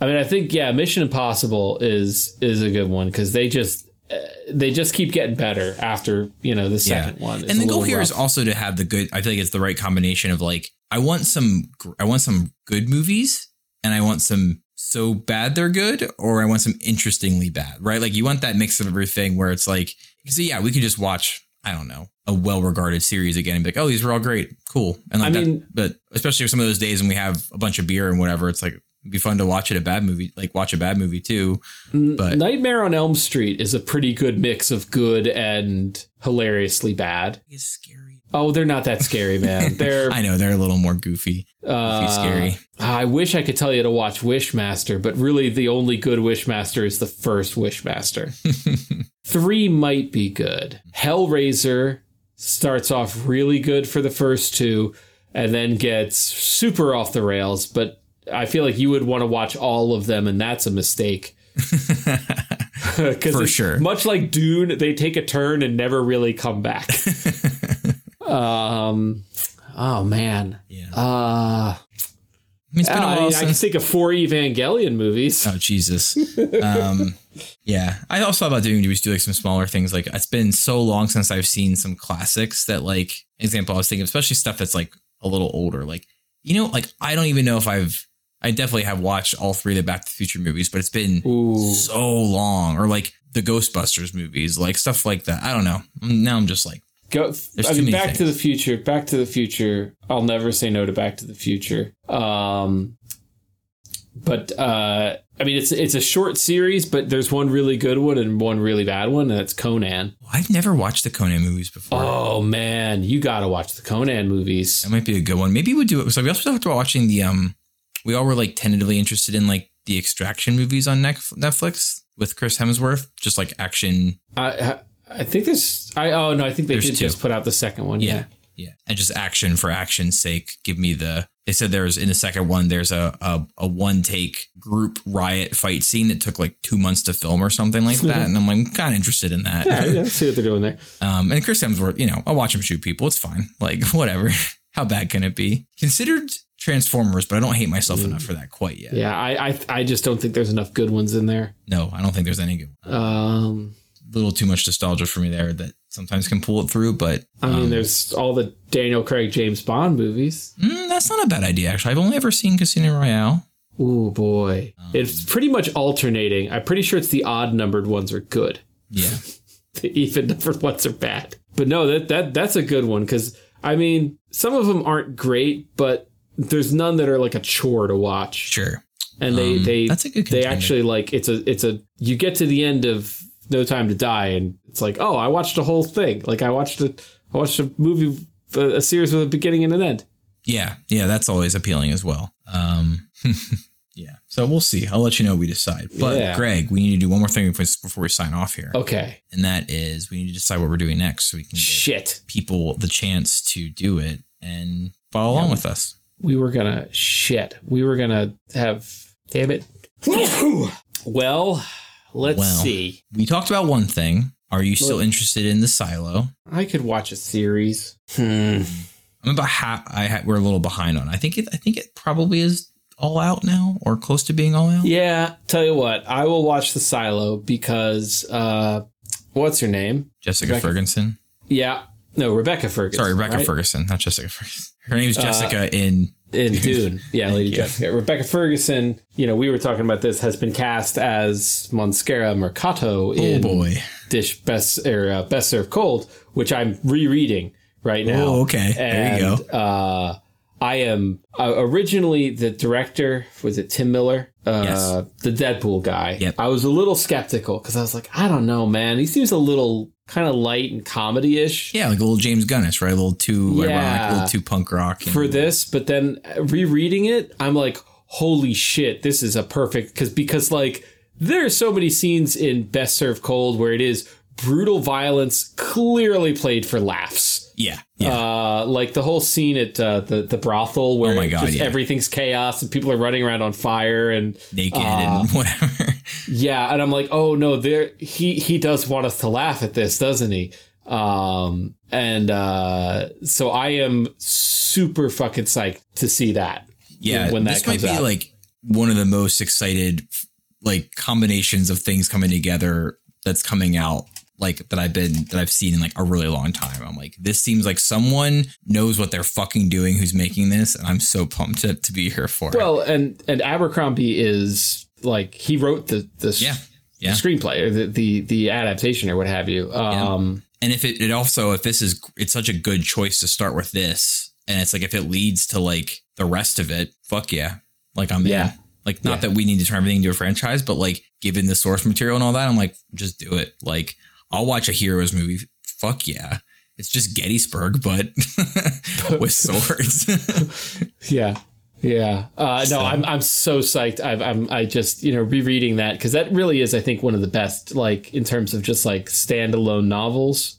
I mean, I think yeah, Mission Impossible is is a good one because they just uh, they just keep getting better after you know the second yeah. one. and the goal here rough. is also to have the good. I feel like it's the right combination of like I want some I want some good movies and I want some so bad they're good, or I want some interestingly bad, right? Like you want that mix of everything where it's like, so yeah, we could just watch, I don't know, a well regarded series again and be like, oh, these were all great, cool. And like I mean, but especially some of those days when we have a bunch of beer and whatever, it's like, it'd be fun to watch it a bad movie, like watch a bad movie too. But Nightmare on Elm Street is a pretty good mix of good and hilariously bad. It's scary. Oh, they're not that scary, man. They're I know they're a little more goofy, goofy uh, scary. I wish I could tell you to watch Wishmaster, but really the only good Wishmaster is the first Wishmaster. Three might be good. Hellraiser starts off really good for the first two, and then gets super off the rails. But I feel like you would want to watch all of them, and that's a mistake. For sure. Much like Dune, they take a turn and never really come back. Um, oh man. Yeah. Uh, I mean, it's been a I, while mean, I can think of four Evangelion movies. Oh Jesus. Um, yeah, I also thought about doing just do like some smaller things. Like it's been so long since I've seen some classics that, like, example, I was thinking, especially stuff that's like a little older. Like, you know, like I don't even know if I've. I definitely have watched all three of the Back to the Future movies, but it's been Ooh. so long. Or like the Ghostbusters movies, like stuff like that. I don't know. Now I'm just like, Go. There's I mean, Back to the Future. Back to the Future. I'll never say no to Back to the Future. Um, but uh, I mean, it's it's a short series, but there's one really good one and one really bad one, and that's Conan. I've never watched the Conan movies before. Oh man, you gotta watch the Conan movies. That might be a good one. Maybe we'll do it. So we also talked about watching the um. We all were like tentatively interested in like the Extraction movies on Netflix with Chris Hemsworth, just like action. I I think there's. I oh no, I think they There's did two. just put out the second one. Yeah. yeah, and just action for action's sake. Give me the. They said there's in the second one there's a a, a one take group riot fight scene that took like two months to film or something like that, and I'm like kind of interested in that. Yeah, yeah, see what they're doing there. Um, and Chris Hemsworth, you know, I'll watch him shoot people. It's fine. Like, whatever. How bad can it be? Considered Transformers, but I don't hate myself enough for that quite yet. Yeah, I, I I just don't think there's enough good ones in there. No, I don't think there's any good. Um, little too much nostalgia for me there that sometimes can pull it through, but I mean, um, there's all the Daniel Craig James Bond movies. mm, that's not a bad idea. Actually, I've only ever seen Casino Royale. Oh boy, Um, it's pretty much alternating. I'm pretty sure it's the odd numbered ones are good. Yeah, The even numbered ones are bad. But no, that that that's a good one because I mean, some of them aren't great, but there's none that are like a chore to watch. sure. And they Um, they that's a good they contender. actually like it's a it's a you get to the end of No Time to Die and it's like oh I watched a whole thing like I watched a I watched a movie a, a series with a beginning and an end. Yeah, yeah, that's always appealing as well. Um, yeah. So we'll see. I'll let you know we decide. But Yeah. Greg, we need to do one more thing before before we sign off here, Okay, and that is we need to decide what we're doing next, so we can give shit. people the chance to do it and follow along with us. we were gonna shit. We were gonna have damn it. well, let's Well. see. We talked about one thing. Are you still Look. interested in the silo? I could watch a series. Hmm. I'm about half. I ha- we're a little behind on. I think it. I think it probably is all out now or close to being all out. Yeah, tell you what, I will watch the Silo because uh, what's her name? Jessica Rebecca- Ferguson. Yeah, no, Rebecca Ferguson. Sorry, Rebecca right? Ferguson, not Jessica Ferguson. Her name is Jessica in. In Dune. Yeah, Lady. Jessica. Rebecca Ferguson. You know, we were talking about this. Has been cast as Monzcarro Murcatto Oh in boy. Dish Best or uh, Best Served Cold, which I'm rereading right now. Oh, okay. There you go. Uh, I am uh, originally the director. Was it Tim Miller? Uh, Yes. The Deadpool guy. Yep. I was a little skeptical because I was like, I don't know, man. He seems a little kind of light and comedy ish. Yeah, like a little James Gunnis, right? A little too ironic, a little too punk rock. and- for this, but then rereading it, I'm like, holy shit, this is a perfect because because like there are so many scenes in Best Served Cold where it is brutal violence clearly played for laughs. yeah, yeah. Uh, like the whole scene at uh, the the brothel where Oh God, just yeah. everything's chaos and people are running around on fire and Naked uh, and whatever. Yeah, and I'm like, oh no, there he he does want us to laugh at this, doesn't he? Um, and uh, so I am super fucking psyched to see that. yeah, when that this might comes be out. like one of the most excited like combinations of things coming together that's coming out like that I've been that I've seen in like a really long time. I'm like, this seems like someone knows what they're fucking doing who's making this, and I'm so pumped to, to be here for it. Well, and and Abercrombie is like he wrote the the Yeah, yeah. screenplay or the, the the adaptation or what have you. Um, And if it, it also if this is it's such a good choice to start with this, and it's like if it leads to like the rest of it, fuck yeah, like I'm Yeah. in. Like not Yeah. that we need to turn everything into a franchise, but like given the source material and all that, I'm like just do it. Like I'll watch a heroes movie. Fuck yeah. It's just Gettysburg, but with swords. yeah. Yeah. Uh, So- no, I'm I'm so psyched. I've, I'm I just you know rereading that because that really is I think one of the best like in terms of just like standalone novels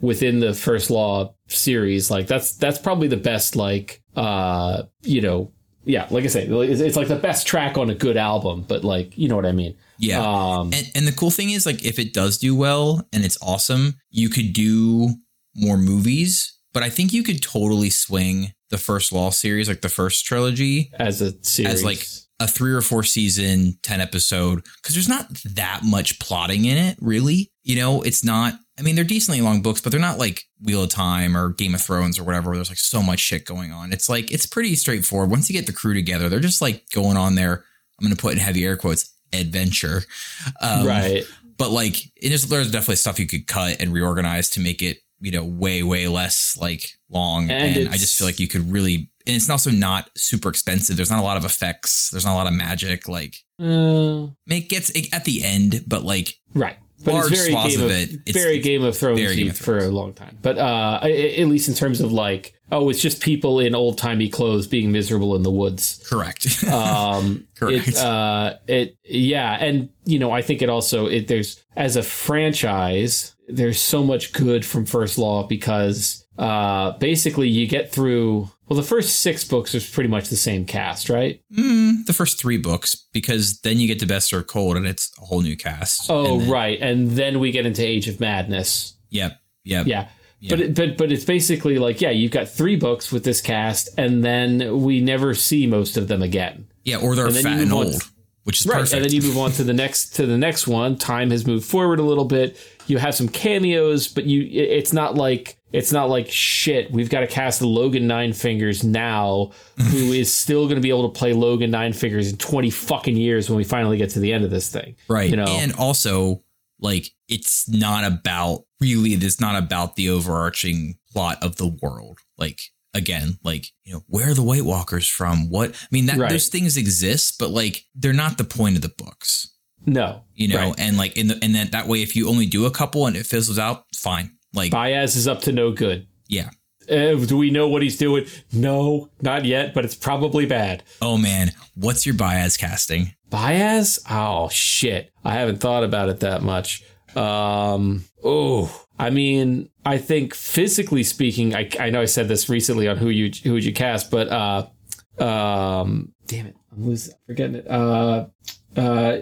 within the First Law series. Like that's that's probably the best. Like uh, you know, yeah, like I say, it's, it's like the best track on a good album. But like, you know what I mean? Yeah. Um, and, and the cool thing is, like, if it does do well and it's awesome, you could do more movies. But I think you could totally swing the first Law series, like the first trilogy, as a series, as like a three or four season, 10 episode, because there's not that much plotting in it, really. You know, it's not, I mean, they're decently long books, but they're not like Wheel of Time or Game of Thrones or whatever, where there's like so much shit going on. It's like, it's pretty straightforward. Once you get the crew together, they're just like going on their, I'm going to put in heavy air quotes, adventure. Um, right. But like, there's, there's definitely stuff you could cut and reorganize to make it, you know, way, way less like long. And And, I just feel like you could really, and it's also not super expensive. There's not a lot of effects. There's not a lot of magic. Like, Uh, it gets it, at the end, but like, right. But Large it's very swaths Game of of, it, it's- very it's Game of Thrones Game of for a long time. But uh, at least in terms of like, oh, it's just people in old timey clothes being miserable in the woods. correct. Um, Correct. It, uh, it, yeah, and you know, I think it also it there's as a franchise, there's so much good from First Law because uh, basically you get through. Well, the first six books is pretty much the same cast, right? Mm, the first three books, because then you get to Best or Cold, and it's a whole new cast. Oh, And then- right, and then we get into Age of Madness. Yep. Yep. Yeah. But it, but but it's basically like yeah you've got three books with this cast and then we never see most of them again Yeah. Or they're fat and old, which is right perfect. and then you move on to the next to the next one time has moved forward a little bit you have some cameos but you it's not like it's not like shit we've got to cast the Logen Ninefingers now who is still going to be able to play Logen Ninefingers in 20 fucking years when we finally get to the end of this thing right. you know And also, like, it's not about really. It's not about the overarching plot of the world. Like, again, like you know, where are the White Walkers from? What I mean, that Right. those things exist, but like, they're not the point of the books. no You know, Right. and like in the and that that way, if you only do a couple and it fizzles out, fine. Like, Bayaz is up to no good yeah. Uh, do we know what he's doing? No, not yet, but it's probably bad. Oh man, what's your Bayaz casting? Bayaz? Oh shit. I haven't thought about it that much. Um oh I mean, I think physically speaking, I, I know I said this recently on who you who would you cast, but uh um damn it, I'm losing forgetting it. Uh uh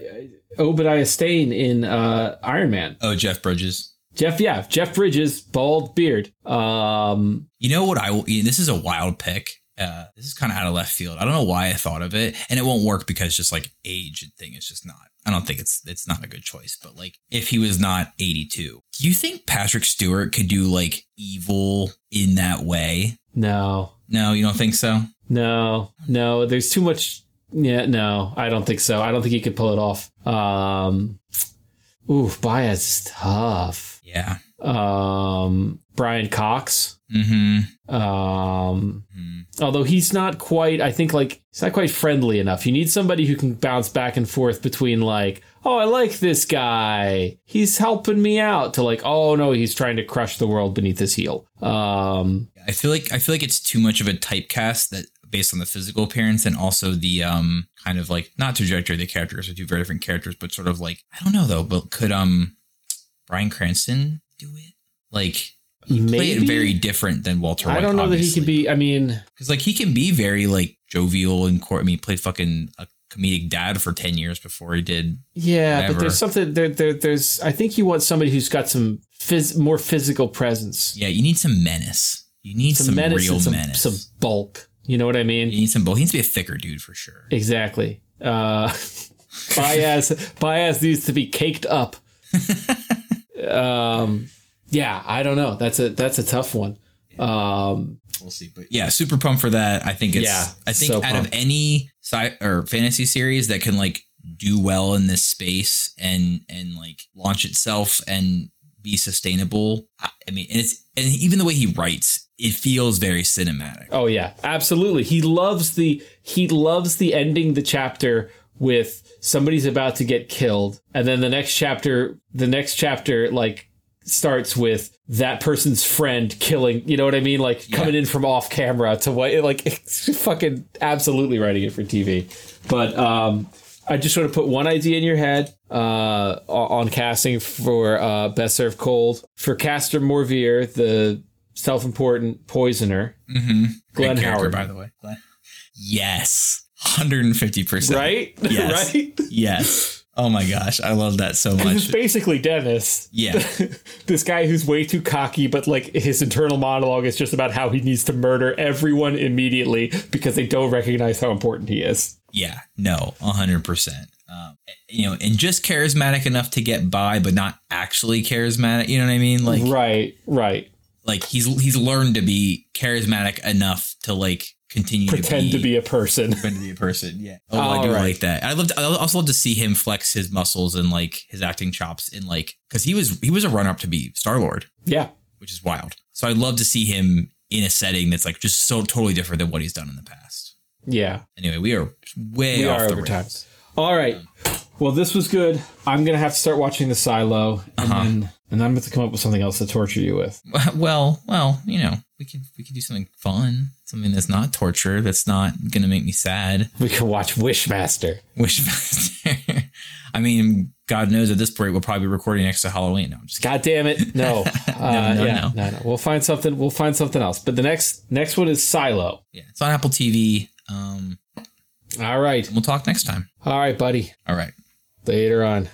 Obadiah Stane in uh Iron Man. Oh, Jeff Bridges. Jeff, yeah, Jeff Bridges, bald beard. Um You know what I will this is a wild pick. Uh, this is kind of out of left field. I don't know why I thought of it, and it won't work because just like age and thing is just not. I don't think it's it's not a good choice. But like, if he was not eighty two, do you think Patrick Stewart could do like evil in that way? no. No, you don't think so. No, no, there's too much. Yeah, no, I don't think so. I don't think he could pull it off. Um, ooh, Bayaz is tough. Yeah. Um, Brian Cox. Mm-hmm. Um, although he's not quite, I think like he's not quite friendly enough. You need somebody who can bounce back and forth between like, oh, I like this guy. He's helping me out to like, oh no, he's trying to crush the world beneath his heel. Um, I feel like I feel like it's too much of a typecast that based on the physical appearance and also the um kind of like not trajectory of the characters are two very different characters, but sort of like I don't know though, but could um Bryan Cranston do it? Like play maybe it very different than Walter White. I don't know that he can be. I mean, because like he can be very like jovial and court. I mean, he played fucking a comedic dad for ten years before he did. Yeah, Whatever. but there's something there, there. There's. I think you want somebody who's got some phys- more physical presence, Yeah, you need some menace. You need some, menace, real some, menace. some bulk. You know what I mean? you need some. Bulk. He needs to be a thicker dude for sure. Exactly. Uh, Bayaz Bayaz needs to be caked up. um, yeah, I don't know. That's a that's a tough one. Um, We'll see, but yeah, super pumped for that. I think it's. Yeah, I think so out pumped. of any sci or fantasy series that can like do well in this space and and like launch itself and be sustainable. I, I mean, and it's and even the way he writes, it feels very cinematic. oh yeah, absolutely. He loves the he loves the ending the chapter with somebody's about to get killed, and then the next chapter, the next chapter like starts with that person's friend killing. You know what I mean? Like coming in from off camera to what like it's fucking absolutely writing it for TV. But um, I just want to put one idea in your head uh, on casting for uh, Best Served Cold for Castor Morveer, the self-important poisoner. Mm-hmm. Glenn Howerton. by the way. Glenn. Yes, hundred and fifty percent. Right? Yes. right? Yes. Oh my gosh, I love that so much. It's basically Dennis. Yeah. this guy who's way too cocky, but like his internal monologue is just about how he needs to murder everyone immediately because they don't recognize how important he is. Yeah, no, hundred percent. Um, you know, and just charismatic enough to get by, but not actually charismatic. You know what I mean? Like, right, right. like he's he's learned to be charismatic enough to like continue Pretend to to be, be a person. pretend to be a person. Yeah. Oh, I do right. like that. I love. I also love to see him flex his muscles and like his acting chops in like because he was he was a run up to be Star Lord, Yeah. which is wild. So I'd love to see him in a setting that's like just so totally different than what he's done in the past. Yeah. Anyway, we are way We off are the over time. rails. All right. Well, this was good. I'm gonna have to start watching the silo, and Uh-huh. then and I'm gonna have to come up with something else to torture you with. Well, well, you know, we could we could do something fun, something that's not torture, that's not gonna make me sad. We could watch Wishmaster. Wishmaster. I mean, God knows at this point we'll probably be recording next to Halloween. No, I'm just kidding. God damn it! No, uh, no, yeah, no. no, no. We'll find something. We'll find something else. But the next next one is Silo. Yeah, it's on Apple TV. Um, All right, we'll talk next time. all right, buddy. All right. Later on.